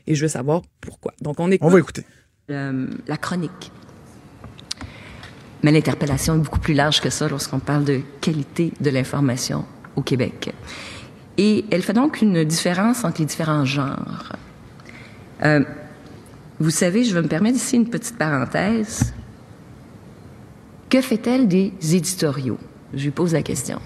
Et je veux savoir pourquoi. Donc, on écoute.
On va écouter.
Euh, la chronique. Mais l'interpellation est beaucoup plus large que ça lorsqu'on parle de qualité de l'information au Québec. Et elle fait donc une différence entre les différents genres. Euh, vous savez, je vais me permettre ici une petite parenthèse. Que fait-elle des éditoriaux? Je lui pose la question.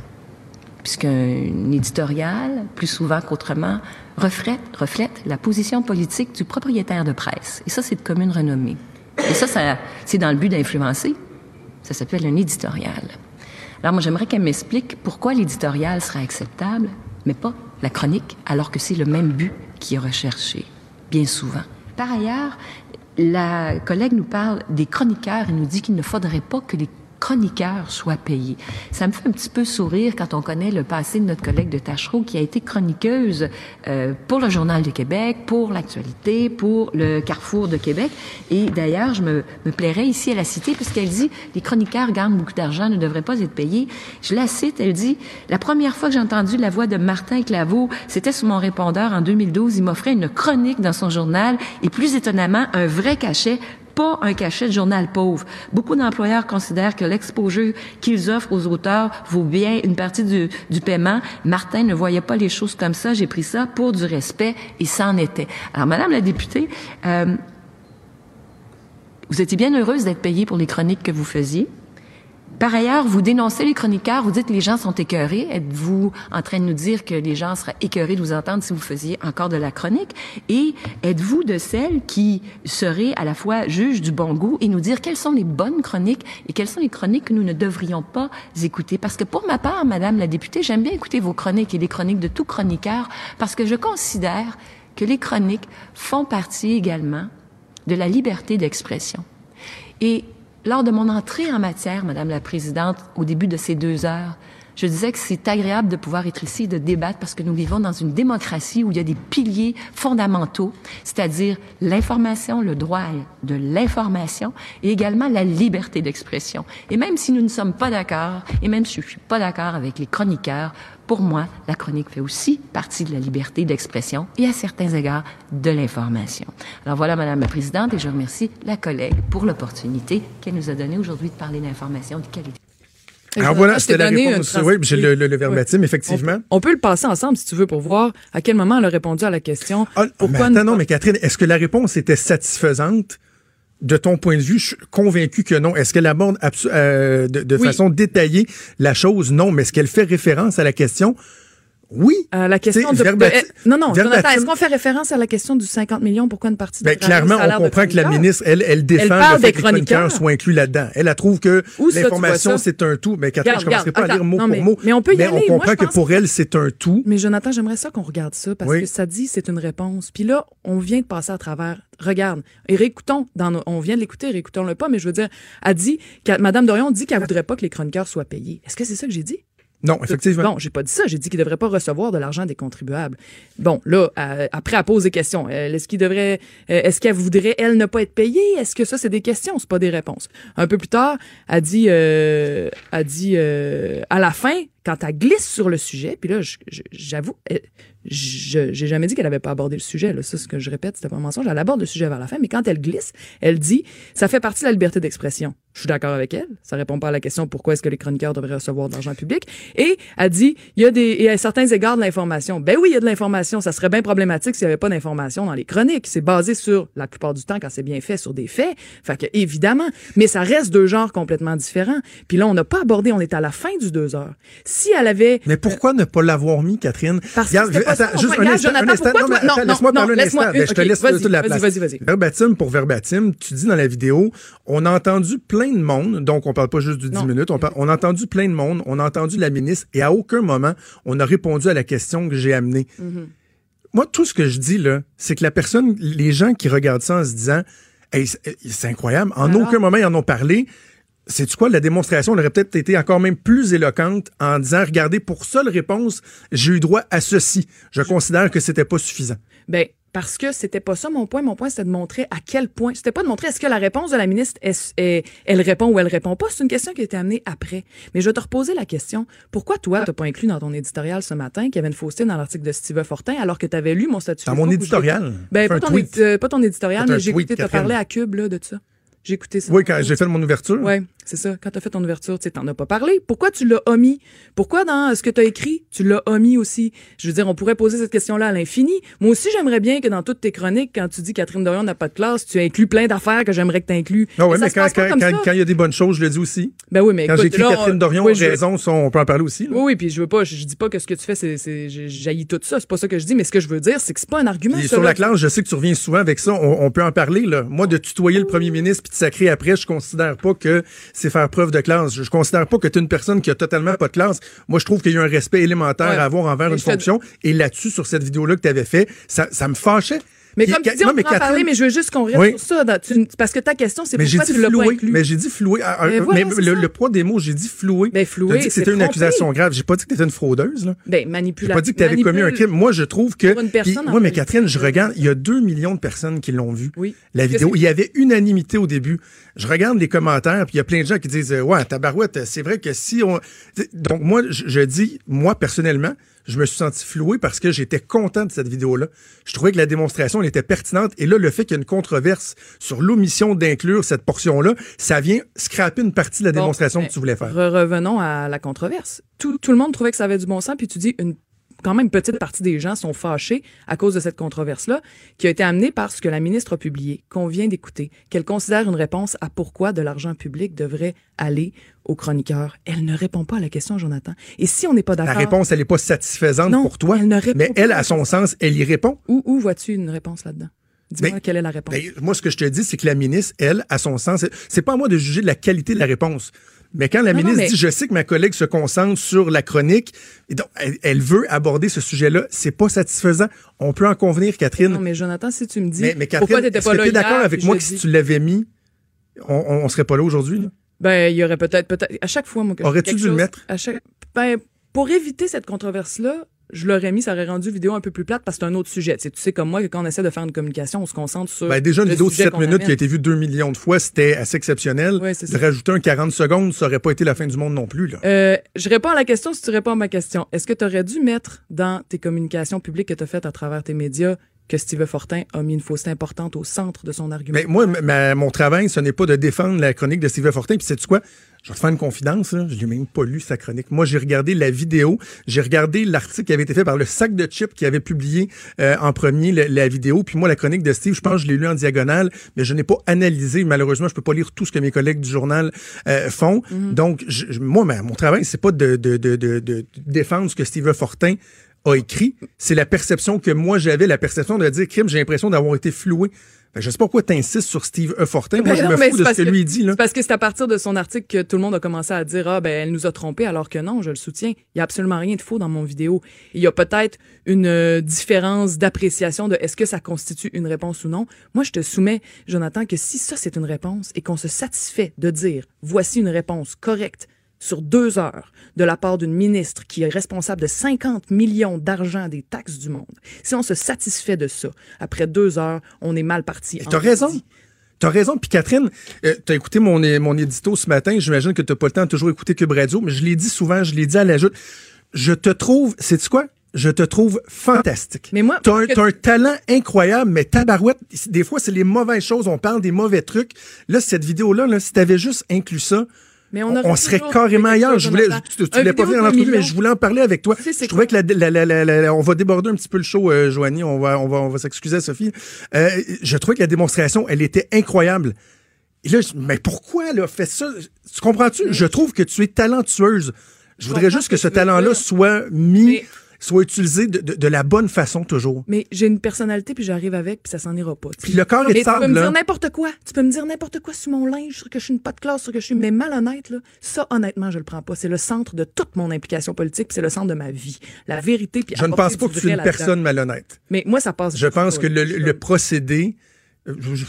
Puisqu'un éditorial, plus souvent qu'autrement, reflète, reflète la position politique du propriétaire de presse. Et ça, c'est de commune renommée. Et ça, ça c'est dans le but d'influencer. Ça s'appelle un éditorial. Alors moi, j'aimerais qu'elle m'explique pourquoi l'éditorial sera acceptable, mais pas la chronique, alors que c'est le même but qui est recherché, bien souvent. Par ailleurs, la collègue nous parle des chroniqueurs et nous dit qu'il ne faudrait pas que les chroniqueurs soient payés. Ça me fait un petit peu sourire quand on connaît le passé de notre collègue de Tachereau qui a été chroniqueuse euh, pour le Journal de Québec, pour l'actualité, pour le Carrefour de Québec. Et d'ailleurs, je me, me plairais ici à la citer parce qu'elle dit les chroniqueurs gagnent beaucoup d'argent, ne devraient pas être payés. Je la cite, elle dit la première fois que j'ai entendu la voix de Martin Claveau, c'était sur mon répondeur en 2012. Il m'offrait une chronique dans son journal et plus étonnamment un vrai cachet pas un cachet de journal pauvre. Beaucoup d'employeurs considèrent que l'exposure qu'ils offrent aux auteurs vaut bien une partie du, du paiement. Martin ne voyait pas les choses comme ça. J'ai pris ça pour du respect et ça était. Alors, Madame la députée, euh, vous étiez bien heureuse d'être payée pour les chroniques que vous faisiez. Par ailleurs, vous dénoncez les chroniqueurs, vous dites que les gens sont écœurés. Êtes-vous en train de nous dire que les gens seraient écœurés de vous entendre si vous faisiez encore de la chronique? Et êtes-vous de celles qui seraient à la fois juges du bon goût et nous dire quelles sont les bonnes chroniques et quelles sont les chroniques que nous ne devrions pas écouter? Parce que pour ma part, Madame la députée, j'aime bien écouter vos chroniques et les chroniques de tout chroniqueur parce que je considère que les chroniques font partie également de la liberté d'expression. Et lors de mon entrée en matière, Madame la Présidente, au début de ces deux heures, je disais que c'est agréable de pouvoir être ici et de débattre parce que nous vivons dans une démocratie où il y a des piliers fondamentaux, c'est-à-dire l'information, le droit de l'information et également la liberté d'expression. Et même si nous ne sommes pas d'accord, et même si je suis pas d'accord avec les chroniqueurs, pour moi, la chronique fait aussi partie de la liberté d'expression et à certains égards de l'information. Alors voilà, Madame la Présidente, et je remercie la collègue pour l'opportunité qu'elle nous a donnée aujourd'hui de parler d'information de qualité.
Alors voilà, c'était la réponse. Oui, j'ai le, le, le, verbatim, effectivement.
On, on, peut le passer ensemble, si tu veux, pour voir à quel moment elle a répondu à la question.
Ah, pourquoi mais attends, non, mais Catherine, est-ce que la réponse était satisfaisante? De ton point de vue, je suis convaincu que non. Est-ce qu'elle aborde euh, de, de oui. façon détaillée la chose? Non. Mais est-ce qu'elle fait référence à la question? Oui.
Euh, la question de, de, non, non, Jonathan, est-ce qu'on fait référence à la question du 50 millions? Pourquoi une partie de
ben, Clairement, on comprend que la ministre, elle, elle défend
elle
le fait que les chroniqueurs soient inclus là-dedans. Elle, elle trouve que l'information, c'est un tout. Mais Catherine, je ne commencerai pas à lire mot
non, mais,
pour mot.
Mais on peut y
mais
aller.
on comprend
Moi,
que pour elle, c'est un tout.
Mais Jonathan, j'aimerais ça qu'on regarde ça parce
oui.
que ça dit c'est une réponse. Puis là, on vient de passer à travers. Regarde. Et réécoutons. Dans nos, on vient de l'écouter, réécoutons-le pas. Mais je veux dire, elle dit, Mme Dorion dit qu'elle voudrait pas que les chroniqueurs soient payés. Est-ce que c'est ça que j'ai dit?
Non, effectivement.
Non, j'ai pas dit ça. J'ai dit qu'il devrait pas recevoir de l'argent des contribuables. Bon, là, euh, après, elle pose des questions. Euh, est-ce qu'il devrait, euh, est-ce qu'elle voudrait, elle, ne pas être payée? Est-ce que ça, c'est des questions? C'est pas des réponses. Un peu plus tard, elle dit, euh, elle dit, à la fin, quand elle glisse sur le sujet, puis là, j'avoue, je j'ai jamais dit qu'elle avait pas abordé le sujet. Là. Ça, ce que je répète, c'était pas un mensonge. Elle aborde le sujet vers la fin, mais quand elle glisse, elle dit ça fait partie de la liberté d'expression. Je suis d'accord avec elle. Ça répond pas à la question pourquoi est-ce que les chroniqueurs devraient recevoir de l'argent public? Et elle dit il y a des il y a certains égards de l'information. Ben oui, il y a de l'information. Ça serait bien problématique s'il y avait pas d'information dans les chroniques. C'est basé sur la plupart du temps quand c'est bien fait sur des faits. Fait que évidemment, mais ça reste deux genres complètement différents. Puis là, on n'a pas abordé. On est à la fin du deux heures. Si elle avait
mais pourquoi ne pas l'avoir mis, Catherine?
Parce que
Attends, juste un instant, un instant. Non, non, non, laisse-moi parler un instant. Ben, je te laisse toute la place.
Vas-y, vas-y.
Verbatim pour verbatim, tu dis dans la vidéo, on a entendu plein de monde, donc on parle pas juste du 10 minutes, on, parle, on a entendu plein de monde, on a entendu la ministre, et à aucun moment, on a répondu à la question que j'ai amenée.
Mm-hmm.
Moi, tout ce que je dis, là, c'est que la personne, les gens qui regardent ça en se disant, hey, c'est incroyable, en Alors? aucun moment ils en ont parlé, c'est quoi? La démonstration aurait peut-être été encore même plus éloquente en disant regardez pour seule réponse j'ai eu droit à ceci je considère que c'était pas suffisant
ben parce que c'était pas ça mon point. Mon point, c'était de montrer à quel point. C'était pas de montrer est-ce que la réponse de la ministre, est, est, elle répond ou elle répond pas. C'est une question qui a été amenée après. Mais je vais te reposer la question. Pourquoi toi, t'as pas inclus dans ton éditorial ce matin qu'il y avait une fausseté dans l'article de Steve Fortin alors que tu avais lu mon statut?
Dans mon éditorial?
Ben, pas ton, euh, pas ton, éditorial, mais j'ai écouté, t'as parlé à Cube, là, de ça. J'ai écouté ça.
Oui, quand j'ai fait mon ouverture.
Oui, c'est ça. Quand tu as fait ton ouverture, tu t'en as pas parlé. Pourquoi tu l'as omis? Pourquoi dans ce que tu as écrit, tu l'as omis aussi? Je veux dire, on pourrait poser cette question-là à l'infini. Moi aussi, j'aimerais bien que dans toutes tes chroniques, quand tu dis Catherine Dorion n'a pas de classe, tu inclus plein d'affaires que j'aimerais que tu inclus.
Ah oui, mais, quand, quand, il y a des bonnes choses, je le dis aussi.
Ben oui, mais
Quand j'écris Catherine Dorion,
oui,
raison, on peut en parler aussi. Là.
Oui, oui, puis je veux pas, je, je, dis pas que ce que tu fais, c'est, jaillit tout ça. C'est pas ça que je dis, mais ce que je veux dire, c'est que c'est pas un argument.
sur la classe, je sais que tu reviens souvent avec ça. On, on peut en parler, là. Moi, de tutoyer le premier ministre sacrer après, je considère pas que c'est faire preuve de classe. Je, je considère pas que tu es une personne qui a totalement pas de classe. Moi, je trouve qu'il y a un respect élémentaire ouais. à avoir envers Mais une fonction. Et là-dessus, sur cette vidéo-là que tu avais fait, ça, ça me fâchait.
Mais comme tu dis, on
non, mais Catherine-
parler, mais je veux juste qu'on reste
Oui.
sur ça. dans- tu- parce que ta question, c'est
Mais
pourquoi
dit
tu l'as pas inclus.
Mais j'ai dit floué. Ah,
Mais
Mais,
voilà,
le, poids des mots, j'ai dit floué.
Ben, floué,
J'ai dit que c'était une accusation grave. J'ai pas dit que t'étais une fraudeuse, là.
Ben,
J'ai pas dit que tu avais commis un crime. Moi, je trouve que. Moi, mais Catherine, je regarde, il y a 2 millions de personnes qui l'ont vu.
Oui.
La vidéo. Il y avait unanimité au début. Je regarde les commentaires, puis il y a plein de gens qui disent Ouais, tabarouette, c'est vrai que si on. Donc, moi, je dis, moi, personnellement, je me suis senti floué parce que j'étais content de cette vidéo-là. Je trouvais que la démonstration, elle était pertinente. Et là, le fait qu'il y ait une controverse sur l'omission d'inclure cette portion-là, ça vient scraper une partie de la
Bon,
démonstration
mais
que tu voulais faire.
re- revenons à la controverse. Tout, tout le monde trouvait que ça avait du bon sens, puis tu dis une quand même petite partie des gens sont fâchés à cause de cette controverse-là, qui a été amenée par ce que la ministre a publié, qu'on vient d'écouter, qu'elle considère une réponse à pourquoi de l'argent public devrait aller aux chroniqueurs. Elle ne répond pas à la question, Jonathan. Et si on n'est pas
La
d'accord...
réponse, elle n'est pas satisfaisante
Non,
pour toi.
elle ne répond
mais elle, à son sens, elle y répond.
Où, où vois-tu une réponse là-dedans? Dis-moi
Ben,
quelle est la réponse.
Ben, moi, ce que je te dis, c'est que la ministre, elle, à son sens, c'est- c'est pas à moi de juger de la qualité de la réponse. Mais quand la
Non, non,
ministre
mais-
dit, je sais que ma collègue se concentre sur la chronique, et donc, elle, elle veut aborder ce sujet-là, c'est pas satisfaisant. On peut en convenir, Catherine.
Non, mais Jonathan, si tu me dis
mais, mais
pourquoi
Catherine,
t'étais
est-ce
pas
d'accord avec moi que si tu l'avais mis, on, on, serait pas là aujourd'hui? là?
Ben, il y aurait peut-être, peut-être, à chaque fois, moi, que
Aurais-tu dû le mettre?
À chaque, ben, pour éviter cette controverse-là, je l'aurais mis, ça aurait rendu vidéo un peu plus plate parce que c'est un autre sujet. Tu sais, tu sais comme moi que quand on essaie de faire une communication, on se concentre sur.
Ben, déjà, une vidéo de
sujet
7
qu'on
minutes qui a été vue 2 millions de fois, c'était assez exceptionnel.
Ouais, c'est
de
ça.
rajouter un 40 secondes, ça aurait pas été la fin du monde non plus. Là.
Euh, je réponds à la question si tu réponds à ma question. Est-ce que tu aurais dû mettre dans tes communications publiques que tu as faites à travers tes médias que Steve Fortin a mis une fausseté importante au centre de son argument?
Mais moi, ma- mon travail, ce n'est pas de défendre la chronique de Steve Fortin. Puis, sais-tu quoi? Je vais te faire une confidence. Là. Je n'ai même pas lu sa chronique. Moi, j'ai regardé la vidéo. J'ai regardé l'article qui avait été fait par le sac de chips qui avait publié euh, en premier la vidéo. Puis moi, la chronique de Steve, je pense que je l'ai lu en diagonale, mais je n'ai pas analysé. Malheureusement, je peux pas lire tout ce que mes collègues du journal euh, font. Donc, je- je- moi, ma- mon travail, c'est pas de, de, de, de, de défendre ce que Steve Fortin a écrit. C'est la perception que moi j'avais, la perception de dire, crime, j'ai l'impression d'avoir été floué. Ben, je sais pas pourquoi tu insistes sur Steve E. Fortin. Moi,
Ben
je me fous de ce
parce
que
que-
lui dit. Là.
Parce que c'est à partir de son article que tout le monde a commencé à dire ah ben elle nous a trompés alors que non, je le soutiens. Il y a absolument rien de faux dans mon vidéo. Il y a peut-être une euh, différence d'appréciation de est-ce que ça constitue une réponse ou non. Moi, je te soumets, Jonathan, que si ça c'est une réponse et qu'on se satisfait de dire voici une réponse correcte sur deux heures de la part d'une ministre qui est responsable de 50 millions d'argent des taxes du monde. Si on se satisfait de ça, après deux heures, on est mal parti.
T'as raison. T'as raison. Puis Catherine, euh, t'as écouté mon, mon édito ce matin. J'imagine que t'as pas le temps de toujours écouter Cube Radio, mais je l'ai dit souvent, je l'ai dit à la joute. Je te trouve, sais-tu quoi? Je te trouve fantastique.
Mais moi,
t'as un,
que-
un talent incroyable, mais tabarouette, des fois, c'est les mauvaises choses. On parle des mauvais trucs. Là, cette vidéo-là, là, si t'avais juste inclus ça,
Mais on,
serait carrément ailleurs. Je voulais,
Jonathan.
tu, voulais pas venir en entrevue, mais je voulais en parler avec toi. Je trouvais que la, on va déborder un petit peu le show, euh, Joanie. On va, on va, on va s'excuser, Sophie. Euh, je trouvais que la démonstration, elle était incroyable. Et là, je- mais pourquoi elle a fait ça? Tu comprends-tu? Je trouve que tu es talentueuse. Je voudrais juste que
que
ce talent-là soit mis,
Mais-
soit utilisé de, de- de la bonne façon toujours.
Mais j'ai une personnalité, puis j'arrive avec, puis ça s'en ira pas.
Puis le corps est
tu peux me dire n'importe quoi. Tu peux me dire n'importe quoi sur mon linge, sur que je suis une pas de classe, sur que je suis mais malhonnête là. Ça honnêtement, je le prends pas. C'est le centre de toute mon implication politique, puis c'est le centre de ma vie. La vérité puis
Je ne pense pas que tu es une personne malhonnête.
Mais moi ça passe.
Je pense que le, procédé, euh, je- je-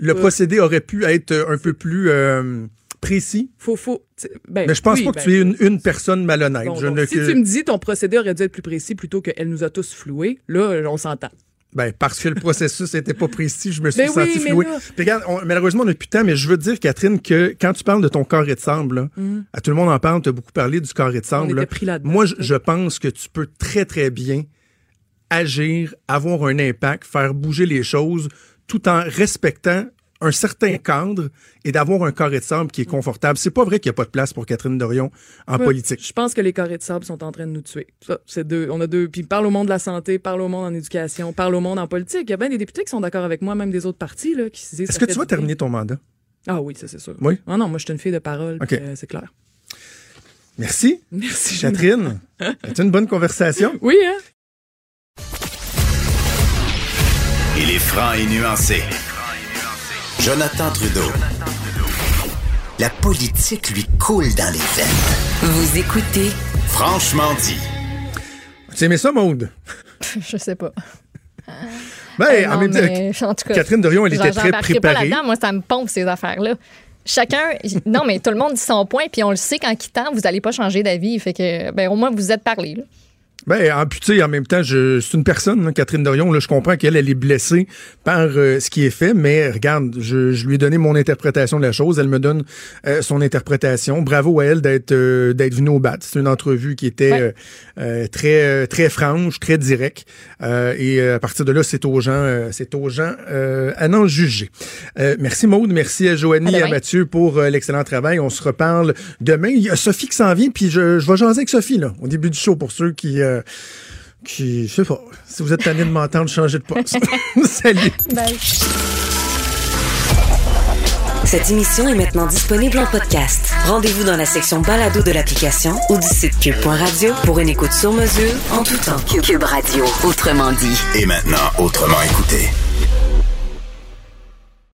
le procédé aurait pu être un peu plus euh, précis.
faut faut ben,
Mais je pense
oui,
pas que
ben,
tu es une, une personne malhonnête.
bon,
Je
donc,
ne-
si tu me dis ton procédé aurait dû être plus précis plutôt qu'elle nous a tous floués, là on s'entend.
Ben, parce que le processus n'était pas précis, je me suis
Ben
senti floué.
là-
regarde, on- malheureusement, on n'a plus de temps, mais je veux dire, Catherine, que quand tu parles de ton carré de sable, là,
Mhm.
à tout le monde en parle, tu as beaucoup parlé du carré de
On
sable. Moi, je, je pense que tu peux très, très bien agir, avoir un impact, faire bouger les choses, tout en respectant un certain cadre et d'avoir un carré de sable qui est confortable. C'est pas vrai qu'il n'y a pas de place pour Catherine Dorion en politique.
Je pense que les carrés de sable sont en train de nous tuer. Ça, c'est deux. On a deux. Puis parle au monde de la santé, parle au monde en éducation, parle au monde en politique. Il y a bien des députés qui sont d'accord avec moi, même des autres partis là, qui se disent.
Est-ce que tu vas terminer ton mandat?
Ah oui, ça c'est sûr.
Oui?
Ah non, moi je suis une fille de parole.
OK.
puis, euh, c'est clair.
Merci.
Merci.
Catherine, c'était une bonne conversation.
Oui, hein?
Il est franc et nuancé. Jonathan Trudeau. La politique lui coule dans les veines.
Vous écoutez
Franchement dit.
Tu aimais ça, Maude?
Je sais pas.
Ben,
Euh,
en
non,
même temps,
mais, en tout cas,
Catherine Dorion, elle était très
pas
préparée.
là-dedans. Moi, ça me pompe, ces affaires-là. Chacun, non, mais tout le monde dit son point, puis on le sait qu'en quittant, vous n'allez pas changer d'avis. Fait que, ben, au moins, vous êtes parlé. là.
Ben, en, puis, tu sais, en même temps, je, c'est une personne, là, Catherine Dorion. Là, je comprends qu'elle, elle est blessée par euh, ce qui est fait, mais regarde, je, je lui ai donné mon interprétation de la chose. Elle me donne euh, son interprétation. Bravo à elle d'être euh, d'être venue au bat. C'est une entrevue qui était euh, euh, très très franche, très directe. Euh, et euh, à partir de là, c'est aux gens, euh, c'est aux gens euh, à n'en juger. Euh, merci Maude, merci à Joanie
À
et à. Mathieu pour l'excellent travail. On se reparle demain. Il y a Sophie qui s'en vient, puis je, je vais jaser avec Sophie là, au début du show pour ceux qui euh, qui, je sais pas, si vous êtes tanné de m'entendre changer de poste. Salut.
Cette émission est maintenant disponible en podcast. Rendez-vous dans la section balado de l'application ou du site cube.radio pour une écoute sur mesure en tout temps. Cube Radio, autrement dit.
Et maintenant, autrement écouté.